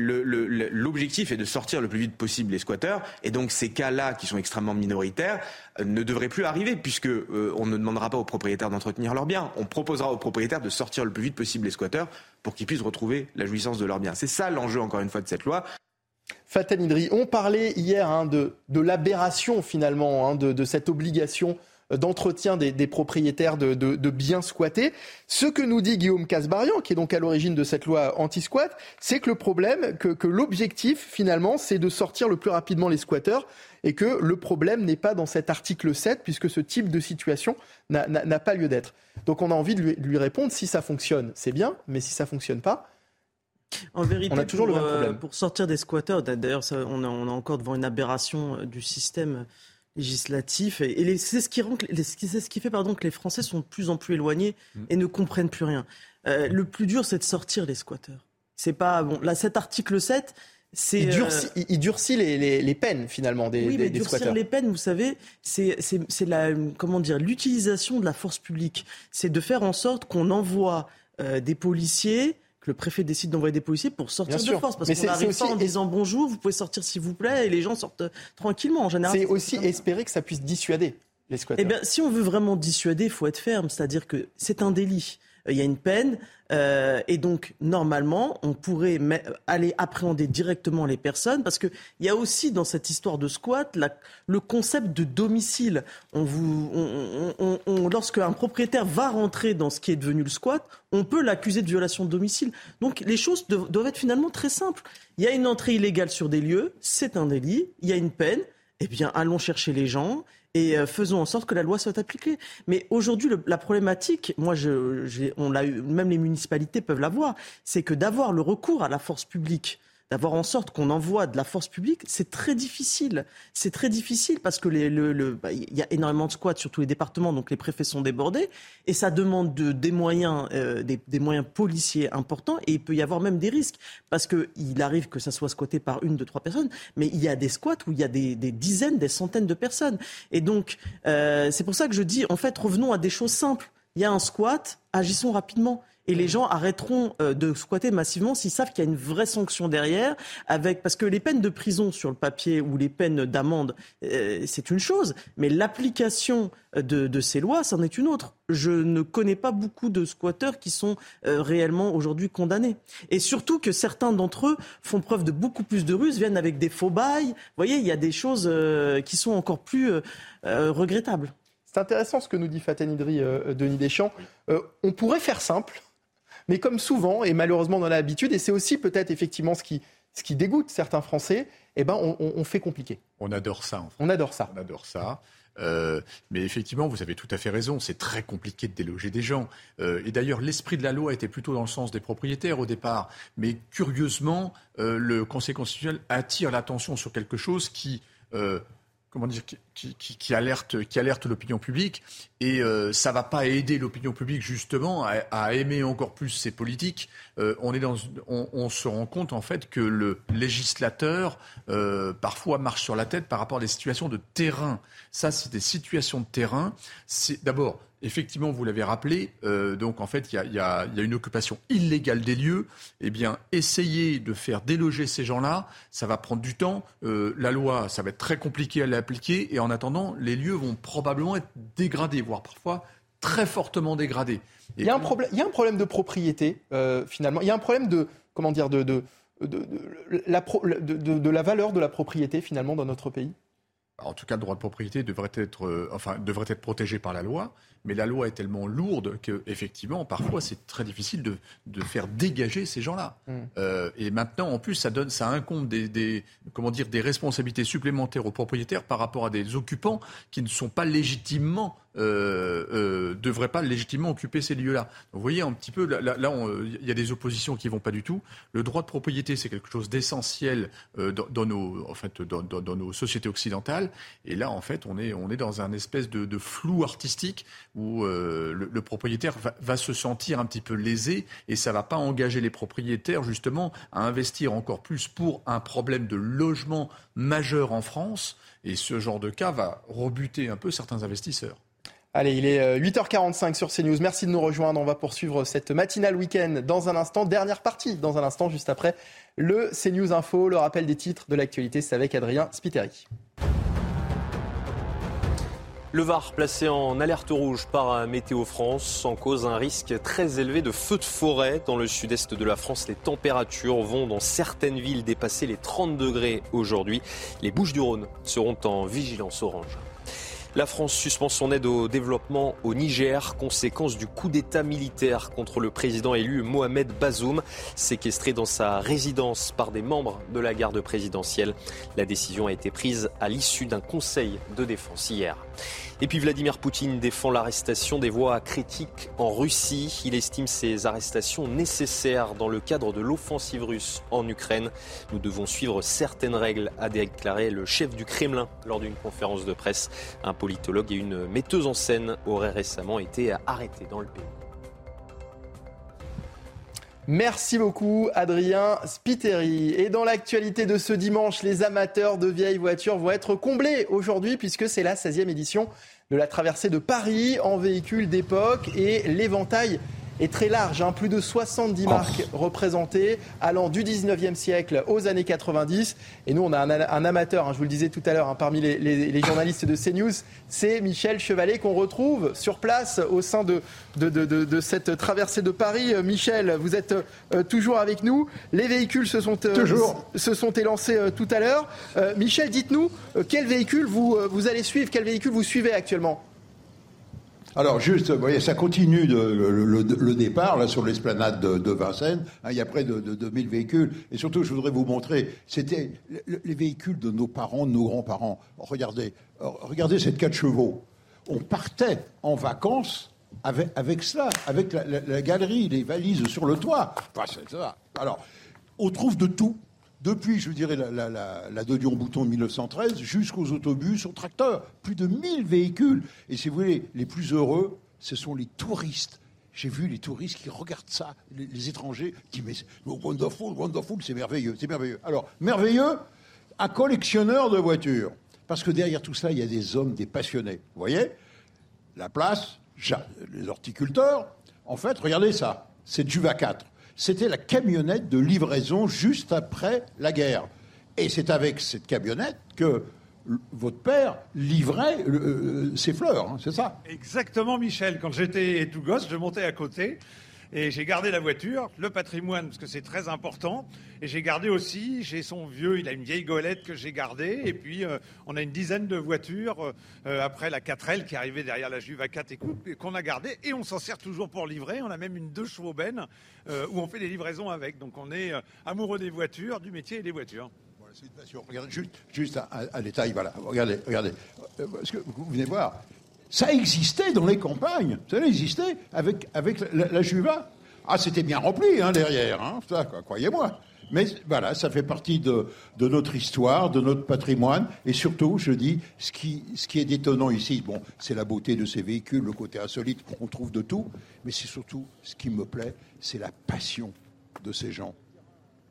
l'objectif est de sortir le plus vite possible les squatteurs, et donc ces cas-là, qui sont extrêmement minoritaires, euh, ne devraient plus arriver, puisque euh, on ne demandera pas aux propriétaires d'entretenir leurs biens, on proposera aux propriétaires de sortir le plus vite possible les squatteurs pour qu'ils puissent retrouver la jouissance de leurs biens. C'est ça l'enjeu, encore une fois, de cette loi. Fatan Idri, on parlait hier hein, de, l'aberration finalement hein, de, cette obligation d'entretien des, propriétaires de, biens squattés. Ce que nous dit Guillaume Casbarian, qui est donc à l'origine de cette loi anti-squat, c'est que le problème, que, l'objectif finalement, c'est de sortir le plus rapidement les squatteurs et que le problème n'est pas dans cet article 7 puisque ce type de situation n'a pas lieu d'être. Donc on a envie de lui, lui répondre, si ça fonctionne, c'est bien, mais si ça fonctionne pas, en vérité, on a toujours pour, le même problème. pour sortir des squatteurs, d'ailleurs, on, on est encore devant une aberration euh, du système législatif. Et, c'est ce qui, rend, ce qui fait pardon, que les Français sont de plus en plus éloignés mm. et ne comprennent plus rien. Euh, le plus dur, c'est de sortir les squatteurs. C'est pas bon. Là, cet article 7, c'est il durcit, euh, il durcit les, les, peines finalement des, oui, des, mais durcir les peines, vous savez, c'est la comment dire l'utilisation de la force publique. C'est de faire en sorte qu'on envoie des policiers que le préfet décide d'envoyer des policiers pour sortir de force. Parce qu'on n'arrive pas en disant bonjour, vous pouvez sortir s'il vous plaît, et les gens sortent tranquillement en général. C'est aussi espérer que ça puisse dissuader les squatteurs. Eh bien, si on veut vraiment dissuader, il faut être ferme, c'est-à-dire que c'est un délit. Il y a une peine, euh, et donc, normalement, on pourrait aller appréhender directement les personnes parce qu'il y a aussi dans cette histoire de squat le concept de domicile. On vous, on, lorsque un propriétaire va rentrer dans ce qui est devenu le squat, on peut l'accuser de violation de domicile. Donc, les choses doivent être finalement très simples. Il y a une entrée illégale sur des lieux, c'est un délit, il y a une peine. Eh bien, allons chercher les gens et euh, faisons en sorte que la loi soit appliquée. Mais aujourd'hui, la problématique, moi, je, on l'a même les municipalités peuvent l'avoir, c'est que d'avoir le recours à la force publique d'avoir en sorte qu'on envoie de la force publique, c'est très difficile. C'est très difficile parce que les, le, le, bah, y a énormément de squats sur tous les départements, donc les préfets sont débordés, et ça demande de, des moyens, euh, des, des, moyens policiers importants, et il peut y avoir même des risques parce que il arrive que ça soit squatté par une, deux, trois personnes, mais il y a des squats où il y a des, des dizaines, des centaines de personnes, et donc euh, c'est pour ça que je dis, en fait, revenons à des choses simples. Il y a un squat, agissons rapidement. Et les gens arrêteront euh, de squatter massivement s'ils savent qu'il y a une vraie sanction derrière, avec parce que les peines de prison sur le papier ou les peines d'amende, euh, c'est une chose, mais l'application de, de, ces lois, c'en est une autre. Je ne connais pas beaucoup de squatteurs qui sont euh, réellement aujourd'hui condamnés. Et surtout que certains d'entre eux font preuve de beaucoup plus de ruse, viennent avec des faux bails. Vous voyez, il y a des choses euh, qui sont encore plus euh, regrettables. C'est intéressant ce que nous dit Fatane Idri, Denis Deschamps. on pourrait faire simple mais comme souvent, et malheureusement dans l'habitude, et c'est aussi peut-être effectivement ce qui, ce qui dégoûte certains Français, eh ben on, on, fait compliqué. On adore ça. En fait. On adore ça. On adore ça. Euh, mais effectivement, vous avez tout à fait raison, c'est très compliqué de déloger des gens. Euh, et d'ailleurs, l'esprit de la loi était plutôt dans le sens des propriétaires au départ. Mais curieusement, euh, le Conseil constitutionnel attire l'attention sur quelque chose qui comment dire, qui, qui, qui, alerte, qui alerte l'opinion publique. Et euh, ça va pas aider l'opinion publique justement à, à, aimer encore plus ces politiques. Euh, on, est dans, on, on, se rend compte en fait que le législateur euh, parfois marche sur la tête par rapport à des situations de terrain. Ça, c'est des situations de terrain. C'est d'abord effectivement, vous l'avez rappelé, euh, donc en fait, il y a, y, a, y a, une occupation illégale des lieux. Eh bien, essayer de faire déloger ces gens-là, ça va prendre du temps. Euh, la loi, ça va être très compliqué à l'appliquer. Et en attendant, les lieux vont probablement être dégradés, voire parfois très fortement dégradés. il, y a un problème, il y a un problème de propriété, euh, finalement. Il y a un problème de, comment dire, de, de, de, la, de la valeur de la propriété, finalement, dans notre pays? En tout cas, le droit de propriété devrait être, euh, enfin, devrait être protégé par la loi, mais la loi est tellement lourde que, effectivement, parfois, c'est très difficile de, de, faire dégager ces gens-là. Mm. Euh, et maintenant, en plus, ça donne, ça incombe des, des, comment dire, des responsabilités supplémentaires aux propriétaires par rapport à des occupants qui ne sont pas légitimement euh, euh, devrait pas légitimement occuper ces lieux-là. Vous voyez un petit peu, là, là il y a des oppositions qui vont pas du tout. Le droit de propriété, c'est quelque chose d'essentiel euh, dans, dans, nos, en fait, dans, dans, dans, nos sociétés occidentales. Et là, en fait, on est, on est dans un espèce de, de flou artistique où euh, le, propriétaire va, se sentir un petit peu lésé et ça va pas engager les propriétaires justement à investir encore plus pour un problème de logement majeur en France. Et ce genre de cas va rebuter un peu certains investisseurs. Allez, il est 8h45 sur CNews. Merci de nous rejoindre. On va poursuivre cette matinale week-end dans un instant. Dernière partie, dans un instant, juste après le CNews Info, le rappel des titres de l'actualité. C'est avec Adrien Spiteri. Le Var placé en alerte rouge par Météo France en cause un risque très élevé de feux de forêt dans le sud-est de la France. Les températures vont dans certaines villes dépasser les 30 degrés aujourd'hui. Les Bouches du Rhône seront en vigilance orange. La France suspend son aide au développement au Niger, conséquence du coup d'État militaire contre le président élu Mohamed Bazoum, séquestré dans sa résidence par des membres de la garde présidentielle. La décision a été prise à l'issue d'un conseil de défense hier. Et puis Vladimir Poutine défend l'arrestation des voix critiques en Russie. Il estime ces arrestations nécessaires dans le cadre de l'offensive russe en Ukraine. Nous devons suivre certaines règles, a déclaré le chef du Kremlin lors d'une conférence de presse. Un politologue et une metteuse en scène auraient récemment été arrêtés dans le pays. Merci beaucoup Adrien Spiteri. Et dans l'actualité de ce dimanche, les amateurs de vieilles voitures vont être comblés aujourd'hui puisque c'est la 16e édition de la traversée de Paris en véhicule d'époque et l'éventail est très large, hein, plus de 70 marques représentées, allant du 19e siècle aux années 90. Et nous, on a un, un amateur, hein, je vous le disais tout à l'heure, hein, parmi les, les, les, journalistes de CNews, c'est Michel Chevalet qu'on retrouve sur place au sein de, de, de, de, cette traversée de Paris. Michel, vous êtes euh, toujours avec nous. Les véhicules se sont, euh, se sont élancés euh, tout à l'heure. Michel, dites-nous, quel véhicule vous, vous allez suivre, quel véhicule vous suivez actuellement? Alors juste, voyez, ça continue le, départ là sur l'esplanade de, Vincennes. Hein, il y a près de, de 2000 véhicules. Et surtout, je voudrais vous montrer, c'était les véhicules de nos parents, de nos grands-parents. Regardez, regardez cette 4 chevaux. On partait en vacances avec, avec cela, avec la, galerie, les valises sur le toit. Enfin. Alors, on trouve de tout. Depuis, je dirais, la, la, la, de 1913 jusqu'aux autobus, aux tracteurs. Plus de 1000 véhicules. Et si vous voulez, les plus heureux, ce sont les touristes. J'ai vu les touristes qui regardent ça, les, étrangers, qui disent Wonderful, wonderful, c'est merveilleux, c'est merveilleux. Alors, merveilleux, un collectionneur de voitures. Parce que derrière tout ça, il y a des hommes, des passionnés. Vous voyez? La place, les horticulteurs. En fait, regardez ça, c'est Juva 4 c'était la camionnette de livraison juste après la guerre. Et c'est avec cette camionnette que votre père livrait euh, ses fleurs, hein, c'est ça? Exactement, Michel. Quand j'étais tout gosse, je montais à côté et j'ai gardé la voiture, le patrimoine, parce que c'est très important. Et j'ai gardé aussi, j'ai son vieux, il a une vieille golette que j'ai gardée. Et puis, euh, on a une dizaine de voitures euh, après la 4L qui arrivée derrière la Juve à 4 et qu'on a gardée. Et on s'en sert toujours pour livrer. On a même une deux chevaux benne euh, où on fait des livraisons avec. Donc, on est amoureux des voitures, du métier et des voitures. C'est une passion. Regardez, juste, juste un, détail, voilà. Regardez, regardez. Parce que vous venez voir, ça existait dans les campagnes. Ça existait avec, avec la, Juva. Ah, c'était bien rempli hein, derrière, hein, croyez-moi. Mais voilà, ça fait partie de, notre histoire, de notre patrimoine. Et surtout, je dis, ce qui, ce qui est détonnant ici, bon, c'est la beauté de ces véhicules, le côté insolite, on trouve de tout. Mais c'est surtout, ce qui me plaît, c'est la passion de ces gens.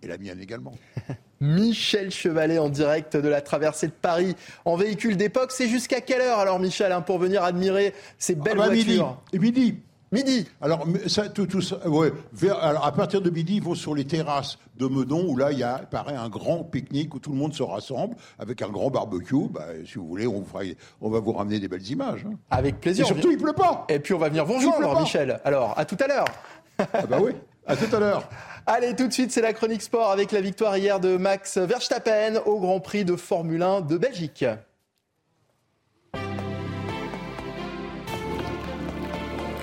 Et la mienne également. [LAUGHS] Michel Chevalet en direct de la traversée de Paris en véhicule d'époque. C'est jusqu'à quelle heure alors Michel hein, pour venir admirer ces belles ah bah, voitures? Midi. Midi. Midi. Alors, ça, tout, tout ça, ouais, alors, à partir de midi, ils vont sur les terrasses de Meudon, où là, il y a, paraît, un grand pique-nique où tout le monde se rassemble avec un grand barbecue. Bah, si vous voulez, on, on va vous ramener des belles images. Hein. Avec plaisir. Et surtout, il pleut pas. Et puis, on va venir vous rejoindre, Michel. Alors, à tout à l'heure. ah bah oui, [LAUGHS] à tout à l'heure. Allez, tout de suite, c'est la chronique sport avec la victoire hier de Max Verstappen au Grand Prix de Formule 1 de Belgique.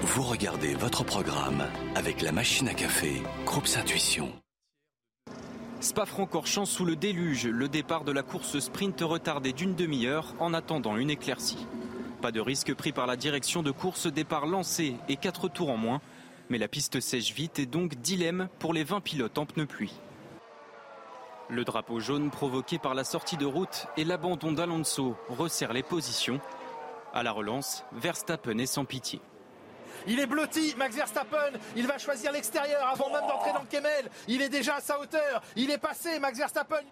Vous regardez votre programme avec la machine à café, Groupe Intuition. Spa-Francorchamps sous le déluge, le départ de la course sprint retardé d'une demi-heure en attendant une éclaircie. Pas de risque pris par la direction de course, départ lancé et 4 tours en moins. Mais la piste sèche vite et donc dilemme pour les 20 pilotes en pneus pluie. Le drapeau jaune provoqué par la sortie de route et l'abandon d'Alonso resserre les positions. À la relance, Verstappen est sans pitié. Il est blotti, Max Verstappen. Il va choisir l'extérieur avant même d'entrer dans le Kemmel. Il est déjà à sa hauteur. Il est passé, Max Verstappen.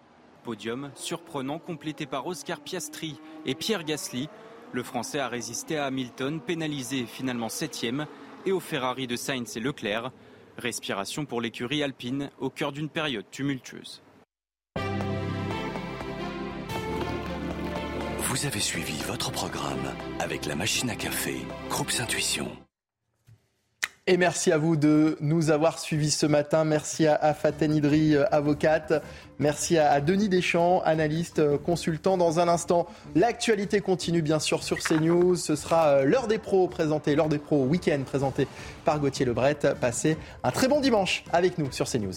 Podium surprenant complété par Oscar Piastri et Pierre Gasly. Le Français a résisté à Hamilton, pénalisé finalement septième et au Ferrari de Sainz et Leclerc. Respiration pour l'écurie alpine au cœur d'une période tumultueuse. Vous avez suivi votre programme avec la machine à café, Groupe Intuition. Et merci à vous de nous avoir suivis ce matin. Merci à, Faten Idri, euh, avocate. Merci à, Denis Deschamps, analyste, euh, consultant. Dans un instant, l'actualité continue bien sûr sur CNews. Ce sera euh, l'heure des pros présentée, l'heure des pros week-end présentée par Gauthier Lebret. Passez un très bon dimanche avec nous sur CNews.